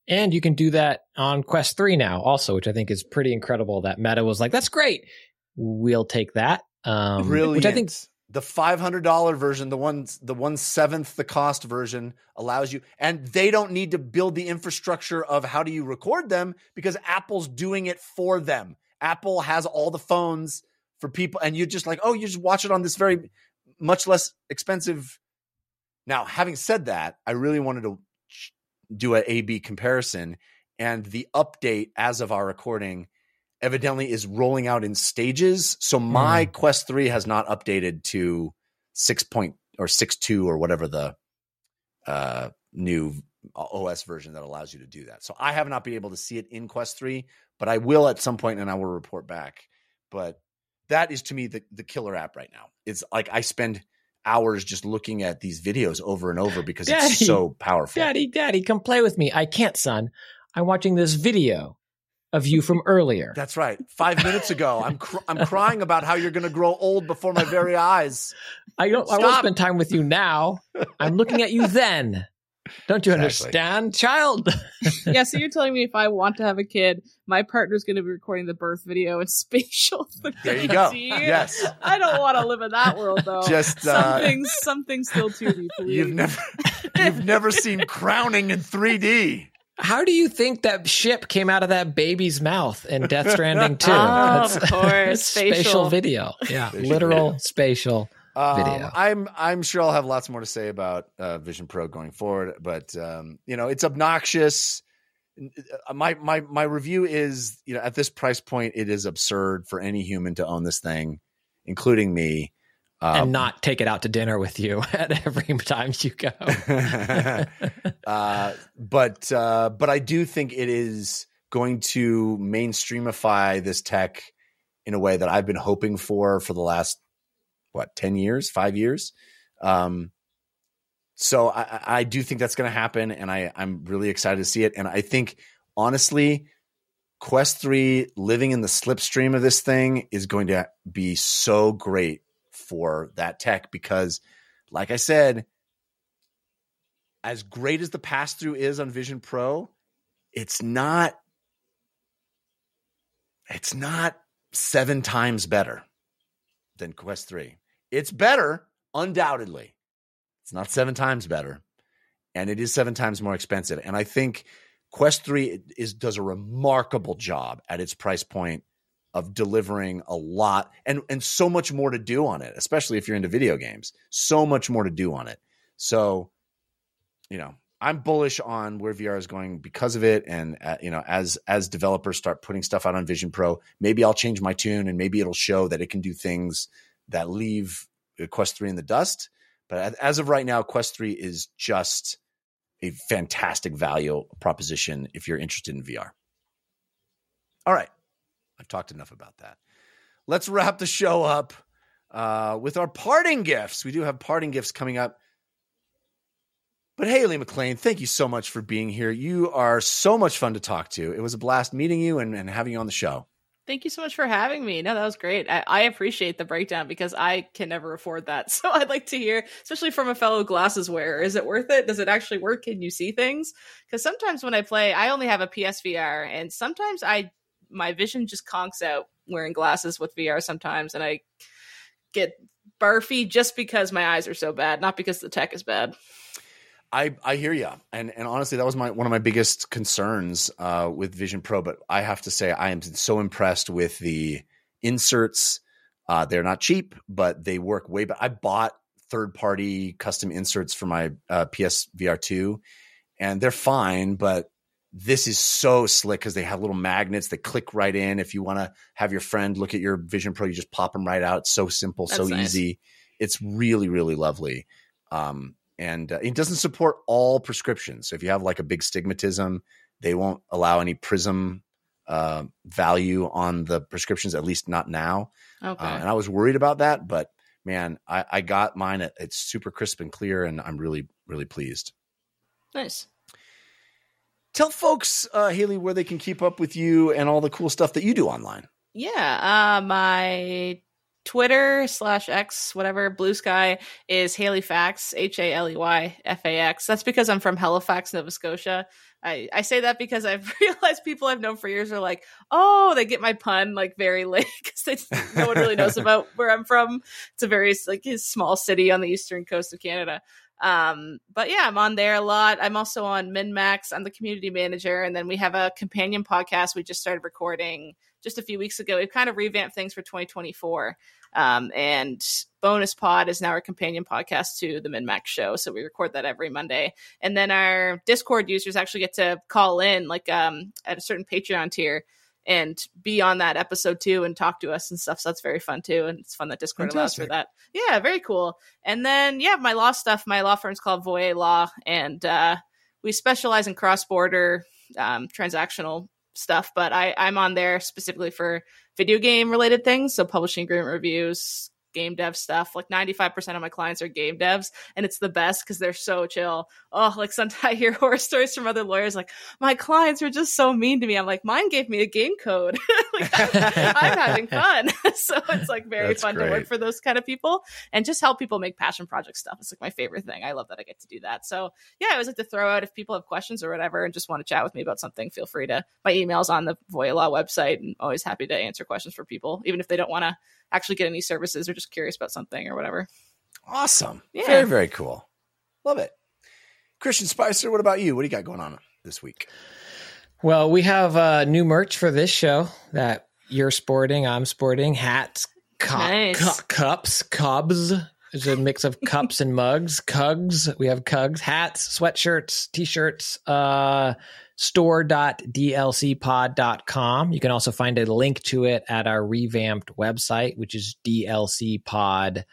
And you can do that on Quest 3 now also, which I think is pretty incredible that Meta was like, that's great. We'll take that. Um, Brilliant. which I think the five hundred dollar version, the one the one seventh the cost version, allows you, and they don't need to build the infrastructure of how do you record them because Apple's doing it for them. Apple has all the phones for people, and you're just like, oh, you just watch it on this very much less expensive. Now, having said that, I really wanted to do a A B comparison, and the update as of our recording evidently is rolling out in stages. So my Quest 3 has not updated to 6 point or 6.2 or whatever the uh, new OS version that allows you to do that. So I have not been able to see it in Quest 3, but I will at some point and I will report back. But that is to me the, the killer app right now. It's like I spend hours just looking at these videos over and over because Daddy, it's so powerful. Daddy, Daddy, come play with me. I can't, son. I'm watching this video of you from earlier. That's right. Five minutes ago, I'm cr- I'm crying about how you're going to grow old before my very eyes. I don't. I won't spend time with you now. I'm looking at you then. Don't you Exactly. understand, child? <laughs> yeah, so you're telling me if I want to have a kid, my partner's going to be recording the birth video in <laughs> spatial. There you go. 3D. Yes. I don't want to live in that world though. Just, uh, something, something still 2D, please. You've never <laughs> you've never seen crowning in 3D. How do you think that ship came out of that baby's mouth in Death Stranding 2? <laughs> Oh, of <laughs> course, spatial. spatial. video. Yeah, Spatial literal video. spatial. Um, Video. I'm I'm sure I'll have lots more to say about uh, Vision Pro going forward, but um, you know it's obnoxious. Uh, My my my review is you know at this price point it is absurd for any human to own this thing, including me. Um, and not take it out to dinner with you <laughs> at every time you go. <laughs> uh, but uh, but I do think it is going to mainstreamify this tech in a way that I've been hoping for for the last what ten years, five years. Um, so I, I- do think that's going to happen, and I I'm really excited to see it. And I think honestly, Quest Three living in the slipstream of this thing is going to be so great for that tech because, like I said, as great as the pass through is on Vision Pro, it's not it's not seven times better than Quest 3. It's better, undoubtedly. It's not seven times better. And it is seven times more expensive. And I think Quest 3 is does a remarkable job at its price point of delivering a lot and and so much more to do on it, especially if you're into video games. So much more to do on it. So you know, I'm bullish on where VR is going because of it. And uh, you know, as as developers start putting stuff out on Vision Pro, maybe I'll change my tune, and maybe it'll show that it can do things that leave uh, Quest Three in the dust. But as- as of right now, Quest Three is just a fantastic value proposition if you're interested in VR. All right, I've talked enough about that. Let's wrap the show up uh, with our parting gifts. We do have parting gifts coming up. But Haley MacLean, thank you so much for being here. You are so much fun to talk to. It was a blast meeting you and, and having you on the show. Thank you so much for having me. No, that was great. I, I appreciate the breakdown because I can never afford that. <laughs> So I'd like to hear, especially from a fellow glasses wearer, is it worth it? Does it actually work? Can you see things? Because sometimes when I play, I only have a PSVR, and sometimes I my vision just conks out wearing glasses with VR sometimes, and I get barfy just because my eyes are so bad, not because the tech is bad. I, I hear you, and and honestly, that was my one of my biggest concerns uh, with Vision Pro. But I have to say, I am so impressed with the inserts. Uh, they're not cheap, but they work way better. I bought third party custom inserts for my uh, PSVR two, and they're fine. But this is so slick because they have little magnets that click right in. If you want to have your friend look at your Vision Pro, you just pop them right out. It's so simple, so nice. easy. It's really really lovely. Um, and uh, it doesn't support all prescriptions. So if you have like a big stigmatism, they won't allow any prism uh, value on the prescriptions, at least not now. Okay. Uh, and I was worried about that, but man, I, I got mine. At, it's super crisp and clear, and I'm really, really pleased. nice. Tell folks, uh, Haley, where they can keep up with you and all the cool stuff that you do online. Yeah, uh, my Twitter slash X, whatever, Blue Sky is Haley Fax, H A L E Y F A X. That's because I'm from Halifax, Nova Scotia. I, I say that because I've <laughs> realized people I've known for years are like, oh, they get my pun like very late <laughs> because no one really knows about where I'm from. It's a very like a small city on the eastern coast of Canada. Um, but yeah, I'm on there a lot. I'm also on MinnMax. I'm the community manager, and then we have a companion podcast we just started recording just a few weeks ago. We've kind of revamped things for 2024. Um, and Bonus Pod is now our companion podcast to the MinnMax show. So we record that every Monday. And then our Discord users actually get to call in, like um, at a certain Patreon tier, and be on that episode too and talk to us and stuff. So that's very fun too. And it's fun that Discord allows for that. Yeah, very cool. And then, yeah, my law stuff, my law firm's called Voye Law. And uh, we specialize in cross border um, transactional stuff, but I, I'm on there specifically for video game related things. So publishing agreement reviews, game dev stuff. Like 95% of my clients are game devs, and it's the best because they're so chill. Oh, like <laughs> sometimes I hear horror stories from other lawyers, like, my clients were just so mean to me. I'm like, mine gave me a game code. <laughs> like, <laughs> I'm having fun. so it's like very That's fun to work for those kind of people and just help people make passion project stuff. It's like my favorite thing. I love that I get to do that. So yeah, I always like to throw out if people have questions or whatever and just want to chat with me about something, feel free to my emails on the Voya Law website and always happy to answer questions for people, even if they don't want to actually get any services or just curious about something or whatever. Awesome. Yeah. Very, very cool. Love it. Christian Spicer, what about you? What do you got going on this week? Well, we have uh, new merch for this show that you're sporting, I'm sporting, hats, cu- Nice. cu- cups, cubs. It's a mix of <laughs> cups and mugs, cugs. We have cugs, hats, sweatshirts, t-shirts, uh, store.dlcpod.com. You can also find a link to it at our revamped website, which is dlcpod.com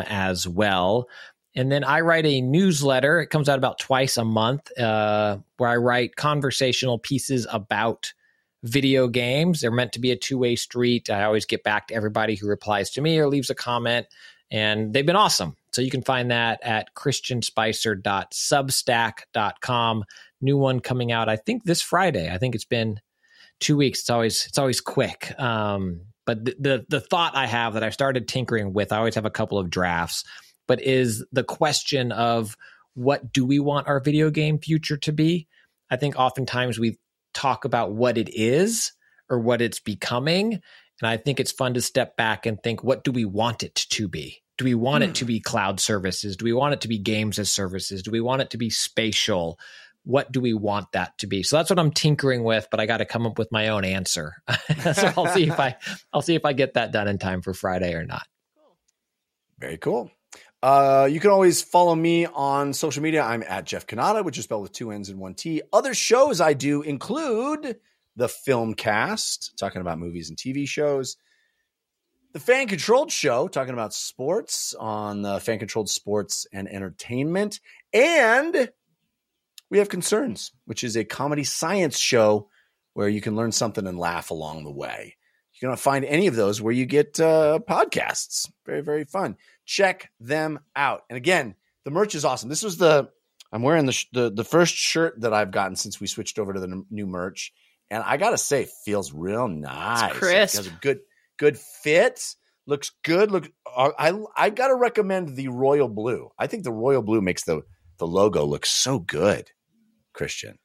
as well. And then I write a newsletter. It comes out about twice a month, uh, where I write conversational pieces about video games. They're meant to be a two way street. I always get back to everybody who replies to me or leaves a comment, and they've been awesome. So you can find that at christianspicer.substack.com. New one coming out, I think this Friday. I think it's been two weeks. It's always it's always quick. Um, but the, the the thought I have that I started tinkering with, I always have a couple of drafts, but is the question of what do we want our video game future to be? I think oftentimes we talk about what it is or what it's becoming. And I think it's fun to step back and think, what do we want it to be? Do we want it to be cloud services? Do we want it to be games as services? Do we want it to be spatial? What do we want that to be? So that's what I'm tinkering with, but I got to come up with my own answer. <laughs> so I'll see if I I'll see if I get that done in time for Friday or not. Very cool. Uh, you can always follow me on social media. I'm at Jeff Cannata, which is spelled with two N's and one T. Other shows I do include the Film Cast, talking about movies and TV shows. The Fan Controlled Show, talking about sports on the Fan Controlled Sports and Entertainment. And we have Concerns, which is a comedy science show where you can learn something and laugh along the way. You can find any of those where you get uh, podcasts. Very, very fun. Check them out. And again, the merch is awesome. This was the I'm wearing the sh- the, the first shirt that I've gotten since we switched over to the n- new merch, and I gotta say, feels real nice. crisp. It has a good good fit. Looks good. Look, uh, I I gotta recommend the royal blue. I think the royal blue makes the the logo look so good. Christian,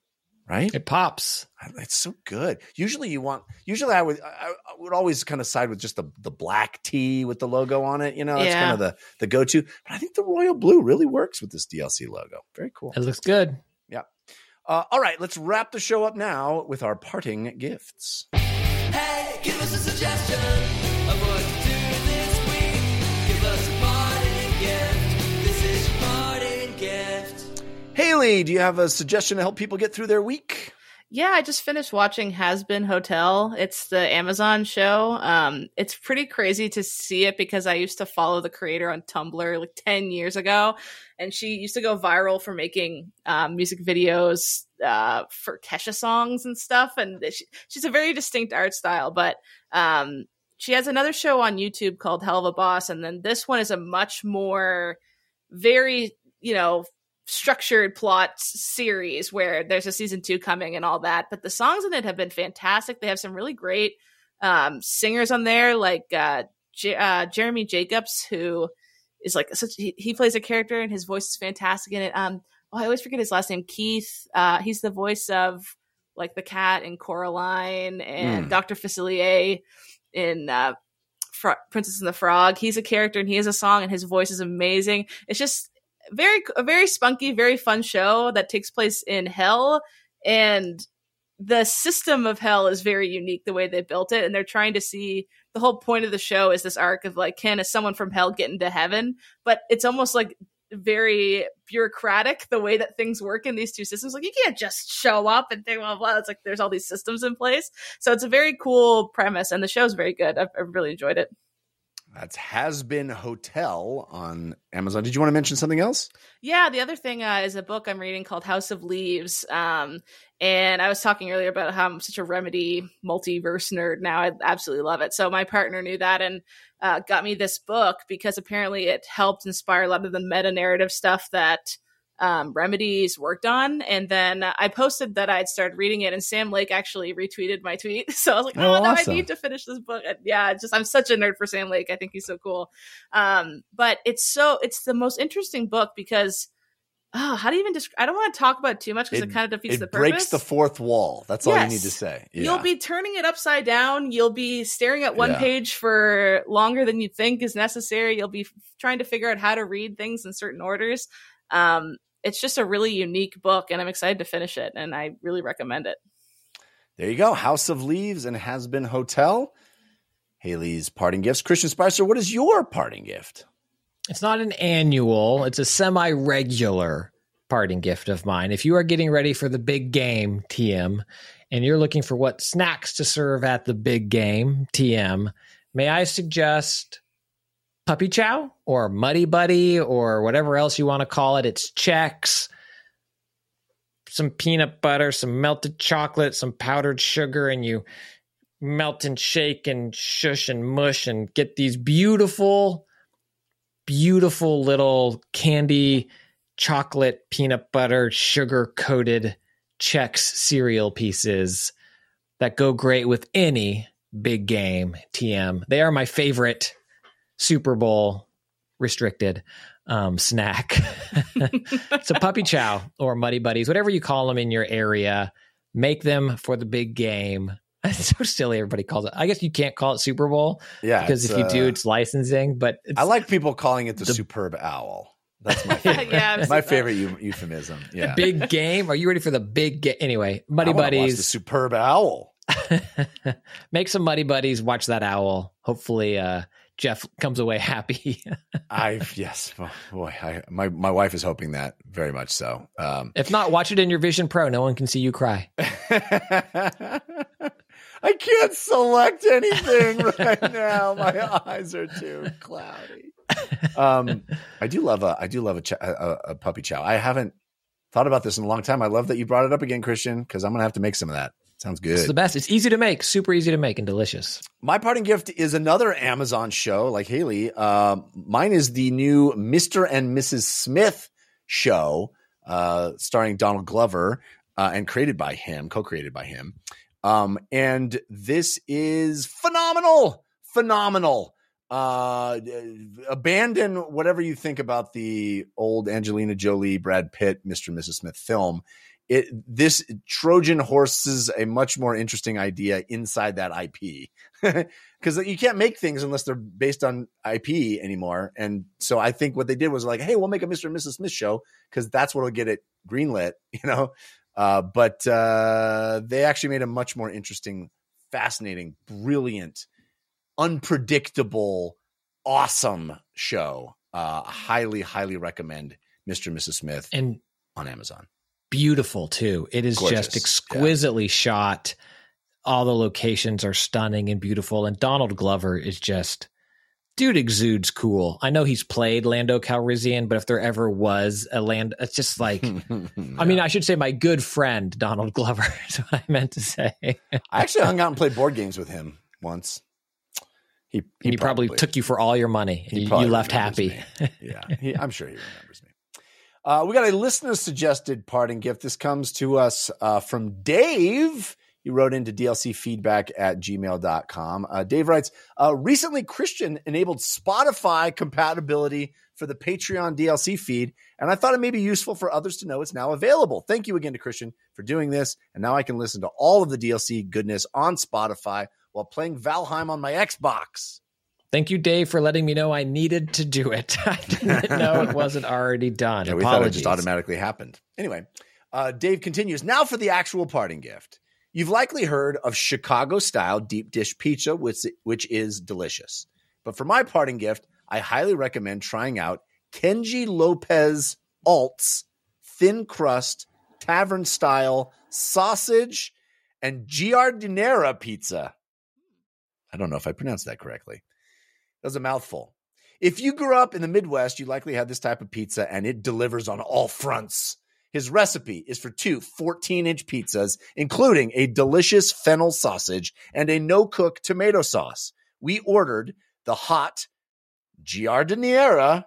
right? It pops. It's so good. Usually, you want. Usually, I would. I, I would always kind of side with just the the black tee with the logo on it. You know, that's Yeah. kind of the the go to. But I think the royal blue really works with this DLC logo. Very cool. It looks good. Uh, all right, let's wrap the show up now with our parting gifts. Hey, give us a suggestion of what to do this week. Give us a parting gift. This is your parting gift. Haley, do you have a suggestion to help people get through their week? Yeah, I just finished watching Hazbin Hotel. It's the Amazon show. Um, it's pretty crazy to see it because I used to follow the creator on Tumblr like 10 years ago. And she used to go viral for making um, music videos uh, for Kesha songs and stuff. And she, she's a very distinct art style, but um, she has another show on YouTube called Helluva Boss. And then this one is a much more, very, you know, structured plot series where there's a season two coming and all that. But the songs in it have been fantastic. They have some really great um, singers on there, like uh, J- uh, Jeremy Jacobs, who is like such. He, he plays a character and his voice is fantastic in it. Um, oh, I always forget his last name. Keith. Uh, he's the voice of like the cat in Coraline and Hmm. Doctor Facilier in. Uh, Fro- Princess and the Frog. He's a character and he has a song and his voice is amazing. It's just very a very spunky, very fun show that takes place in hell and the system of hell is very unique the way they built it and they're trying to see the whole point of the show is this arc of like can is someone from hell get into heaven? But it's almost like very bureaucratic the way that things work in these two systems. Like you can't just show up and think blah blah it's like there's all these systems in place. So it's a very cool premise and the show's very good. I've, I've really enjoyed it That's Hazbin Hotel on Amazon. Did you want to mention something else? Yeah, the other thing uh, is a book I'm reading called House of Leaves. Um, and I was talking earlier about how I'm such a Remedy multiverse nerd now. I absolutely love it. So my partner knew that and uh, got me this book because apparently it helped inspire a lot of the meta narrative stuff that um, Remedy's worked on. And then I posted that I'd started reading it, and Sam Lake actually retweeted my tweet. <laughs> So I was like, Oh, oh, no, awesome. I need to finish this book. And yeah, just I'm such a nerd for Sam Lake. I think he's so cool. Um, but it's so it's the most interesting book because oh, how do you even describe? I don't want to talk about it too much because it, kind of defeats the purpose. It breaks the fourth wall. That's all you need to say. You'll be turning it upside down. You'll be staring at one Yeah. page for longer than you think is necessary. You'll be trying to figure out how to read things in certain orders. Um, it's just a really unique book, and I'm excited to finish it, and I really recommend it. There you go. House of Leaves and Hazbin Hotel. Haley's parting gifts. Christian Spicer, what is your parting gift? It's not an annual, it's a semi regular parting gift of mine. If you are getting ready for the big game, TM, and you're looking for what snacks to serve at the big game, TM, may I suggest Puppy Chow or Muddy Buddy or whatever else you want to call it? It's Chex, some peanut butter, some melted chocolate, some powdered sugar, and you melt and shake and shush and mush and get these beautiful beautiful little candy, chocolate, peanut butter, sugar coated Chex cereal pieces that go great with any big game TM. They are my favorite Super Bowl restricted um, snack. <laughs> so puppy chow or muddy buddies, whatever you call them in your area, make them for the big game. <laughs> It's so silly. Everybody calls it. I guess you can't call it Super Bowl Yeah. because if you do, uh, it's licensing. But it's, I like people calling it the, the- superb owl. That's my <laughs> favorite. yeah, my favorite euphemism. Yeah. big game. Are you ready for the big game? Anyway, Muddy wanna watch the Buddies. superb owl. Make some Muddy Buddies. Watch that owl. Hopefully, uh, Jeff comes away <laughs> happy. I yes, oh, boy, I, my my wife is hoping that very much so. Um, if not, watch it in your Vision Pro. No one can see you cry. <laughs> I can't select anything right <laughs> now. My eyes are too cloudy. Um, I do love a I do love a, ch- a, a puppy chow. I haven't thought about this in a long time. I love that you brought it up again, Christian, because I'm gonna have to make some of that. Sounds good. It's the best. It's easy to make, super easy to make, and delicious. My parting gift is another Amazon show, like Haley. Uh, mine is the new Mr. and Mrs. Smith show, uh, starring Donald Glover uh, and created by him, co-created by him. Um, and this is phenomenal, phenomenal. Uh, abandon whatever you think about the old Angelina Jolie, Brad Pitt, Mr. and Mrs. Smith film it this Trojan horse is a much more interesting idea inside that IP because <laughs> you can't make things unless they're based on IP anymore. And so I think what they did was like, hey, we'll make a Mr. and Mrs. Smith show because that's what'll get it greenlit, <laughs> you know. Uh, but uh, they actually made a much more interesting, fascinating, brilliant, unpredictable, awesome show. Uh, highly, highly recommend Mr. and Mrs. Smith and on Amazon beautiful too. It is Gorgeous. just exquisitely yeah. shot. All the locations are stunning and beautiful. And Donald Glover is just, dude, exudes cool. I know he's played Lando Calrissian, but if there ever was a land, it's just like, <laughs> yeah. I mean, I should say my good friend Donald <laughs> Glover is what I meant to say. I actually hung out and played board games with him once. He, he, he probably, probably, took you for all your money. You, you, left happy. yeah, he, I'm sure he remembers me. Uh, we got a listener suggested parting gift. This comes to us uh, from Dave. He wrote into dlcfeedback at gmail.com. Uh, Dave writes uh, Recently, Christian enabled Spotify compatibility for the Patreon DLC feed, and I thought it may be useful for others to know it's now available. Thank you again to Christian for doing this. And now I can listen to all of the DLC goodness on Spotify while playing Valheim on my Xbox. Thank you, Dave, for letting me know I needed to do it. <laughs> I didn't know it <laughs> wasn't already done. Yeah, we Apologies. thought it just automatically happened. Anyway, uh, Dave continues. Now for the actual parting gift. You've likely heard of Chicago style deep dish pizza, which, which is delicious. But for my parting gift, I highly recommend trying out Kenji Lopez Alt's thin crust, tavern style sausage and giardinera pizza. I don't know if I pronounced that correctly. That was a mouthful. If you grew up in the Midwest, you likely had this type of pizza and it delivers on all fronts. His recipe is for two 14 inch pizzas, including a delicious fennel sausage and a no cook tomato sauce. We ordered the hot giardiniera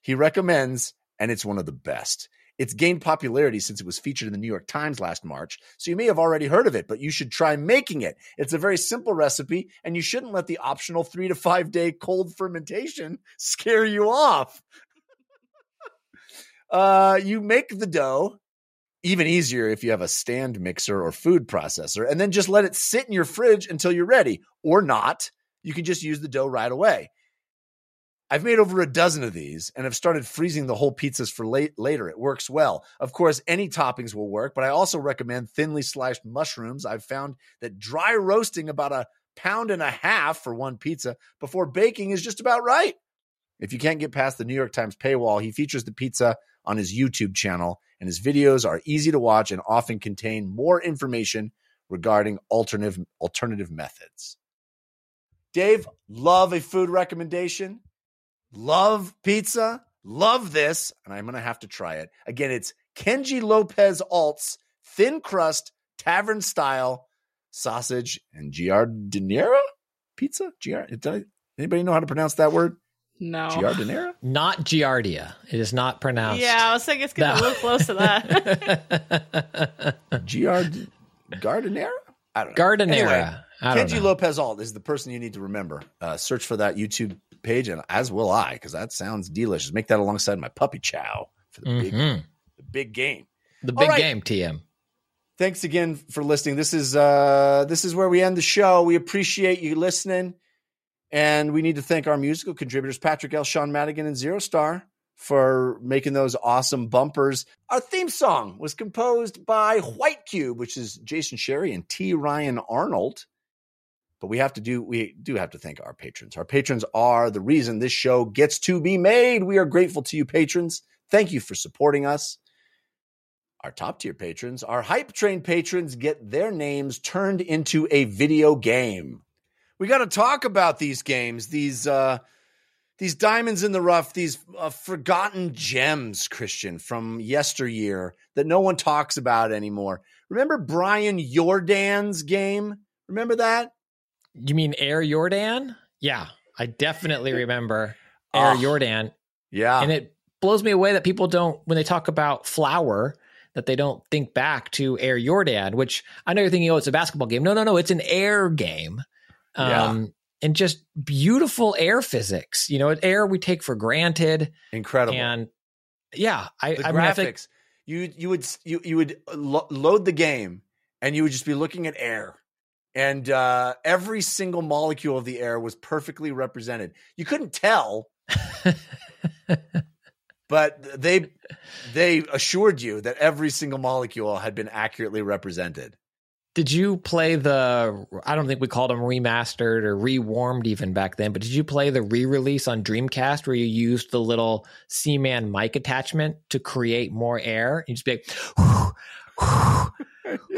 he recommends, and it's one of the best. It's gained popularity since it was featured in the New York Times last March, so you may have already heard of it, but you should try making it. It's a very simple recipe, and you shouldn't let the optional three to five day cold fermentation <laughs> scare you off. <laughs> uh, you make the dough, even easier if you have a stand mixer or food processor, and then just let it sit in your fridge until you're ready, or not. You can just use the dough right away. I've made over a dozen of these and have started freezing the whole pizzas for late, later. It works well. Of course, any toppings will work, but I also recommend thinly sliced mushrooms. I've found that dry roasting about a pound and a half for one pizza before baking is just about right. If you can't get past the New York Times paywall, he features the pizza on his YouTube channel, and his videos are easy to watch and often contain more information regarding alternative alternative methods. Dave, love a food recommendation love pizza, love this, and I'm going to have to try it. Again, it's Kenji Lopez Alt's thin crust, tavern style sausage and giardiniera pizza. Giard, anybody know how to pronounce that word? No. Giardiniera? Not Giardia. It is not pronounced. Yeah, I was thinking it's getting No. a little close to that. <laughs> Giard Gardinera? I don't know. Gardinera. Anyway, I don't Kenji. Lopez Alt is the person you need to remember. Uh, search for that YouTube page, and as will I, because that sounds delicious. Make that alongside my puppy chow for the big, Mhm. the big game. The big right. game, TM. Thanks again for listening. This is uh, this is where we end the show. We appreciate you listening, and we need to thank our musical contributors Patrick L, Sean Madigan, and Zero Star for making those awesome bumpers. Our theme song was composed by White Cube, which is Jason Sherry and T. Ryan Arnold. But we have to do we do have to thank our patrons. Our patrons are the reason this show gets to be made. We are grateful to you patrons. Thank you for supporting us. Our top tier patrons, our hype train patrons get their names turned into a video game. We got to talk about these games, these uh these diamonds in the rough, these uh, forgotten gems, Christian, from yesteryear that no one talks about anymore. Remember Brian Jordan's game? Remember that? You mean Air Jordan? Yeah, I definitely <laughs> remember Air Ah. Jordan. Yeah. And it blows me away that people don't, when they talk about flower, that they don't think back to Air Jordan, which I know you're thinking, oh, it's a basketball game. No, no, no, it's an air game. Yeah. Um, and just beautiful air physics. You know, air we take for granted. Incredible. And yeah, I, the I mean, I graphics. you you would you you would lo- load the game and you would just be looking at air. And uh, every single molecule of the air was perfectly represented. You couldn't tell, but they they assured you that every single molecule had been accurately represented. Did you play the? I don't think we called them remastered or rewarmed even back then. But did you play the re-release on Dreamcast where you used the little Seaman mic attachment to create more air? You just be like, <sighs> <sighs>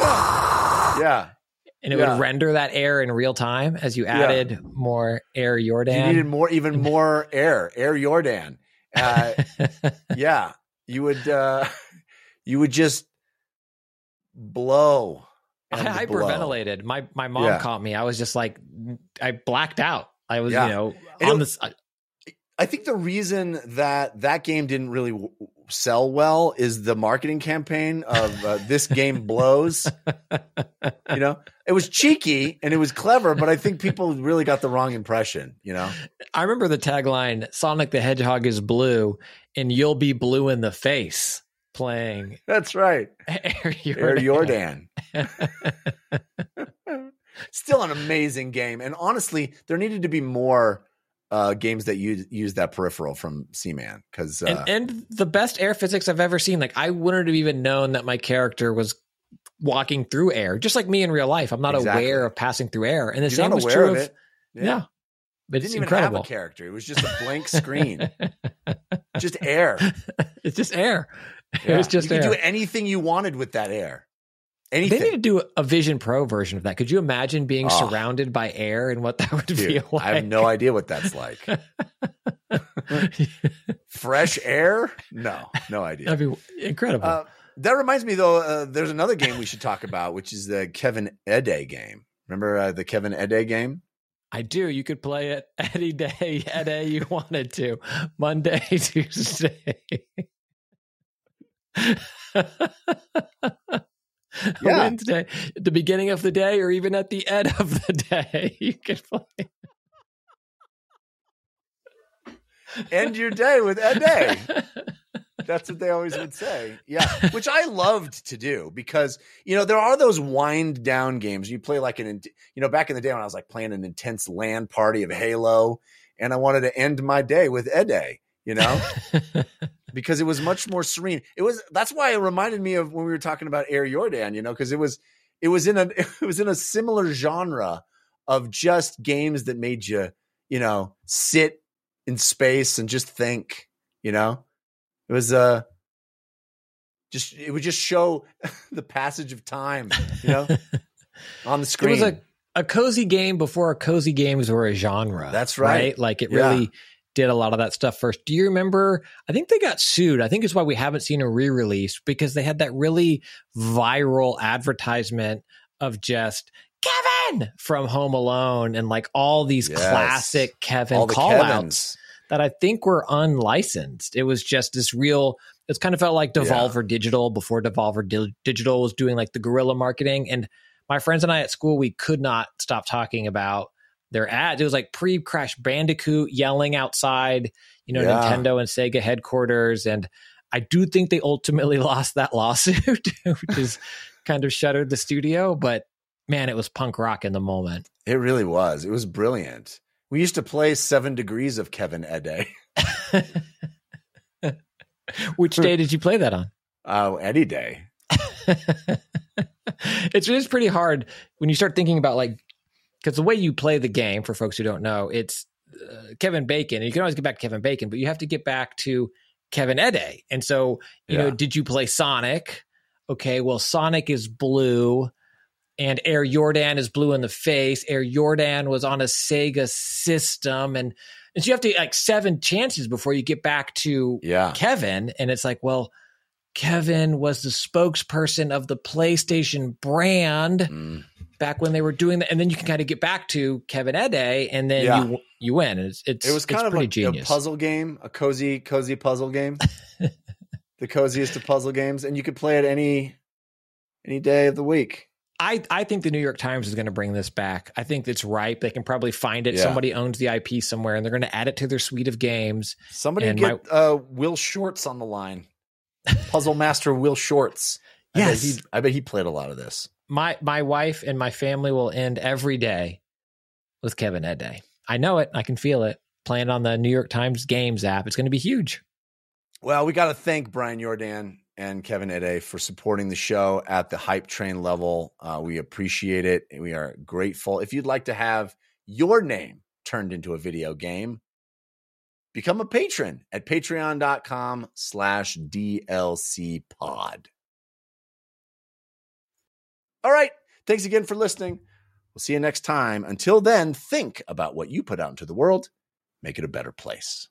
<sighs> <laughs> Yeah, and it Yeah. would render that air in real time as you added more air Jordan. you needed more, even <laughs> more air, air Jordan. Uh, <laughs> yeah, you would uh, <laughs> you would just blow. I blow. hyperventilated. My my mom Yeah. caught me. I was just like, I blacked out. I was, Yeah. you know, And on it- this. I think the reason that that game didn't really w- sell well is the marketing campaign of uh, this game blows. you know, it was cheeky and it was clever, but I think people really got the wrong impression. You know, I remember the tagline: "Sonic the Hedgehog is blue, and you'll be blue in the face." Playing that's right, Air <laughs> Air Jordan. Jordan. <laughs> Still an amazing game, and honestly, there needed to be more uh, games that use use that peripheral from Seaman because uh, and, and the best air physics I've ever seen. Like I wouldn't have even known that my character was walking through air, just like me in real life. I'm not Exactly. aware of passing through air, and the you're same not was aware true of of it. yeah. But It didn't even incredible. have a character. It was just a blank screen, <laughs> just air. it's just air. Yeah. It was just you could do anything you wanted with that air. They need to do a Vision Pro version of that. Could you imagine being Oh. surrounded by air and what that would Dude, feel like? I have no idea what that's like. <laughs> Fresh air? No, no idea. That'd be incredible. Uh, that reminds me, though. Uh, there's another game we should talk about, which is the Kevin Ede game. Remember uh, the Kevin Ede game? I do. You could play it <laughs> any day, any day you wanted to. Monday, <laughs> Tuesday. <laughs> Yeah. Wednesday, at the beginning of the day, or even at the end of the day, <laughs> you can play. <laughs> End your day with Ede. That's what they always would say. Yeah, which I loved to do because you know there are those wind down games. You play like an, you know, back in the day when I was like playing an intense LAN party of Halo, and I wanted to end my day with Ede. You know, because it was much more serene. It was that's why it reminded me of when we were talking about Air Jordan. You know, because it was it was in a <laughs> it was in a similar genre of just games that made you you know sit in space and just think. You know, it was uh just it would just show <laughs> the passage of time. You know, <laughs> on the screen. It was a, a cozy game before cozy games were a genre. That's right. Like it Yeah. really did a lot of that stuff first. Do you remember? I think they got sued. I think it's why we haven't seen a re release because they had that really viral advertisement of just Kevin from Home Alone and like all these Yes. classic Kevin all call outs that I think were unlicensed. It was just this real. It's kind of felt like Yeah. Devolver Digital before Devolver Di- Digital was doing like the guerrilla marketing. And my friends and I at school, we could not stop talking about their ads. It was like pre Crash Bandicoot yelling outside, you know, Yeah. Nintendo and Sega headquarters. And I do think they ultimately <laughs> lost that lawsuit, <laughs> which is kind of shuttered the studio. But man, it was punk rock in the moment. It really was. It was brilliant. We used to play Seven Degrees of Kevin Ede. <laughs> Which day did you play that on? Oh, any day. it's just pretty hard when you start thinking about like because the way you play the game, for folks who don't know, it's uh, Kevin Bacon. And you can always get back to Kevin Bacon, but you have to get back to Kevin Ede. And so, you know, did you play Sonic? Okay, well, Sonic is blue and Air Jordan is blue in the face. Air Jordan was on a Sega system. And, and so you have to like seven chances before you get back to Yeah. Kevin. And it's like, well, Kevin was the spokesperson of the PlayStation brand Mm. Back when they were doing that. And then you can kind of get back to Kevin Ede and then Yeah. you you win. It's, it's It was kind of pretty like genius. a puzzle game, a cozy, cozy puzzle game. <laughs> the coziest of puzzle games, and you could play it any any day of the week. I, I think the New York Times is going to bring this back. I think it's ripe. They can probably find it. Yeah. Somebody owns the IP somewhere, and they're going to add it to their suite of games. Somebody And get uh, Will Shortz on the line. Puzzle master Will Shortz. I bet Yes. he, I bet he played a lot of this. My my wife and my family will end every day with Kevin Ede. I know it. I can feel it. Playing on the New York Times Games app, it's going to be huge. Well, we got to thank Brian Jordan and Kevin Ede for supporting the show at the hype train level. Uh, we appreciate it. We are grateful. If you'd like to have your name turned into a video game, become a patron at patreon.com slash DLC pod. All right. Thanks again for listening. We'll see you next time. Until then, think about what you put out into the world. Make it a better place.